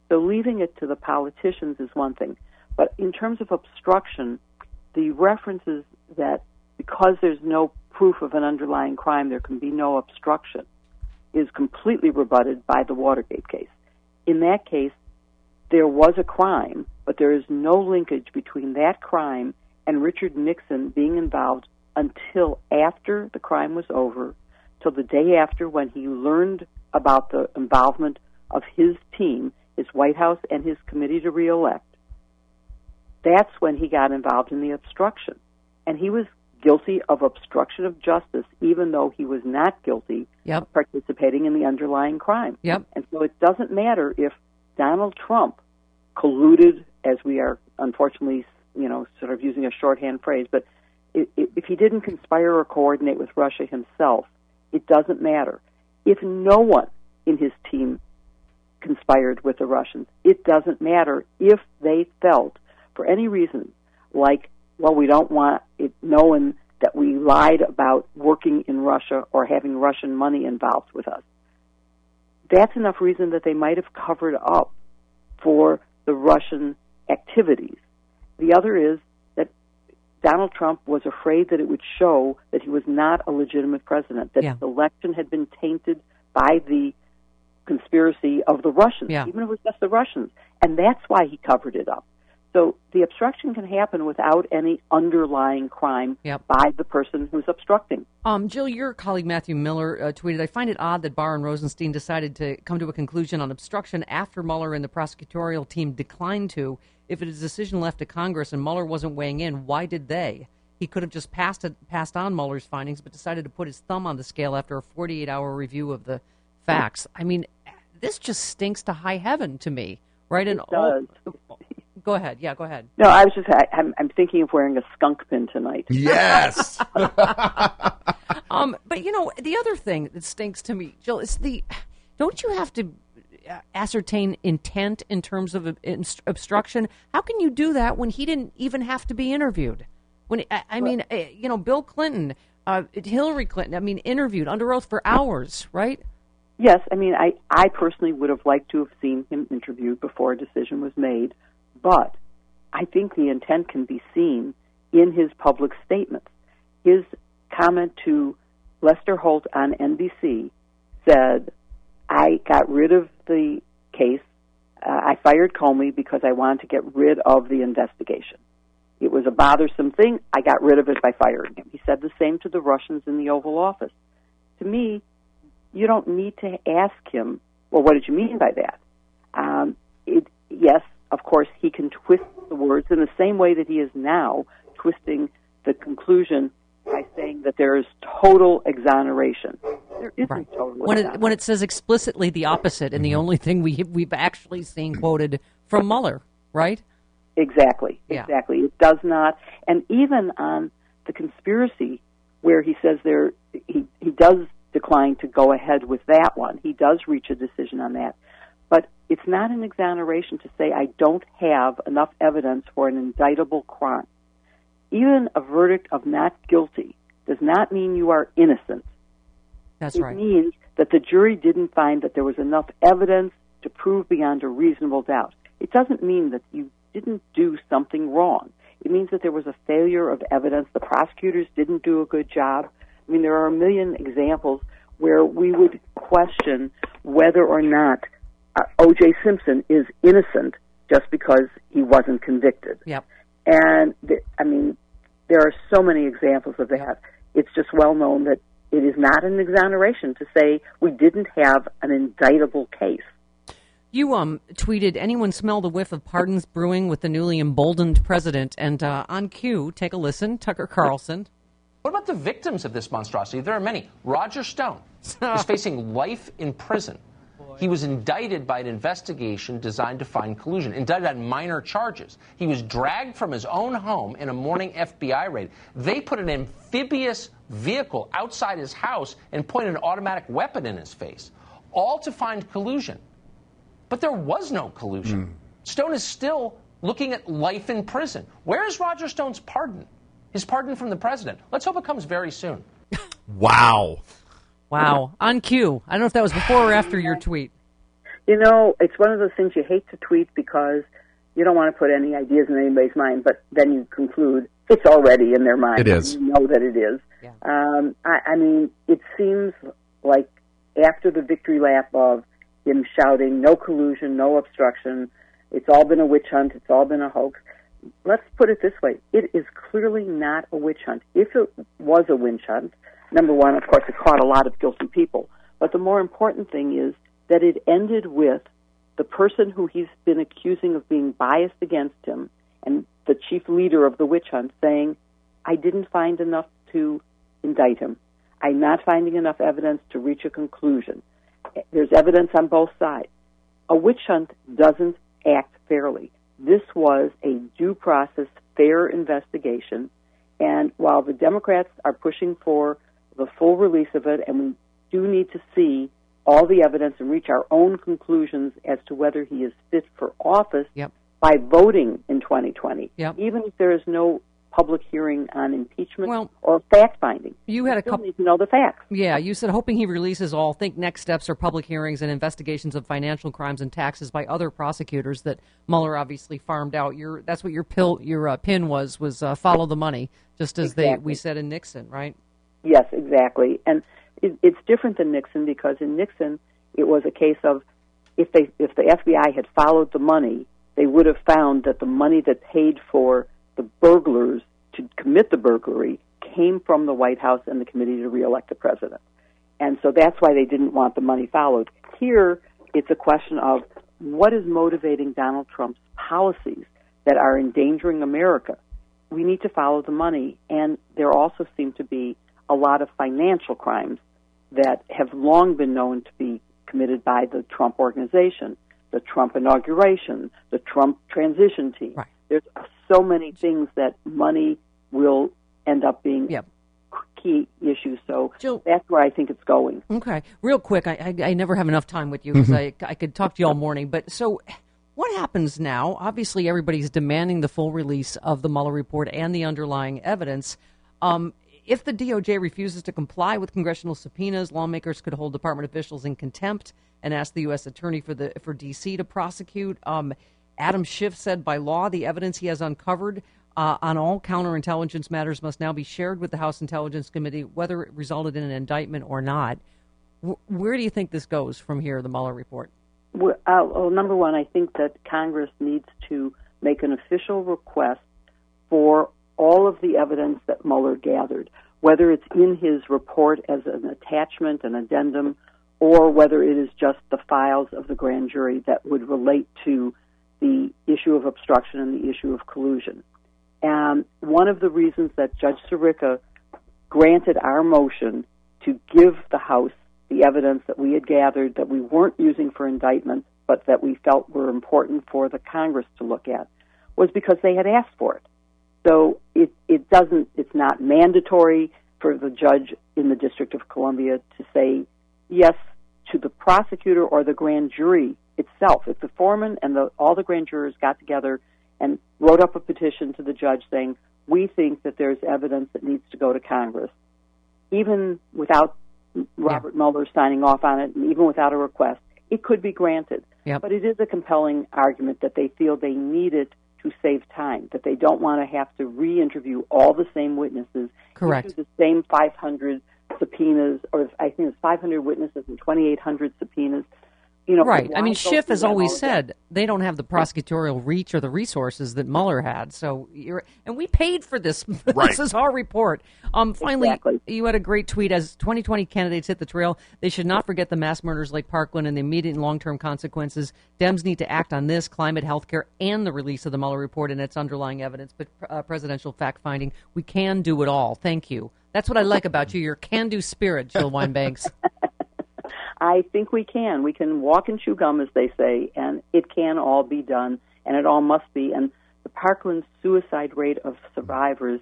So leaving it to the politicians is one thing. But in terms of obstruction, the references that because there's no proof of an underlying crime, there can be no obstruction, is completely rebutted by the Watergate case. In that case, there was a crime, but there is no linkage between that crime and Richard Nixon being involved until after the crime was over, till the day after when he learned about the involvement of his team, his White House, and his committee to reelect. That's when he got involved in the obstruction. And he was guilty of obstruction of justice, even though he was not guilty Yep. of participating in the underlying crime. Yep. And so it doesn't matter if Donald Trump colluded, as we are unfortunately, you know, sort of using a shorthand phrase, but if he didn't conspire or coordinate with Russia himself, it doesn't matter. If no one in his team conspired with the Russians, it doesn't matter if they felt, for any reason, like, well, we don't want it known that we lied about working in Russia or having Russian money involved with us. That's enough reason that they might have covered up for the Russian activities. The other is that Donald Trump was afraid that it would show that he was not a legitimate president, that Yeah. his election had been tainted by the conspiracy of the Russians, Yeah. even if it was just the Russians. And that's why he covered it up. So the obstruction can happen without any underlying crime Yep. by the person who's obstructing. Um, Jill, your colleague Matthew Miller uh, tweeted, I find it odd that Barr and Rosenstein decided to come to a conclusion on obstruction after Mueller and the prosecutorial team declined to. If it is a decision left to Congress and Mueller wasn't weighing in, why did they? He could have just passed it, passed on Mueller's findings, but decided to put his thumb on the scale after a 48 hour review of the facts. I mean, this just stinks to high heaven to me, right? And all- go ahead. Yeah, go ahead. No, I was just, I, I'm, I'm thinking of wearing a skunk pin tonight. Yes. Um, but you know, the other thing that stinks to me, Jill, is the don't you have to uh, ascertain intent in terms of inst- obstruction? How can you do that when he didn't even have to be interviewed? When I, I mean, uh, you know, Bill Clinton, uh, Hillary Clinton, I mean, interviewed under oath for hours, right? Yes, I mean, I, I personally would have liked to have seen him interviewed before a decision was made, but I think the intent can be seen in his public statements. His comment to Lester Holt on NBC said, I got rid of the case. Uh, I fired Comey because I wanted to get rid of the investigation. It was a bothersome thing. I got rid of it by firing him. He said the same to the Russians in the Oval Office. To me, you don't need to ask him, well, what did you mean by that? Um, it, yes, of course, he can twist the words in the same way that he is now twisting the conclusion by saying that there is total exoneration. There isn't total When exoneration. it when it says explicitly the opposite, and the mm-hmm. only thing we we've actually seen quoted from Mueller, right? Exactly. Yeah. Exactly. It does not. And even on the conspiracy, where he says there, he he does decline to go ahead with that one. He does reach a decision on that, but it's not an exoneration to say I don't have enough evidence for an indictable crime. Even a verdict of not guilty does not mean you are innocent. That's it right. means that the jury didn't find that there was enough evidence to prove beyond a reasonable doubt. It doesn't mean that you didn't do something wrong. It means that there was a failure of evidence. The prosecutors didn't do a good job. I mean, there are a million examples where we would question whether or not uh, O.J. Simpson is innocent just because he wasn't convicted. Yep. And th- I mean, there are so many examples of that. It's just well known that it is not an exoneration to say we didn't have an indictable case. You um tweeted anyone smell the whiff of pardons brewing with the newly emboldened president and uh, on cue take a listen Tucker Carlson What about the victims of this monstrosity? There are many. Roger Stone is facing life in prison. He was indicted by an investigation designed to find collusion, indicted on minor charges. He was dragged from his own home in a morning FBI raid. They put an amphibious vehicle outside his house and pointed an automatic weapon in his face, all to find collusion. But there was no collusion. Hmm. Stone is still looking at life in prison. Where is Roger Stone's pardon? His pardon from the president. Let's hope it comes very soon. Wow. Wow. On cue. I don't know if that was before or after your tweet. You know, it's one of those things you hate to tweet because you don't want to put any ideas in anybody's mind, but then you conclude it's already in their mind. It is. You know that it is. Um, I, I mean, it seems like after the victory lap of him shouting, "No collusion, no obstruction," it's all been a witch hunt. It's all been a hoax. Let's put it this way: it is clearly not a witch hunt. If it was a witch hunt, number one, of course, it caught a lot of guilty people. But the more important thing is that it ended with the person who he's been accusing of being biased against him and the chief leader of the witch hunt saying, I didn't find enough to indict him. I'm not finding enough evidence to reach a conclusion. There's evidence on both sides. A witch hunt doesn't act fairly. This was a due process, fair investigation. And while the Democrats are pushing for the full release of it, and we do need to see all the evidence and reach our own conclusions as to whether he is fit for office Yep. by voting in 2020, Yep. even if there is no public hearing on impeachment or fact finding. You had a couple. need to know the facts. Yeah, you said hoping he releases all. Think next steps are public hearings and investigations of financial crimes and taxes by other prosecutors that Mueller obviously farmed out. Your that's what your pill your uh, pin was was uh, follow the money, just as they we said in Nixon, right? Yes, exactly. And it, it's different than Nixon because in Nixon it was a case of if they if the FBI had followed the money, they would have found that the money that paid for the burglars to commit the burglary came from the White House and the committee to reelect the president. And so that's why they didn't want the money followed. Here, it's a question of what is motivating Donald Trump's policies that are endangering America. We need to follow the money, and there also seem to be a lot of financial crimes that have long been known to be committed by the Trump organization, the Trump inauguration, the Trump transition team. There's so many things that money will end up being key issues. So Jill, that's where I think it's going. Okay, real quick, I, I, I never have enough time with you because. I, I could talk to you all morning. But so, what happens now? Obviously, everybody's demanding the full release of the Mueller report and the underlying evidence. Um, if the DOJ refuses to comply with congressional subpoenas, lawmakers could hold department officials in contempt and ask the U.S. attorney for the for D.C. to prosecute. Um, Adam Schiff said by law, the evidence he has uncovered uh, on all counterintelligence matters must now be shared with the House Intelligence Committee, whether it resulted in an indictment or not. W- where do you think this goes from here, the Mueller report? Well, uh, well, number one, I think that Congress needs to make an official request for all of the evidence that Mueller gathered, whether it's in his report as an attachment, an addendum, or whether it is just the files of the grand jury that would relate to the issue of obstruction and the issue of collusion. And one of the reasons that Judge Sirica granted our motion to give the House the evidence that we had gathered that we weren't using for indictment, but that we felt were important for the Congress to look at, was because they had asked for it. So it, it doesn't, it's not mandatory for the judge in the District of Columbia to say yes to the prosecutor or the grand jury itself. If the foreman and the, all the grand jurors got together and wrote up a petition to the judge saying, we think that there's evidence that needs to go to Congress, even without Robert Mueller signing off on it, and even without a request, it could be granted. Yep. But it is a compelling argument that they feel they need it to save time, that they don't want to have to re-interview all the same witnesses, Correct. the same 500 subpoenas, or I think it's 500 witnesses and 2,800 subpoenas. You know, right. I mean, go Schiff has always all again? said they don't have the prosecutorial reach or the resources that Mueller had. So, you're, and we paid for this. Right. this is our report. Um, finally, Exactly. you had a great tweet as 2020 candidates hit the trail. They should not forget the mass murders like Parkland and the immediate and long-term consequences. Dems need to act on this climate, healthcare, and the release of the Mueller report and its underlying evidence. But uh, presidential fact-finding, we can do it all. Thank you. That's what I like about you. Your can-do spirit, Jill Wine-Banks. I think we can. We can walk and chew gum, as they say, and it can all be done, and it all must be. And the Parkland suicide rate of survivors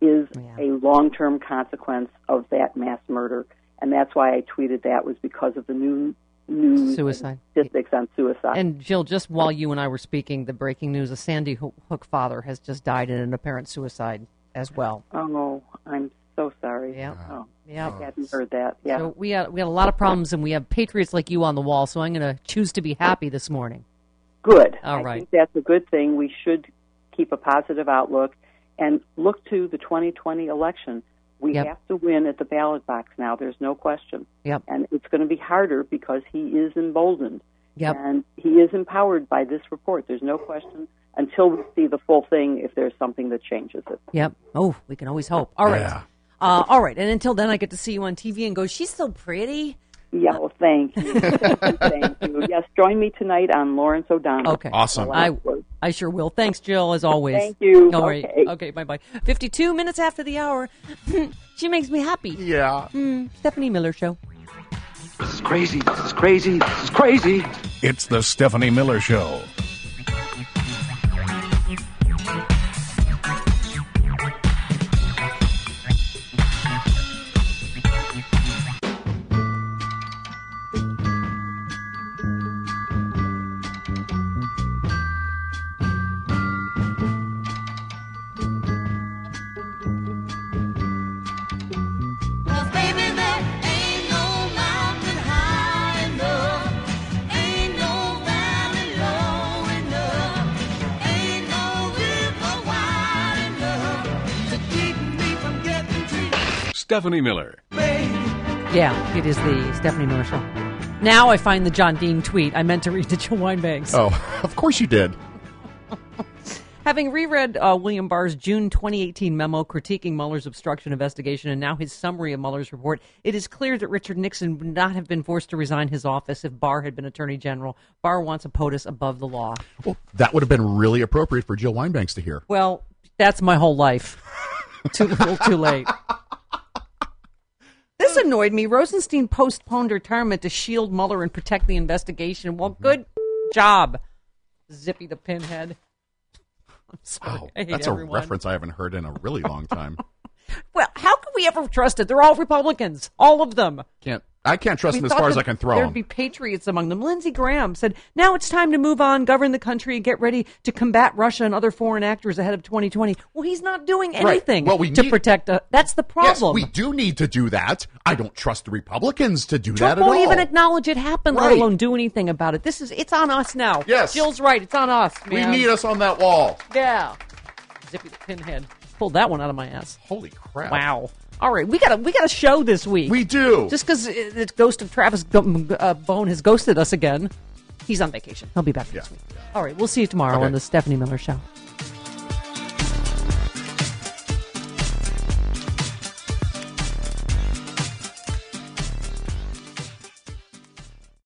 is a long-term consequence of that mass murder, and that's why I tweeted that was because of the new news Suicide. statistics on suicide. And Jill, just while you and I were speaking, the breaking news: a Sandy Hook father has just died in an apparent suicide as well. oh, I'm so sorry. Yeah, Oh, yeah. I hadn't heard that. Yeah. So we had we had a lot of problems, and we have patriots like you on the wall. So I'm going to choose to be happy this morning. Good. All I right. think that's a good thing. We should keep a positive outlook. and look to the 2020 election. We Yep. have to win at the ballot box now. There's no question. Yep. And it's going to be harder because he is emboldened. Yep. And he is empowered by this report. There's no question until we see the full thing if there's something that changes it. Yep. Oh, we can always hope. All right. Yeah. Uh, all right. And until then, I get to see you on TV and go, she's so pretty. Yeah, well, thank you. thank you. Yes, join me tonight on Lawrence O'Donnell. Okay. Awesome. I, I sure will. Thanks, Jill, as always. Thank you. All right. Okay. Okay, bye bye. 52 minutes after the hour. she makes me happy. Yeah. Mm, Stephanie Miller Show. This is crazy. This is crazy. This is crazy. It's the Stephanie Miller Show. Stephanie Miller. Yeah, it is the Stephanie Miller Show. Now I find the John Dean tweet I meant to read to Jill Wine-Banks. Oh, of course you did. Having reread uh, William Barr's June 2018 memo critiquing Mueller's obstruction investigation and now his summary of Mueller's report, it is clear that Richard Nixon would not have been forced to resign his office if Barr had been Attorney General. Barr wants a POTUS above the law. Well, that would have been really appropriate for Jill Wine-Banks to hear. Well, that's my whole life. too little, too late. This hmm. annoyed me. Rosenstein postponed retirement to shield Mueller and protect the investigation. Well, good job, Zippy the Pinhead. I'm sorry. Wow, I hate that's everyone. a reference I haven't heard in a really long time. Well, how can we ever trust it? They're all Republicans, all of them. Can't I can't trust them as far as I can throw There'd them. be patriots among them. Lindsey Graham said, "Now it's time to move on, govern the country, and get ready to combat Russia and other foreign actors ahead of 2020." Well, he's not doing Right. anything Well, we to need- protect. Uh, that's the problem. Yes, we do need to do that. I don't trust the Republicans to do Trump that at all. won't all. even acknowledge it happened, let alone do anything about it. This is it's on us now. Yes. Jill's right. It's on us. we need us on that wall. Yeah. Zippy the pinhead pulled that one out of my ass. Holy crap! Wow. All right, we got a we got a show this week. We do. Just because the ghost of Travis uh, Bone has ghosted us again, he's on vacation. He'll be back next week. All right, we'll see you tomorrow Okay. on the Stephanie Miller Show.